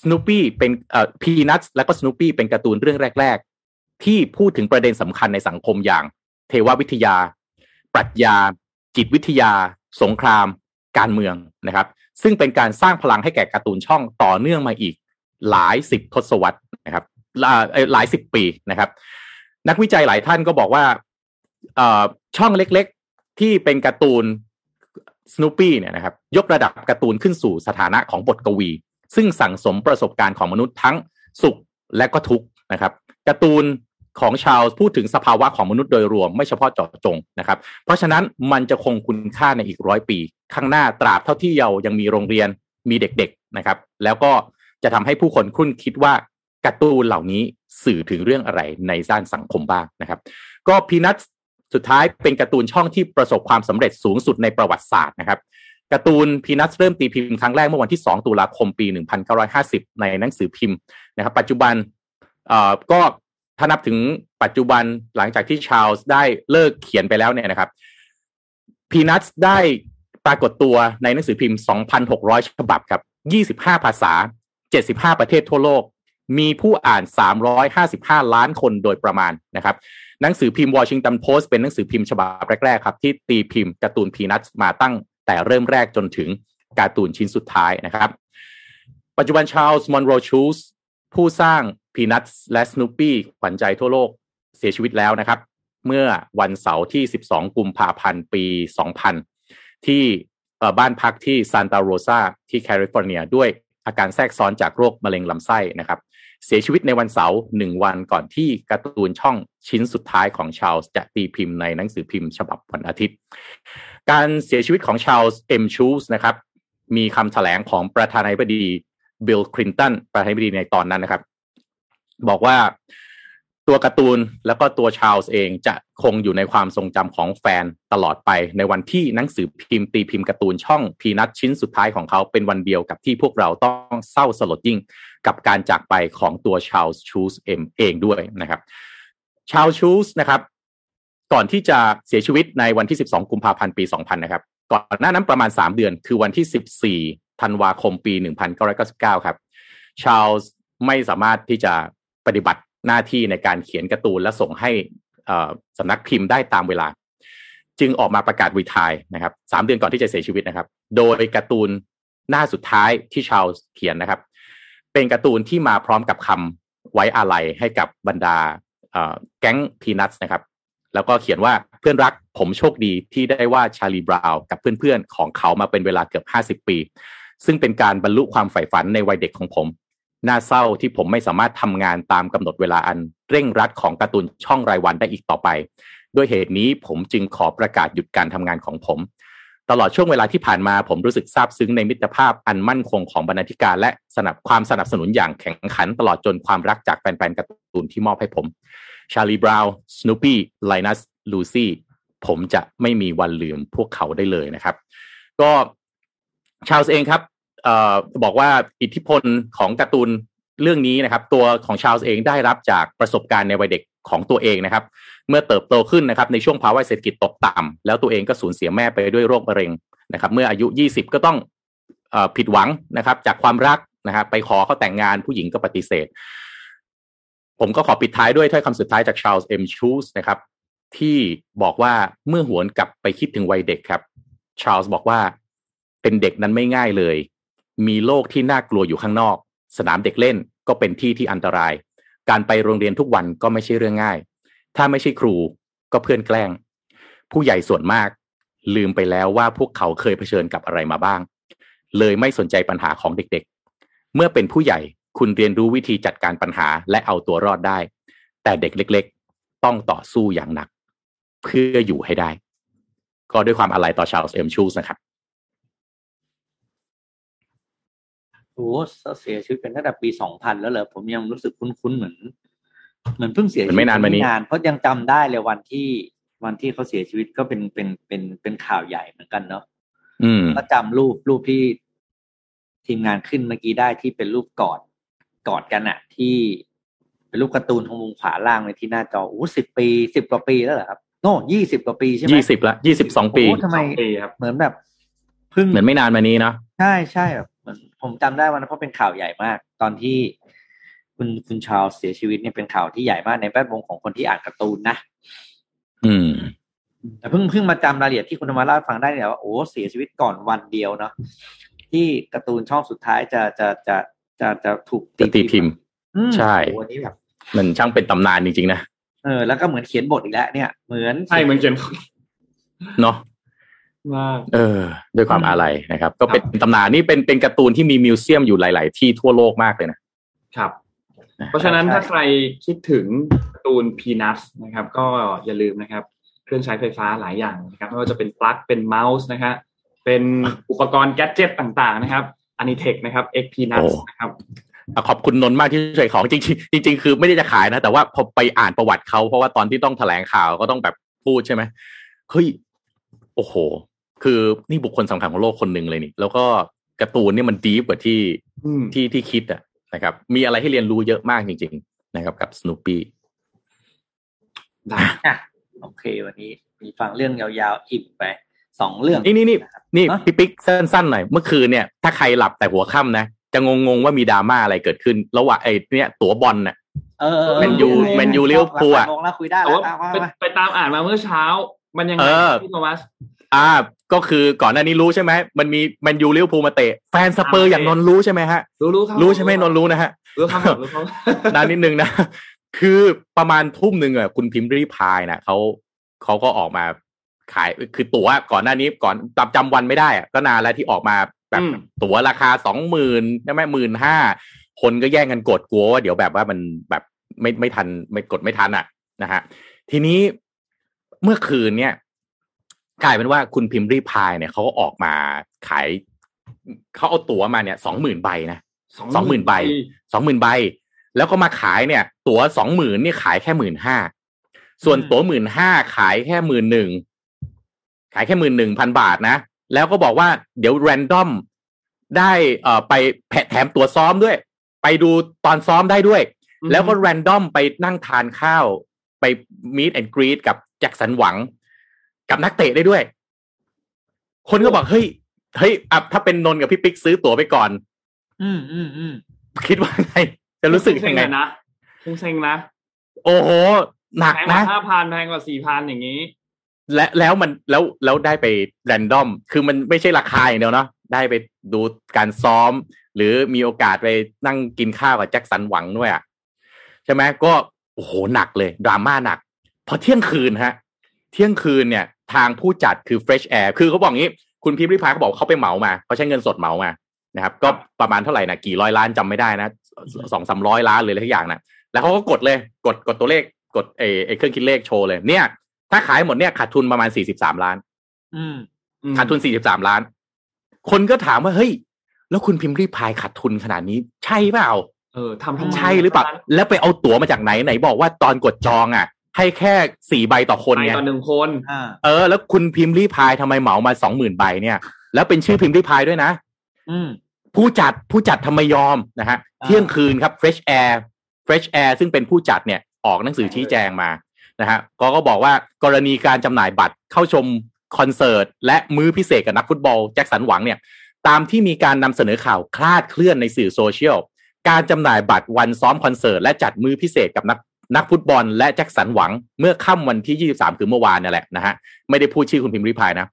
[SPEAKER 4] สโนปี้เป็นเอ่อพีนัทและก็สโนปี้เป็นการ์ตูนเรื่องแรก ๆ ที่พูดถึงประเด็นสำคัญในสังคมอย่าง เทววิทยา ปรัชญา จิตวิทยา สงคราม การเมืองนะครับ ซึ่งเป็นการสร้างพลังให้แก่การ์ตูนช่องต่อเนื่องมาอีกหลายสิบทศวรรษนะครับหลายสิบปีนะครับ นักวิจัยหลายท่านก็บอกว่าช่องเล็กๆ ที่เป็นการ์ตูนสโนปี้เนี่ยนะครับ ยกระดับการ์ตูนขึ้นสู่สถานะของบทกวี ซึ่งสั่งสมประสบการณ์ของมนุษย์ทั้งสุขและก็ทุกข์นะครับการ์ตูนของชาวพูดถึงสภาวะของมนุษย์โดยรวมไม่เฉพาะเจาะจงนะครับ เพราะฉะนั้นมันจะคงคุณค่าในอีกร้อยปี ข้างหน้าตราบเท่าที่เรายังมีโรงเรียนมีเด็กๆนะครับ แล้วก็จะทำให้ผู้คนคุ้นคิดว่าการ์ตูนเหล่านี้สื่อถึงเรื่องอะไรในด้านสังคมบ้างนะครับ ก็พีนัทสุดท้ายเป็นการ์ตูนช่องที่ประสบความสำเร็จสูงสุดในประวัติศาสตร์นะครับ การ์ตูนพีนัทเริ่มตีพิมพ์ครั้งแรกเมื่อวันที่ 2 ตุลาคมปี 1950 ในหนังสือพิมพ์นะครับ ปัจจุบันเอ่อก็ถ้านับถึงปัจจุบันหลังจากที่ชาลส์ได้เลิกเขียนไปแล้วเนี่ยนะครับพีนัทได้ปรากฏตัวในหนังสือพิมพ์ 2,600 ฉบับครับ 25 ภาษา 75 ประเทศทั่วโลก มีผู้อ่าน 355 ล้านคนโดยประมาณนะครับ หนังสือพิมพ์วอชิงตันโพสต์เป็นหนังสือพิมพ์ฉบับแรกๆครับ ที่ตีพิมพ์การ์ตูนพีนัทมาตั้ง แต่เริ่มแรกจนถึงการ์ตูนชิ้นสุดท้ายนะครับ ปัจจุบันชาลส์มอนโรชูสผู้สร้างพีนัทและสโนปี้ขวัญใจทั่วโลกเสียชีวิตแล้วนะครับ เมื่อวันเสาร์ที่ 12 กุมภาพันธ์ปี 2000 ที่บ้านพักที่ซานตาโรซาที่แคลิฟอร์เนียด้วยอาการแทรกซ้อนจากโรคมะเร็งลำไส้นะครับ เสียชีวิตในวันเสาร์หนึ่งวันก่อนที่การ์ตูนช่องชิ้นสุดท้ายของชาลส์จะตีพิมพ์ในหนังสือพิมพ์ฉบับวันอาทิตย์ การเสียชีวิตของชาลส์เอ็มชูสนะครับ มีคำแถลงของประธานาธิบดีบิลคลินตันประธานาธิบดีในตอนนั้นนะครับ บอกว่าตัวการ์ตูนแล้วก็ตัวชาลส์เองจะคงอยู่ในความทรงจำของแฟนตลอดไป ในวันที่หนังสือพิมพ์ตีพิมพ์การ์ตูนช่องพีนัทชิ้นสุดท้ายของเขาเป็นวันเดียวกับที่พวกเราต้องเศร้าสลดยิ่งกับการจากไปของตัวชาลส์ชูสเอ็มเองด้วยนะครับชาลชูสนะครับ ก่อนที่จะเสียชีวิตในวันที่ 12 กุมภาพันธ์ปี 2000 นะครับ ก่อนหน้านั้นประมาณ 3 เดือน คือวันที่ 14 ธันวาคมปี 1999 ครับ ชาลส์ไม่สามารถที่จะปฏิบัติหน้าที่ในการเขียนการ์ตูนและส่งให้สำนักพิมพ์ได้ตามเวลา จึงออกมาประกาศวีทายนะครับสามเดือนก่อนที่จะเสียชีวิตนะครับ โดยการ์ตูนหน้าสุดท้ายที่ชาลส์เขียนนะครับ เป็นการ์ตูนที่มาพร้อมกับคำไว้อาลัยให้กับบรรดาแก๊งพีนัทนะครับ แล้วก็เขียนว่าเพื่อนรักผมโชคดีที่ได้ว่าชาลีบราวกับเพื่อนๆ ของเขามาเป็นเวลาเกือบ 50 ปี ซึ่งเป็นการบรรลุความใฝ่ฝันในวัยเด็กของผม น่าเศร้าที่ผมไม่สามารถทำงานตามกำหนดเวลาอัน เร่งรัดของการ์ตูนช่องรายวันได้อีกต่อไป ด้วยเหตุนี้ผมจึงขอประกาศหยุดการทำงานของผม ตลอดช่วงเวลาที่ผ่านมาผมรู้สึกซาบซึ้งในมิตรภาพอันมั่นคงของบรรณาธิการและสนับความสนับสนุนอย่างแข็งขันตลอดจนความรักจากแฟนๆการ์ตูนที่มอบให้ผม ชาลีบราวน์สโนปี้ไลนัสลูซี่ผมจะไม่มีวันลืมพวกเขาได้เลยนะครับ ก็ชาลส์เองครับอบอกว่าอิทธิพลของการ์ตูนเรื่องนี้นะครับ ตัวของชาลส์เองได้รับจากประสบการณ์ในวัยเด็กของตัวเองนะครับ เมื่อเติบโตขึ้นนะครับในช่วงภาวะเศรษฐกิจตกต่ำแล้วตัวเองก็สูญเสียแม่ไปด้วยโรคมะเร็งนะครับ เมื่ออายุ 20 ก็ต้องอผิดหวังนะครับ จากความรักนะครับ ไปขอเขาแต่งงานผู้หญิงก็ปฏิเสธ ผมก็ขอปิดท้ายด้วยถ้อยคำสุดท้ายจากชาร์ลส์เอ็มชูสนะครับ ที่บอกว่าเมื่อหวนกลับไปคิดถึงวัยเด็กครับชาร์ลส์บอกว่าเป็นเด็กนั้นไม่ง่ายเลย มีโลกที่น่ากลัวอยู่ข้างนอก สนามเด็กเล่นก็เป็นที่ที่อันตราย การไปโรงเรียนทุกวันก็ไม่ใช่เรื่องง่าย ถ้าไม่ใช่ครูก็เพื่อนแกล้ง ผู้ใหญ่ส่วนมากลืมไปแล้วว่าพวกเขาเคยเผชิญกับอะไรมาบ้าง เลยไม่สนใจปัญหาของเด็กๆ เมื่อเป็นผู้ใหญ่ คุณเรียนรู้วิธีจัดการปัญหาและเอาตัวรอดได้ แต่เด็กเล็ก ๆ ต้องต่อสู้อย่างหนัก เพื่ออยู่ให้ได้ ก็ด้วยความอะไรต่อชาลส์เอ็มชูสนะครับ
[SPEAKER 3] โอ้เสียชีวิตเป็นตั้งแต่ปีสองพันแล้วเหรอผมยังรู้สึกคุ้นๆเหมือนเหมือนเพิ่งเสียชีวิต
[SPEAKER 4] ไม่นานมานี้
[SPEAKER 3] เพราะยังจำได้เลยวันที่วันที่เขาเสียชีวิตก็เป็นเป็นเป็นเป็นข่าวใหญ่เหมือนกันเนาะ
[SPEAKER 4] อืม
[SPEAKER 3] ก็จำรูปรูปที่ทีมงานขึ้นเมื่อกี้ได้ที่เป็นรูปกอด กอดกันอะที่เป็นรูปการ์ตูนของมุมขวาล่างในที่หน้าจอโอ้สิบปีสิบกว่าปีแล้วเหรอครับโน่ยี่สิบกว่าปีใช่ไหม
[SPEAKER 4] ยี่สิบละยี่สิบสองปี
[SPEAKER 3] โอ้ทำไม
[SPEAKER 2] สองปีครับ
[SPEAKER 3] เหมือนแบบเพิ่ง
[SPEAKER 4] เหมือนไม่นานมานี้เนาะ
[SPEAKER 3] ใช่ใช่แบบเหมือนผมจำได้วันนั้นเพราะเป็นข่าวใหญ่มาก ตอนที่คุณคุณชาลส์เสียชีวิตเนี่ยเป็นข่าวที่ใหญ่มากในแวดวงของคนที่อ่านการ์ตูนนะ
[SPEAKER 4] อืม
[SPEAKER 3] แต่เพิ่งเพิ่งมาจำรายละเอียดที่คุณธรรมาเล่าให้ฟังได้เนี่ยว่าโอ้เสียชีวิตก่อนวันเดียวเนาะที่การ์ตูนช่องสุดท้ายจะจะจะ จะจะถูก
[SPEAKER 4] จะตีพิมพ์
[SPEAKER 3] อืม
[SPEAKER 4] ใช่
[SPEAKER 3] โอ้อันนี้แบบ
[SPEAKER 4] มันช่างเป็นตำนานจริงๆนะ
[SPEAKER 3] เออแล้วก็เหมือนเขียนบทอีกแล้วเนี่ย เหมือน
[SPEAKER 2] ใช่เหมือนเขียน
[SPEAKER 4] เนาะ
[SPEAKER 2] มาก
[SPEAKER 4] เออ ด้วยความอาลัยนะครับ ก็เป็นตำนานนี่เป็นเป็นการ์ตูนที่มีมิวเซียมอยู่หลาย ๆ ที่ทั่วโลกมากเลยนะครับ
[SPEAKER 2] เพราะฉะนั้นถ้าใครคิดถึงการ์ตูนพีนัทนะครับ ก็อย่าลืมนะครับ เครื่องใช้ไฟฟ้าหลายอย่างนะครับไม่ว่าจะเป็นปลั๊กเป็นเมาส์นะครับเป็นอุปกรณ์แกดเจิตต่างๆนะครับ อัน i เทคนะครับ x p n u t นะครับ
[SPEAKER 4] อะขอบคุณนนท์มากที่ช่วยของจริงๆจริงๆคือไม่ได้จะขายนะ แต่ว่าพอไปอ่านประวัติเขาเพราะว่าตอนที่ต้องแถลงข่าวก็ต้องแบบพูดใช่ไหมเฮ้ยโอ้โห คือนี่บุคคลสำคัญของโลกคนหนึ่งเลยนี่ แล้วก็การ์ตูนนี่มันดีกว่าที่
[SPEAKER 2] อืม
[SPEAKER 4] ที่ที่คิดอะนะครับ มีอะไรให้เรียนรู้เยอะมากจริง ๆ นะครับ กับสโนปี้
[SPEAKER 2] ได้
[SPEAKER 3] อะโอเค วันนี้มีฟังเรื่องยาวๆอิ่มไป สองเรื่อง
[SPEAKER 4] นี่นี่นี่นี่
[SPEAKER 3] ฮะ
[SPEAKER 4] พี่ปิ๊กสั้นๆหน่อยเมื่อคืนเนี่ยถ้าใครหลับแต่หัวค่ำนะจะงงๆว่ามีดราม่าอะไรเกิดขึ้น ระหว่างไอ้เนี่ยตั๋วบอลน่ะ
[SPEAKER 3] เออเออ
[SPEAKER 4] แมนยูแมนยูลิเวอร์พูลอะ
[SPEAKER 3] งแล้วคุยได้
[SPEAKER 2] แต่
[SPEAKER 3] แล้ว
[SPEAKER 2] ว่า
[SPEAKER 3] อะว่า
[SPEAKER 2] ไป
[SPEAKER 3] มา
[SPEAKER 2] ไปตามอ่านมาเมื่อเช้า มันยังไง
[SPEAKER 4] เออ
[SPEAKER 2] พี่โทมัส
[SPEAKER 4] อ่า ก็คือก่อนหน้านี้รู้ใช่ไหมมันมีแมนยูลิเวอร์พูลมาเตะแฟนสเปอร์
[SPEAKER 2] อ่า
[SPEAKER 4] อย่างนนท์รู้ใช่ไหมฮะ
[SPEAKER 2] รู้รู้ครับ
[SPEAKER 4] รู้ใช่ไหมนนท์รู้นะฮะ
[SPEAKER 2] รู้ครับผมรู้ครับ
[SPEAKER 4] นานนิดนึงนะ คือประมาณทุ่มหนึ่งอะคุณพิมพ์รีพายนะเขาเขาก็ออกมา ขายคือตั๋วก่อนหน้านี้ก่อนจำจำวันไม่ได้อะก็นานแล้วที่ออกมาแบบ
[SPEAKER 2] อืม
[SPEAKER 4] ตั๋วราคาสองหมื่นใช่ไหมหมื่นห้าคนก็แย่งกันกดกลัวว่าเดี๋ยวแบบว่ามันแบบไม่ไม่ทันไม่กดไม่ทันอะนะฮะทีนี้เมื่อคืนเนี่ยกลายเป็นว่าคุณพิมพ์รีพายเนี่ยเขาก็ออกมาขายเขาเอาตั๋วมาเนี่ยสองหมื่นใบนะสองหมื่นใบสองหมื่นใบ แล้วก็มาขายเนี่ย ตั๋วสองหมื่นนี่ขายแค่หมื่นห้าส่วนตั๋วหมื่นห้าขายแค่หมื่นหนึ่ง ขายแค่หมื่นหนึ่งพันบาทนะ แล้วก็บอกว่าเดี๋ยวแรนดอมได้เอ่อไปแผแถมตั๋วซ้อมด้วย ไปดูตอนซ้อมได้ด้วย
[SPEAKER 2] อืม
[SPEAKER 4] แล้วก็แรนดอมไปนั่งทานข้าว ไปมีดแอนกรีดกับแจ็คสันหวัง กับนักเตะได้ด้วย คนก็บอกเฮ้ยเฮ้ยอะถ้าเป็นนนท์กับพี่ปิ๊กซื้อตั๋วไปก่อน
[SPEAKER 3] อืมอืมอืม
[SPEAKER 4] คิดว่าไง จะรู้สึกยังไง
[SPEAKER 2] เซ็นะคงเซ็งนะ
[SPEAKER 4] โอ้โห หนัก
[SPEAKER 2] แพงกว่า
[SPEAKER 4] นะ
[SPEAKER 2] ห้าพันแพงกว่าสี่พันอย่างนี้
[SPEAKER 4] และแล้วมันแล้วแล้วได้ไปแรนดอม คือมันไม่ใช่ราคาอย่างเดียวเนาะได้ไปดูการซ้อม หรือมีโอกาสไปนั่งกินข้าวกับแจ็คสันหวังด้วยอะใช่ไหมก็โอ้โหหนักเลย ดราม่าหนักพอเที่ยงคืนฮะ เที่ยงคืนเนี่ย ทางผู้จัดคือ Fresh Air คือเขาบอกงี้ คุณพิมพ์ริพายเขาบอกเขาไปเหมามาเขาใช้เงินสดเหมามานะครับ ก็ประมาณเท่าไหร่นะกี่ร้อยล้านจำไม่ได้นะสองสามร้อยล้านเลยอะไรทุกอย่างนะแล้วเขาก็กดเลย กดกดตัวเลขกดเอไอเครื่องคิดเลขโชว์เลยเนี่ย ถ้าขายหมดเนี่ยขาดทุนประมาณสี่สิบสามล้าน
[SPEAKER 3] อืม
[SPEAKER 4] ขาดทุนสี่สิบสามล้าน คนก็ถามว่าเฮ้ย แล้วคุณพิมพ์รีพายขาดทุนขนาดนี้ ใช่เปล่า
[SPEAKER 2] เออทำทำไม
[SPEAKER 4] ใช่หรือเปล่าแล้วไปเอาตั๋วมาจากไหนไหนบอกว่าตอนกดจองอะ ให้แค่สี่ใบต่อคน
[SPEAKER 2] ไป
[SPEAKER 4] ไง
[SPEAKER 2] ต่อหนึ่งคน
[SPEAKER 3] อ่า
[SPEAKER 4] เออ แล้วคุณพิมพ์รีพายทำไมเหมามาสองหมื่นใบเนี่ย แล้วเป็นชื่อพิมพ์รีพายด้วยนะ
[SPEAKER 3] อืม
[SPEAKER 4] ผู้จัดผู้จัดทำไมยอมนะฮะ
[SPEAKER 3] อ่า
[SPEAKER 4] เที่ยงคืนครับ Fresh Air Fresh Air ซึ่งเป็นผู้จัดเนี่ยออกหนังสือชี้แจงมา นะฮะก็ก็บอกว่ากรณีการจำหน่ายบัตรเข้าชมคอนเสิร์ต และมื้อพิเศษกับนักฟุตบอลแจ็คสันหวังเนี่ยตามที่มีการนำเสนอข่าวคลาดเคลื่อนในสื่อโซเชียลการจำหน่ายบัตรวันซ้อมคอนเสิร์ตและจัดมื้อพิเศษกับนักนักฟุตบอลและแจ็คสันหวังเมื่อค่ำวันที่ 23 คือเมื่อวานนี่แหละนะฮะ ไม่ได้พูดชื่อคุณพิมพ์ริพายนะ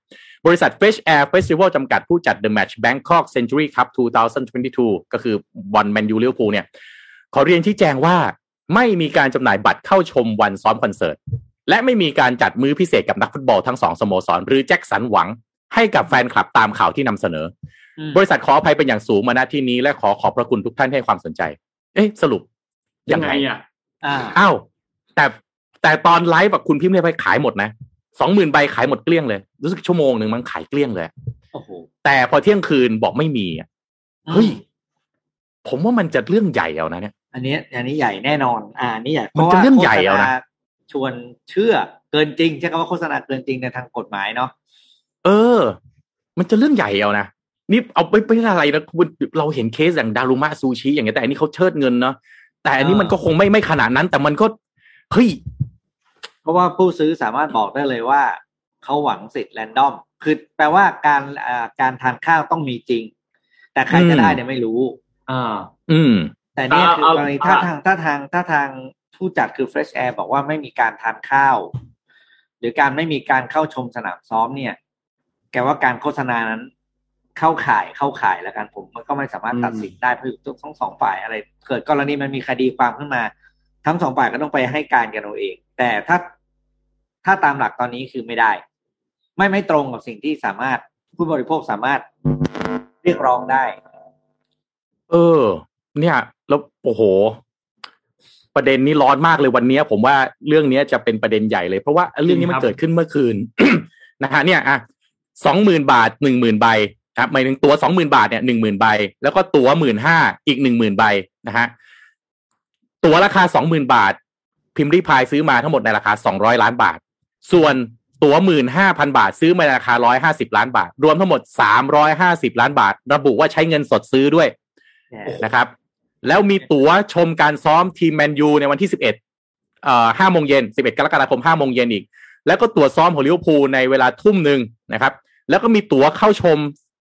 [SPEAKER 4] บริษัท Fresh Air Festival จำกัดผู้จัด The Match Bangkok Century Cup 2022 ก็คือบอลแมนยูลิเวอร์พูลเนี่ย ขอเรียนชี้แจงว่า ไม่มีการจำหน่ายบัตรเข้าชมวันซ้อมคอนเสิร์ต และไม่มีการจัดมื้อพิเศษกับนักฟุตบอลทั้งสองสโมสร หรือแจ็คสันหวังให้กับแฟนคลับตามข่าวที่นำเสนอ
[SPEAKER 3] อืม
[SPEAKER 4] บริษัทขออภัยเป็นอย่างสูงมาณที่นี้ และขอขอบพระคุณทุกท่านที่ให้ความสนใจ เอ๊ะ สรุป
[SPEAKER 2] ยังไงอะ
[SPEAKER 3] อ่า
[SPEAKER 4] อ้าวแต่แต่ตอนไลฟ์แบบคุณพิมพ์เลยไปขายหมดนะสองหมื่นใบขายหมดเกลี้ยงเลย รู้สึกชั่วโมงหนึ่งมันขายเกลี้ยงเลย
[SPEAKER 3] โอ้โห
[SPEAKER 4] แต่พอเที่ยงคืนบอกไม่มีอะเฮ้ยผมว่ามันจะเรื่องใหญ่เอานะเนี่ย
[SPEAKER 3] อันนี้อันนี้ใหญ่แน่นอน อ่าอันนี้ใหญ่
[SPEAKER 4] มันจะเรื่องใหญ่เอานะ
[SPEAKER 3] พรว่โฆษณชวนเชื่อเกินจริงใช้คำว่าโฆษณาเกินจริงในทางกฎหมายเนาะ
[SPEAKER 4] เออ มันจะเรื่องใหญ่เอานะนี่เอาไปไม่อะไรนะคุณเราเห็นเคสอย่างดารุมะซูชิอย่างเงี้ยแต่อันนี้เขาเชิดเงินเนาะแต่อันนี้มันก็คงไม่ไม่ขนาดนั้น แต่มันก็เฮ้ย
[SPEAKER 3] เพราะว่าผู้ซื้อสามารถบอกได้เลยว่าเขาหวังสิทธิ์แรนดอม คือแปลว่าการอ่าการทานข้าวต้องมีจริง แต่ใครจะได้เนี่ยไม่รู้
[SPEAKER 2] อ่า
[SPEAKER 4] อืม
[SPEAKER 3] แต่เนี่ยคือ
[SPEAKER 2] เอา
[SPEAKER 3] กรณี
[SPEAKER 2] เอา
[SPEAKER 3] ถ้าทางถ้าทางถ้าทางผู้จัดคือ Fresh Air บอกว่าไม่มีการทานข้าว หรือการไม่มีการเข้าชมสนามซ้อมเนี่ย แกว่าการโฆษณานั้นเข้าข่ายเข้าข่ายแล้วกันผม มันก็ไม่สามารถตัดสินได้เพราะอยู่ทั้งสองฝ่ายอะไร เกิดกรณีมันมีคดีความขึ้นมา ทั้งสองฝ่ายก็ต้องไปให้การกันเอาเอง แต่ถ้าถ้าตามหลักตอนนี้คือไม่ได้ ไม่ไม่ตรงกับสิ่งที่สามารถผู้บริโภคสามารถเรียกร้องได้
[SPEAKER 4] เออ เนี่ย แล้วโอ้โห ประเด็นนี้ร้อนมากเลยวันเนี้ยผมว่าเรื่องเนี้ยจะเป็นประเด็นใหญ่เลยเพราะว่าเรื่องนี้มัน
[SPEAKER 2] ครับ
[SPEAKER 4] เกิดขึ้นเมื่อคืนนะฮะเนี่ยอะสองหมื่นบาทหนึ่งหมื่นใบครับหมายถึงตัวสองหมื่นบาทเนี่ยหนึ่งหมื่นใบ แล้วก็ตัวหมื่นห้าอีกหนึ่งหมื่นใบนะฮะตัวราคาสองหมื่นบาท พิมพ์รีพายซื้อมาทั้งหมดในราคาสองร้อยล้านบาท ส่วนตัวหมื่นห้าพันบาท ซื้อมาในราคาร้อยห้าสิบล้านบาท รวมทั้งหมดสามร้อยห้าสิบล้านบาท ระบุว่าใช้เงินสดซื้อด้วยนะครับ แล้วมีตั๋วชมการซ้อมทีมแมนยูในวันที่11เอ่อ5โมงเย็น11กรกฎาคม5โมงเย็นอีก แล้วก็ตั๋วซ้อมของลิเวอร์พูลในเวลาทุ่มหนึ่งนะครับ แล้วก็มีตั๋วเข้าชม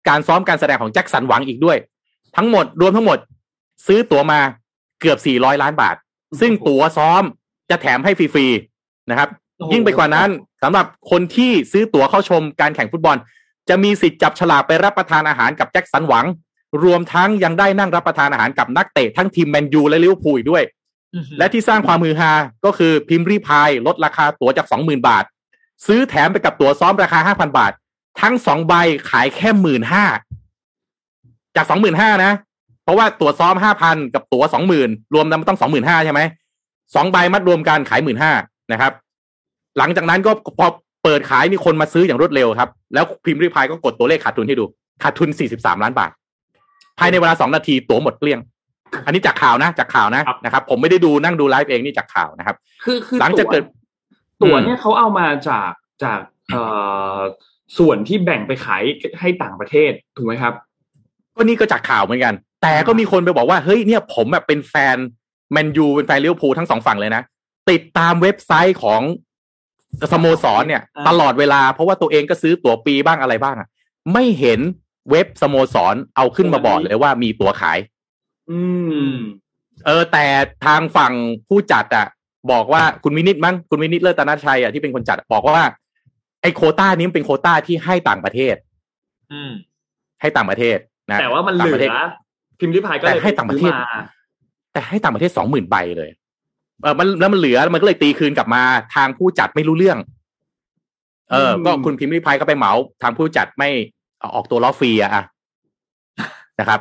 [SPEAKER 4] การซ้อมการแสดงของแจ็คสันหวังอีกด้วย ทั้งหมดรวมทั้งหมดซื้อตั๋วมาเกือบ400ล้านบาท ซึ่งตั๋วซ้อมจะแถมให้ฟรีๆนะครับ
[SPEAKER 3] โอ้โห
[SPEAKER 4] ยิ่งไปกว่านั้นสำหรับคนที่ซื้อตั๋วเข้าชมการแข่งฟุตบอล จะมีสิทธิ์จับฉลากไปรับประทานอาหารกับแจ็คสันหวัง รวมทั้งยังได้นั่งรับประทานอาหารกับนักเตะทั้งทีมแมนยูและลิเวอร์พูลอีกด้วย และที่สร้างความฮือฮาก็คือพิมพ์รีพายลดราคาตั๋วจาก20,000บาท ซื้อแถมไปกับตั๋วซ้อมราคา5,000บาท ทั้งสองใบขายแค่หมื่นห้าจาก25,000นะ เพราะว่าตั๋วซ้อม5,000กับตั๋ว20,000รวมแล้วมันต้อง25,000ใช่ไหมสองใบมัดรวมกันขาย15,000นะครับ หลังจากนั้นก็พอเปิดขายมีคนมาซื้ออย่างรวดเร็วครับ แล้วพิมพ์รีพายก็กดตัวเลขขาดทุนให้ดูขาดทุน43ล้านบาท ภายในเวลาสองนาทีตั๋วหมดเกลี้ยง อันนี้จากข่าวนะ จากข่าวนะครับนะครับ ผมไม่ได้ดูนั่งดูไลฟ์เองนี่จากข่าวนะครับ
[SPEAKER 2] คือคือ
[SPEAKER 4] หลังจากเกิด
[SPEAKER 2] ตั๋ว
[SPEAKER 4] อืม
[SPEAKER 2] เนี่ยเขาเอามาจากจากเอ่อส่วนที่แบ่งไปขายให้ต่างประเทศถูกไหมครับ
[SPEAKER 4] ก็นี่ก็จากข่าวเหมือนกัน แต่ก็มีคนไปบอกว่าเฮ้ยเนี่ยผมแบบเป็นแฟนแมนยูเป็นแฟนลิเวอร์พูลทั้งสองฝั่งเลยนะติดตามเว็บไซต์ของสโมสรเนี่ย
[SPEAKER 3] อ่า
[SPEAKER 4] ตลอดเวลาเพราะว่าตัวเองก็ซื้อตั๋วปีบ้างอะไรบ้างอะไม่เห็น เว็บสโมสรเอาขึ้นมาบอกเลยว่ามีตั๋วขาย
[SPEAKER 2] อืม
[SPEAKER 4] เออ แต่ทางฝั่งผู้จัดอะบอกว่าคุณวินิตมั้งคุณวินิตเลิศตนาชัยอะที่เป็นคนจัดบอกว่า ไอ้โควต้านี้มันเป็นโควต้าที่ให้ต่างประเทศ
[SPEAKER 3] อืม
[SPEAKER 4] ให้ต่างประเทศนะ
[SPEAKER 2] แต่ว่ามันเห
[SPEAKER 4] ต่าง
[SPEAKER 2] ลื
[SPEAKER 4] ประเทศ
[SPEAKER 2] อพิมพ์ริพายก็เลย
[SPEAKER 4] แต่ให้ต่างประเทศ
[SPEAKER 2] ซื้อมา
[SPEAKER 4] แต่ให้ต่างประเทศสองหมื่นใบเลยเออมันแล้วมันเหลือมันก็เลยตีคืนกลับมา ทางผู้จัดไม่รู้เรื่อง เออ ก็คุณพิมพ์ริพายก็ไปเหมา ทางผู้จัดไม่เอาออกตัวล้อฟรีอะอะนะครับ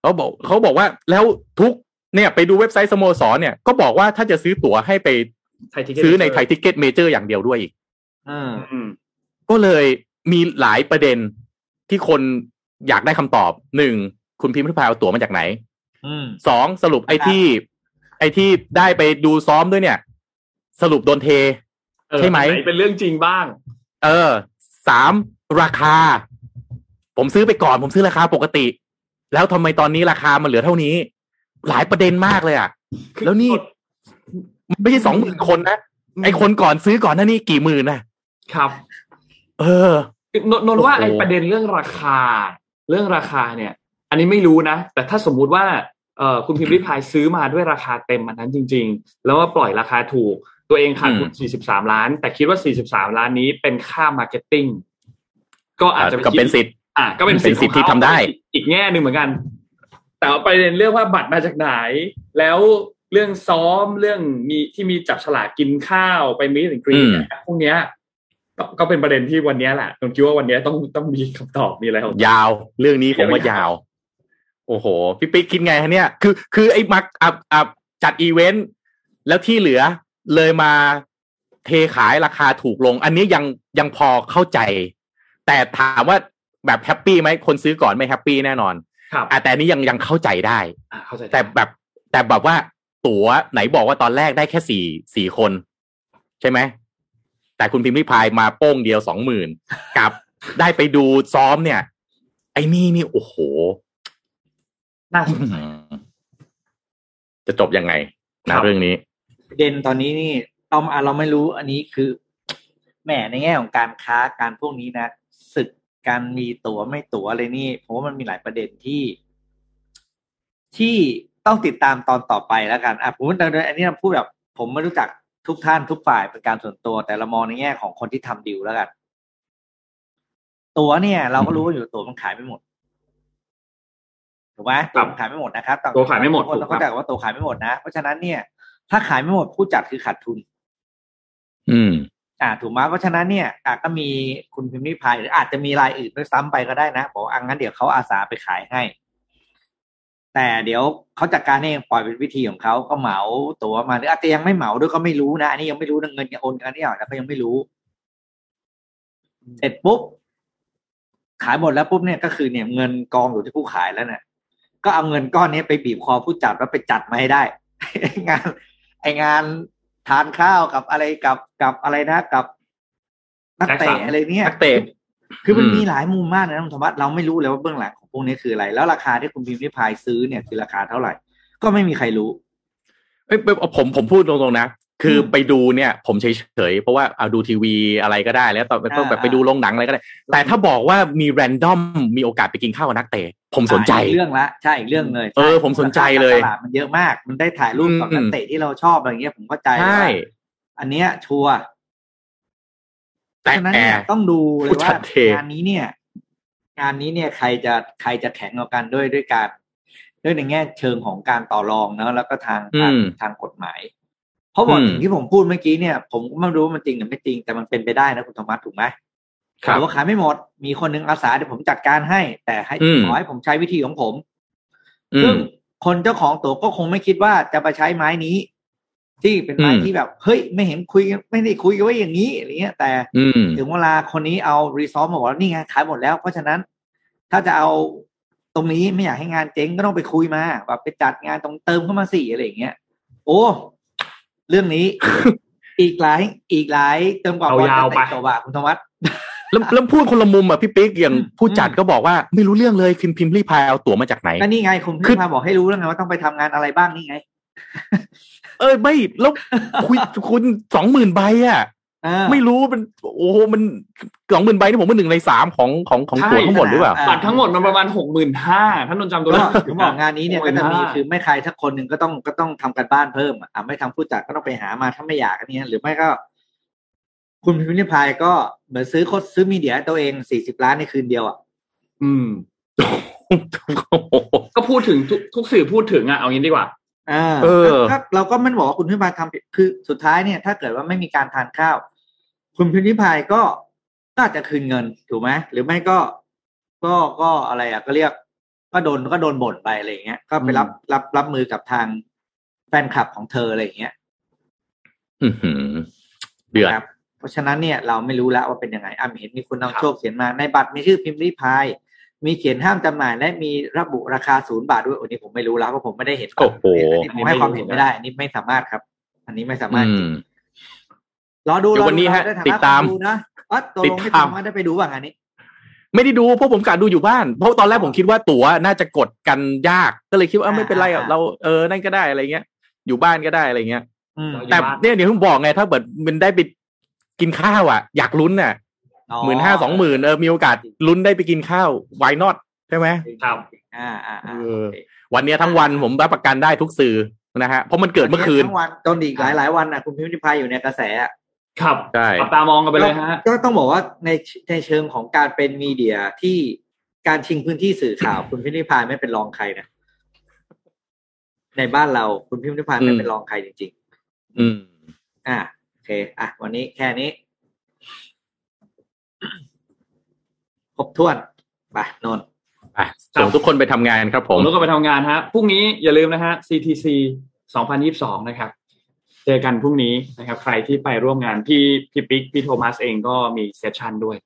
[SPEAKER 4] เขาบอกเขาบอกว่าแล้วทุกเนี่ยไปดูเว็บไซต์สโมสรเนี่ยก็บอกว่าถ้าจะซื้อตั๋วให้ไป
[SPEAKER 2] ไทยทิเก็ต
[SPEAKER 4] ซื้อในไทยทิเก็ตเมเจอร์อย่างเดียวด้วยอีก
[SPEAKER 3] อืม
[SPEAKER 2] อืม
[SPEAKER 4] ก็เลยมีหลายประเด็นที่คนอยากได้คำตอบหนึ่งคุณพิมพ์ริพายเอาตั๋วมาจากไหน
[SPEAKER 3] อืม
[SPEAKER 4] สองสรุปไอ้ที่ ไอ้ที่ได้ไปดูซ้อมด้วยเนี่ย สรุปโดนเท
[SPEAKER 2] เออ
[SPEAKER 4] ใช่ไหม
[SPEAKER 2] นเป็นเรื่องจริงบ้าง
[SPEAKER 4] เออสามราคา ผมซื้อไปก่อน ผมซื้อราคาปกติ แล้วทำไมตอนนี้ราคามันเหลือเท่านี้ หลายประเด็นมากเลยอะ แล้วนี่มันไม่ใช่สองหมื่นคนนะไอ้คนก่อนซื้อก่อนหน้านี้กี่หมื่นนะครับ เออ
[SPEAKER 2] นนนท์ว่า
[SPEAKER 4] โอ้โห
[SPEAKER 2] ไอ้ประเด็นเรื่องราคา เรื่องราคาเนี่ย อันนี้ไม่รู้นะ แต่ถ้าสมมุติว่าเอ่อคุณพิมพ์ริพายซื้อมาด้วยราคาเต็มมันนั้นจริง ๆ แล้วว่าปล่อยราคาถูก ตัวเองขาดทุน 43 ล้าน แต่คิดว่า 43 ล้านนี้เป็นค่า marketing ก็อาจจะ
[SPEAKER 4] ก็เป็นสิทธิ์
[SPEAKER 2] อ่าก็เป็น
[SPEAKER 4] เป็นสิทธิ์ที่ทำได้
[SPEAKER 2] อีกแง่หนึ่งเหมือนกัน แต่ว่าประเด็นเรื่องว่าบัตรมาจากไหน แล้วเรื่องซ้อมเรื่องมีที่มีจับฉลากกินข้าวไป meet and greet อื
[SPEAKER 4] ม
[SPEAKER 2] พวกเนี้ยก็ก็เป็นประเด็นที่วันเนี้ยแหละผมคิดว่าวันเนี้ยต้องต้องมีคำตอบมีอะไรของ
[SPEAKER 4] ยาว เรื่องนี้ผมว่ายาว โอ้โห พี่ปิ๊กคิดไงฮะเนี่ย คือ คือไอ้ mark up upจัดอีเวนต์แล้วที่เหลือเลยมาเทขายราคาถูกลง อันนี้ยังยังพอเข้าใจ แต่ถามว่า แบบ happy ไหมคนซื้อก่อนไม่ happy แน่นอน
[SPEAKER 2] ครับ
[SPEAKER 4] อะแต่อันนี้ยังยังเข้าใจได้
[SPEAKER 2] อ่าเข้าใจ
[SPEAKER 4] แต่แบบแต่แบบว่าตั๋วไหนบอกว่าตอนแรกได้แค่สี่สี่คน ใช่ไหมแต่คุณพิมพ์ริพายมาโป้งเดียวสองหมื่นกับได้ไปดูซ้อมเนี่ย ไอ้นี่นี่โอ้โห
[SPEAKER 2] น่าสนใจ
[SPEAKER 4] จะจบยังไง
[SPEAKER 2] ครั
[SPEAKER 4] นะ
[SPEAKER 2] บ
[SPEAKER 4] เรื่องนี้
[SPEAKER 3] ประเด็นตอนนี้นี่เราอะเราไม่รู้อันนี้คือแหมในแง่ของการค้าการพวกนี้นะศึ กการมีตั๋วไม่ตั๋วอะไรนี่ผมว่ามันมีหลายประเด็นที่ ที่ต้องติดตามตอนต่อไปแล้วกันอะผมว่าอันนี้เราพูดแบบ ผมไม่รู้จักทุกท่านทุกฝ่ายเป็นการส่วนตัว แต่เรามองในแง่ของคนที่ทำดีลแล้วกัน ตั๋วเนี่ย เราก็รู้ว่าอยู่ตั๋วมันขายไม่หมดถูกไหมตั๋วมันขายไม่หมดนะครับ
[SPEAKER 2] ตั๋วขายไม่หมด
[SPEAKER 3] คนเราเข้าใจว่าตั๋วขายไม่หมดนะเพราะฉะนั้นเนี่ย ถ้าขายไม่หมดผู้จัดคือขาดทุน
[SPEAKER 4] อืม
[SPEAKER 3] อ่าถูกไหมเพราะฉะนั้นเนี่ยอะก็มีคุณพิมพ์ริพายหรืออาจจะมีรายอื่นด้วยซ้ำไปก็ได้นะบอกอะงั้นเดี๋ยวเขาอาสาไปขายให้ แต่เดี๋ยวเขาจัดการเองปล่อยเป็นวิธีของเขาก็เหมาตัวมาหรืออาจจะยังไม่เหมาด้วยก็ไม่รู้นะอันนี้ยังไม่รู้เงินจะโอนกันนี่หรอแล้วก็ยังไม่รู้เสร็จปุ๊บขายหมดแล้วปุ๊บเนี่ยก็คือเนี่ยเงินกองอยู่ที่ผู้ขายแล้วเนี่ยก็เอาเงินก้อนนี้ไปบีบคอผู้จัดแล้วไปจัดมาให้ได้ไอ้งานไองาน ทานข้าวกับอะไรกับกับอะไรนะกับนักเตะอะไรเนี่ย
[SPEAKER 4] นักเตะ
[SPEAKER 3] คือมัน
[SPEAKER 4] อืม
[SPEAKER 3] มีหลายมุมมากนะคุณธรรมะเราไม่รู้เลยว่าเบื้องหลังของพวกนี้คืออะไร แล้วราคาที่คุณพิมพ์ริพายซื้อเนี่ยคือราคาเท่าไหร่ ก็ไม่มีใครรู้
[SPEAKER 4] เอ้ยผมผมพูดตรงๆนะ คืออ
[SPEAKER 3] ม
[SPEAKER 4] ไปดูเนี่ยผมเฉยๆเพราะว่าเอาดูทีวีอะไรก็ได้แล้วตอนต้องแบบ
[SPEAKER 3] อ่า
[SPEAKER 4] ไปดูโรงหนังอะไรก็ได้ แต่ถ้าบอกว่ามีแรนดอมมีโอกาสไปกินข้าวกับนักเตะผมสนใจ
[SPEAKER 3] อ่าอีกเรื่องละใช่อีกเรื่องเลย
[SPEAKER 4] เออผมสนใจเลย
[SPEAKER 3] ตลาดมันเยอะมาก มันได้ถ่ายรูปกับ
[SPEAKER 4] อืม
[SPEAKER 3] นักเตะที่เราชอบอะไรเงี้ยผมเข้าใจ
[SPEAKER 4] ใช่
[SPEAKER 3] ว่าอันเนี้ยชัวร์เพ
[SPEAKER 4] แต่
[SPEAKER 3] ราะฉะนั้นเนี่ยต้องดูเลย
[SPEAKER 4] ผู้
[SPEAKER 3] ว่า
[SPEAKER 4] ชัดเจน
[SPEAKER 3] งานนี้เนี่ยงานนี้เนี่ยใครจะใครจะแข็งกว่ากันด้วยด้วยการด้วยในแง่เชิงของการต่อรองเนอะแล้วก็ทางทาง
[SPEAKER 4] อืม
[SPEAKER 3] ทางกฎหมาย เพราะว่า
[SPEAKER 4] อืม
[SPEAKER 3] สิ่งที่ผมพูดเมื่อกี้เนี่ย ผมก็ไม่รู้ว่ามันจริงหรือไม่จริง แต่มันเป็นไปได้นะคุณธรรมะถูกไหม
[SPEAKER 4] ครับ
[SPEAKER 3] แต่ว่าขายไม่หมด มีคนหนึงอาสาเดี๋ยวผมจัดการให้ แต่ให้
[SPEAKER 4] อืม
[SPEAKER 3] ขอให้ผมใช้วิธีของผม
[SPEAKER 4] อื
[SPEAKER 3] ซึ่ง
[SPEAKER 4] ม
[SPEAKER 3] คนเจ้าของตั๋วก็คงไม่คิดว่าจะไปใช้ไม้นี้ ที่เป็นไม้
[SPEAKER 4] อืม
[SPEAKER 3] ที่แบบ เฮ้ย ไม่เห็นคุยกันไม่ได้คุยกันไว้อย่างนี้อะไรเงี้ย แต่
[SPEAKER 4] อืม
[SPEAKER 3] ถึงเวลาคนนี้เอารีซอสมาบอกว่านี่ไงขายหมดแล้ว เพราะฉะนั้น ถ้าจะเอาตรงนี้ไม่อยากให้งานเจ๊งก็ต้องไปคุยมาแบบไปจัดงานตรงเติมเข้ามาสี่อะไรอย่างเงี้ย โอ้ เรื่องนี้ อีกหลายอีกหลายเติมกว่า
[SPEAKER 2] เอา
[SPEAKER 3] บอล
[SPEAKER 2] ยาว
[SPEAKER 3] จะ
[SPEAKER 2] ไป
[SPEAKER 3] เตะจบอะคุณธวัฒน์
[SPEAKER 4] แล้วแล้วพูดคนละมุมอะพี่ปิ๊กอย่าง
[SPEAKER 3] อืม
[SPEAKER 4] ผู้จัดก็บอกว่าไม่รู้เรื่องเลยพิมพ์พิมพ์รีพายเอาตั๋วมาจากไหน
[SPEAKER 3] ก็นี่ไงคุณ
[SPEAKER 4] คื
[SPEAKER 3] พี่
[SPEAKER 4] อ
[SPEAKER 3] พาบอกให้รู้แล้วไงว่าต้องไปทำงานอะไรบ้างนี่ไง
[SPEAKER 4] เออไม่แล้วคุยคุณสองหมื่นใบอะ
[SPEAKER 3] เออ
[SPEAKER 4] ไม่รู้มันโอ้โหมันสองหมื่นใบนี่ผมว่าหนึ่งในสามของของของ
[SPEAKER 2] ใช่
[SPEAKER 4] ตั๋วทั้งหมดหรือเปล่า
[SPEAKER 3] อ่า
[SPEAKER 2] บัตรทั้งหมดมันประมาณหกหมื่นห้าท่านนนท์จำตัว
[SPEAKER 3] ก็
[SPEAKER 2] เลข
[SPEAKER 3] ถึงบอกงานนี้เนี่ยก็จะมี
[SPEAKER 2] 65,000
[SPEAKER 3] คือไม่ใครทักคนหนึ่งก็ต้องก็ต้องทำกันบ้านเพิ่มอะอะไม่ทำผู้จัดก็ต้องไปหามาถ้าไม่อยากอันเนี้ยหรือไม่ก็ คุณพิมพ์ริพายก็เหมือนซื้อโคตรซื้อมีเดียให้ตัวเองสี่สิบล้านในคืนเดียวอะ
[SPEAKER 2] อืม ก็พูดถึงทุกทุกสื่อพูดถึงอะเอางี้ดีกว่า
[SPEAKER 3] อ่า
[SPEAKER 4] เออ
[SPEAKER 3] ก็เราก็ไม่ได้บอกว่าคุณพิมพ์ริพายทำผิดคือสุดท้ายเนี่ย ถ้าเกิดว่าไม่มีการทานข้าว คุณพิมพ์ริพายก็ก็อาจจะคืนเงินถูกไหมหรือไม่ก็ก็ก็อะไรอะก็เรียก ก็โดนก็โดนบ่นไปอะไรอย่างเงี้ย ก็ไปรับรับรับมือกับทางแฟนคลับของเธออะไรอย่างเงี้ย
[SPEAKER 4] อือหือเดือด
[SPEAKER 3] ครับเพราะฉะนั้นเนี่ยเราไม่รู้แล้วว่าเป็นยังไงอะเห็นมีคุณ
[SPEAKER 2] ครั
[SPEAKER 3] นำ
[SPEAKER 2] บ
[SPEAKER 3] โชคเขียนมาในบัตรมีชื่อพิมพ์ริพาย มีเขียนห้ามจำหน่าย และมีระบุราคาศูนย์บาทด้วยอันนี้ผมไม่รู้แล้วเพราะผมไม่ได้เห็นบัตร
[SPEAKER 4] โอ้โห
[SPEAKER 3] อันนี้ผมให้ความเห็นไม่ได้ อันนี้ไม่สามารถครับ อันนี้ไม่สามารถ
[SPEAKER 4] อืม
[SPEAKER 3] รอดู
[SPEAKER 4] เดี๋ยววันนี้
[SPEAKER 3] รอ
[SPEAKER 4] ฮะ
[SPEAKER 3] ใฐ
[SPEAKER 4] ติดตาม
[SPEAKER 3] คนดูนะอ๋อตกลง
[SPEAKER 4] ติ
[SPEAKER 3] ไม่
[SPEAKER 4] ดตาม
[SPEAKER 3] ทำว่าได้ไปดูบ้างอันนี้
[SPEAKER 4] ไม่ได้ดูเพราะผมกะดูอยู่บ้าน เพราะตอนแรกผมคิดว่าตั๋วน่าจะกดกันยาก ก็เลยคิดว่าเอ้าไม่เป็นไรอะ
[SPEAKER 3] อ่า
[SPEAKER 4] เราเออนั่นก็ได้อะไรเงี้ย อยู่บ้านก็ได้อะไรเงี้ย
[SPEAKER 3] อืม
[SPEAKER 4] แต่เนี่ยเดี๋ยวผมบอกไงถ้าเกิดมันได้ไปกินข้าวอะ อยากลุ้นน่ะ หมื่นห้าสองหมื่นเออมีโอกาสลุ้นได้ไปกินข้าว why not ใช่ไหม
[SPEAKER 2] ครับ
[SPEAKER 3] อ่าอ่าอ่า
[SPEAKER 4] เออวันเนี้ยทั้งวันผมรับประกันได้ทุกสื่อนะฮะเพราะมันเกิดเมื่อคืน
[SPEAKER 3] ทั้งวันจนอีกหลายหลายๆวันนะคุณพิมพ์พายอยู่ในกระแสอะ
[SPEAKER 2] ครับ
[SPEAKER 4] ใช่
[SPEAKER 2] จับตามองกันไปเลยฮะ
[SPEAKER 3] ก็ต้องบอกว่าในในเชิงของการเป็นมีเดียที่การชิงพื้นที่สื่อข่าว คุณพิมพ์พายไม่เป็นรองใครนะในบ้านเราคุณพิมพ์พายไม่เป็นรองใครจริง
[SPEAKER 4] อืม
[SPEAKER 3] ๆอ่าโอเค อะ วันนี้แค่นี้ ครบถ้วนไปนนท์
[SPEAKER 4] อะส่งทุกคนไปทำงานครับผ
[SPEAKER 2] ผมมต้องก็ไปทำงานฮะพรุ่งนี้อย่าลืมนะฮะ CTC 2022 นะครับ เจอกันพรุ่งนี้นะครับ ใครที่ไปร่วมงานพี่พี่ปิ๊กพี่โทมัสเองก็มี session ด้วย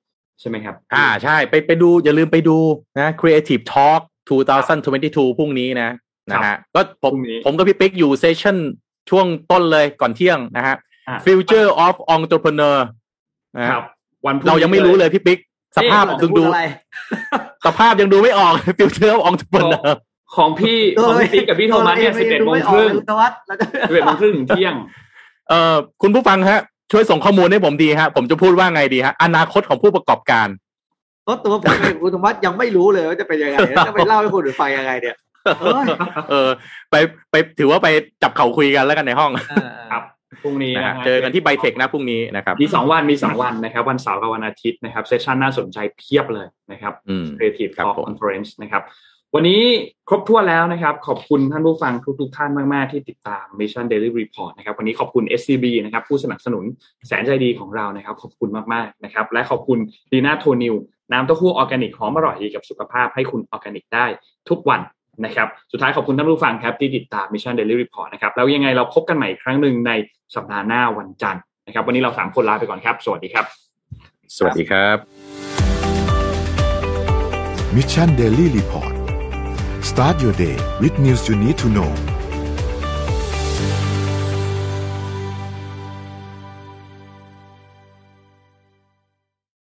[SPEAKER 2] ใช่ไหมครับ
[SPEAKER 4] อ่าใช่ไปไปดูอย่าลืมไปดูนะ Creative Talk 2022 พรุ่งนี้นะนะฮะก็ผม
[SPEAKER 2] พรุ่งนี้
[SPEAKER 4] ผมกับพี่ปิ๊กอยู่ session ช่วงต้นเลยก่อนเที่ยงนะฮะ
[SPEAKER 2] อะ
[SPEAKER 4] Future of Entrepreneur นะฮะ
[SPEAKER 2] ครับวันพง
[SPEAKER 4] เรายังไม่รู้เลยพี่ปิ๊ก สภาพ
[SPEAKER 3] เรา
[SPEAKER 4] ยั
[SPEAKER 3] จะ
[SPEAKER 4] ง
[SPEAKER 3] พู
[SPEAKER 4] ดู
[SPEAKER 3] ดอะไร
[SPEAKER 4] สภาพยังดูไม่ออก Future of Entrepreneur
[SPEAKER 2] ของพี่ของพี่ปิ๊กกับพี่โทมัสเนี่ย11โมงครึ่ง
[SPEAKER 3] นวัดเราจะ
[SPEAKER 2] 11โมงครึ่งถึงเที่ยง
[SPEAKER 4] เอ่อคุณผู้ฟังฮะ ช่วยส่งข้อมูลให้ผมดีฮะ ผมจะพูดว่าไงดีฮะ อนาคตของผู้ประกอบการ
[SPEAKER 3] เพราะตัวผมเองคุณธวัฒน์ยังไม่รู้เลยว่าจะเป็นยังไงแล้วจะไปเล่าให้คนอื่นฟังยังไงเนี่ยเอ้ย
[SPEAKER 4] เออ ไปไปถือว่าไปจับเข่าคุยกันแล้วกันในห้อง
[SPEAKER 2] ครับ พรุ่งนี้
[SPEAKER 4] นะ
[SPEAKER 2] นะ
[SPEAKER 4] ฮะ
[SPEAKER 2] ฮะ
[SPEAKER 4] เจอกันที่ไบเทคนะพรุ่งนี้นะครับ
[SPEAKER 2] มีสองวันมีสองวันนะครับ วันเสาร์กับวันอาทิตย์นะครับ session น่าสนใจเพียบเลยนะครับ
[SPEAKER 4] อืม
[SPEAKER 2] Creative
[SPEAKER 4] ครับ
[SPEAKER 2] Talk
[SPEAKER 4] ผม
[SPEAKER 2] Conference นะครับ วันนี้ครบถ้วนแล้วนะครับ ขอบคุณท่านผู้ฟังทุกๆท่านมาก ๆ ที่ติดตาม Mission Daily Report นะครับ วันนี้ขอบคุณ SCB นะครับ ผู้สนับสนุนแสนใจดีของเรานะครับ ขอบคุณมาก ๆ นะครับ และขอบคุณดีน่าโทนิวน้ำเต้าหู้ออร์แกนิกหอมอร่อยดีกับสุขภาพให้คุณออร์แกนิกได้ทุกวันนะครับ สุดท้ายขอบคุณท่านผู้ฟังครับที่ติดตาม Mission Daily Report นะครับ แล้วยังไงเราพบกันใหม่อีกครั้งหนึ่งใน สัปดาห์หน้าวันจันทร์นะครับ วันนี้เราสามคนลาไปก่อนครับ สวัสดีครับ
[SPEAKER 4] สวัสดีครับ
[SPEAKER 1] Mission Daily Report start your day with news you need to know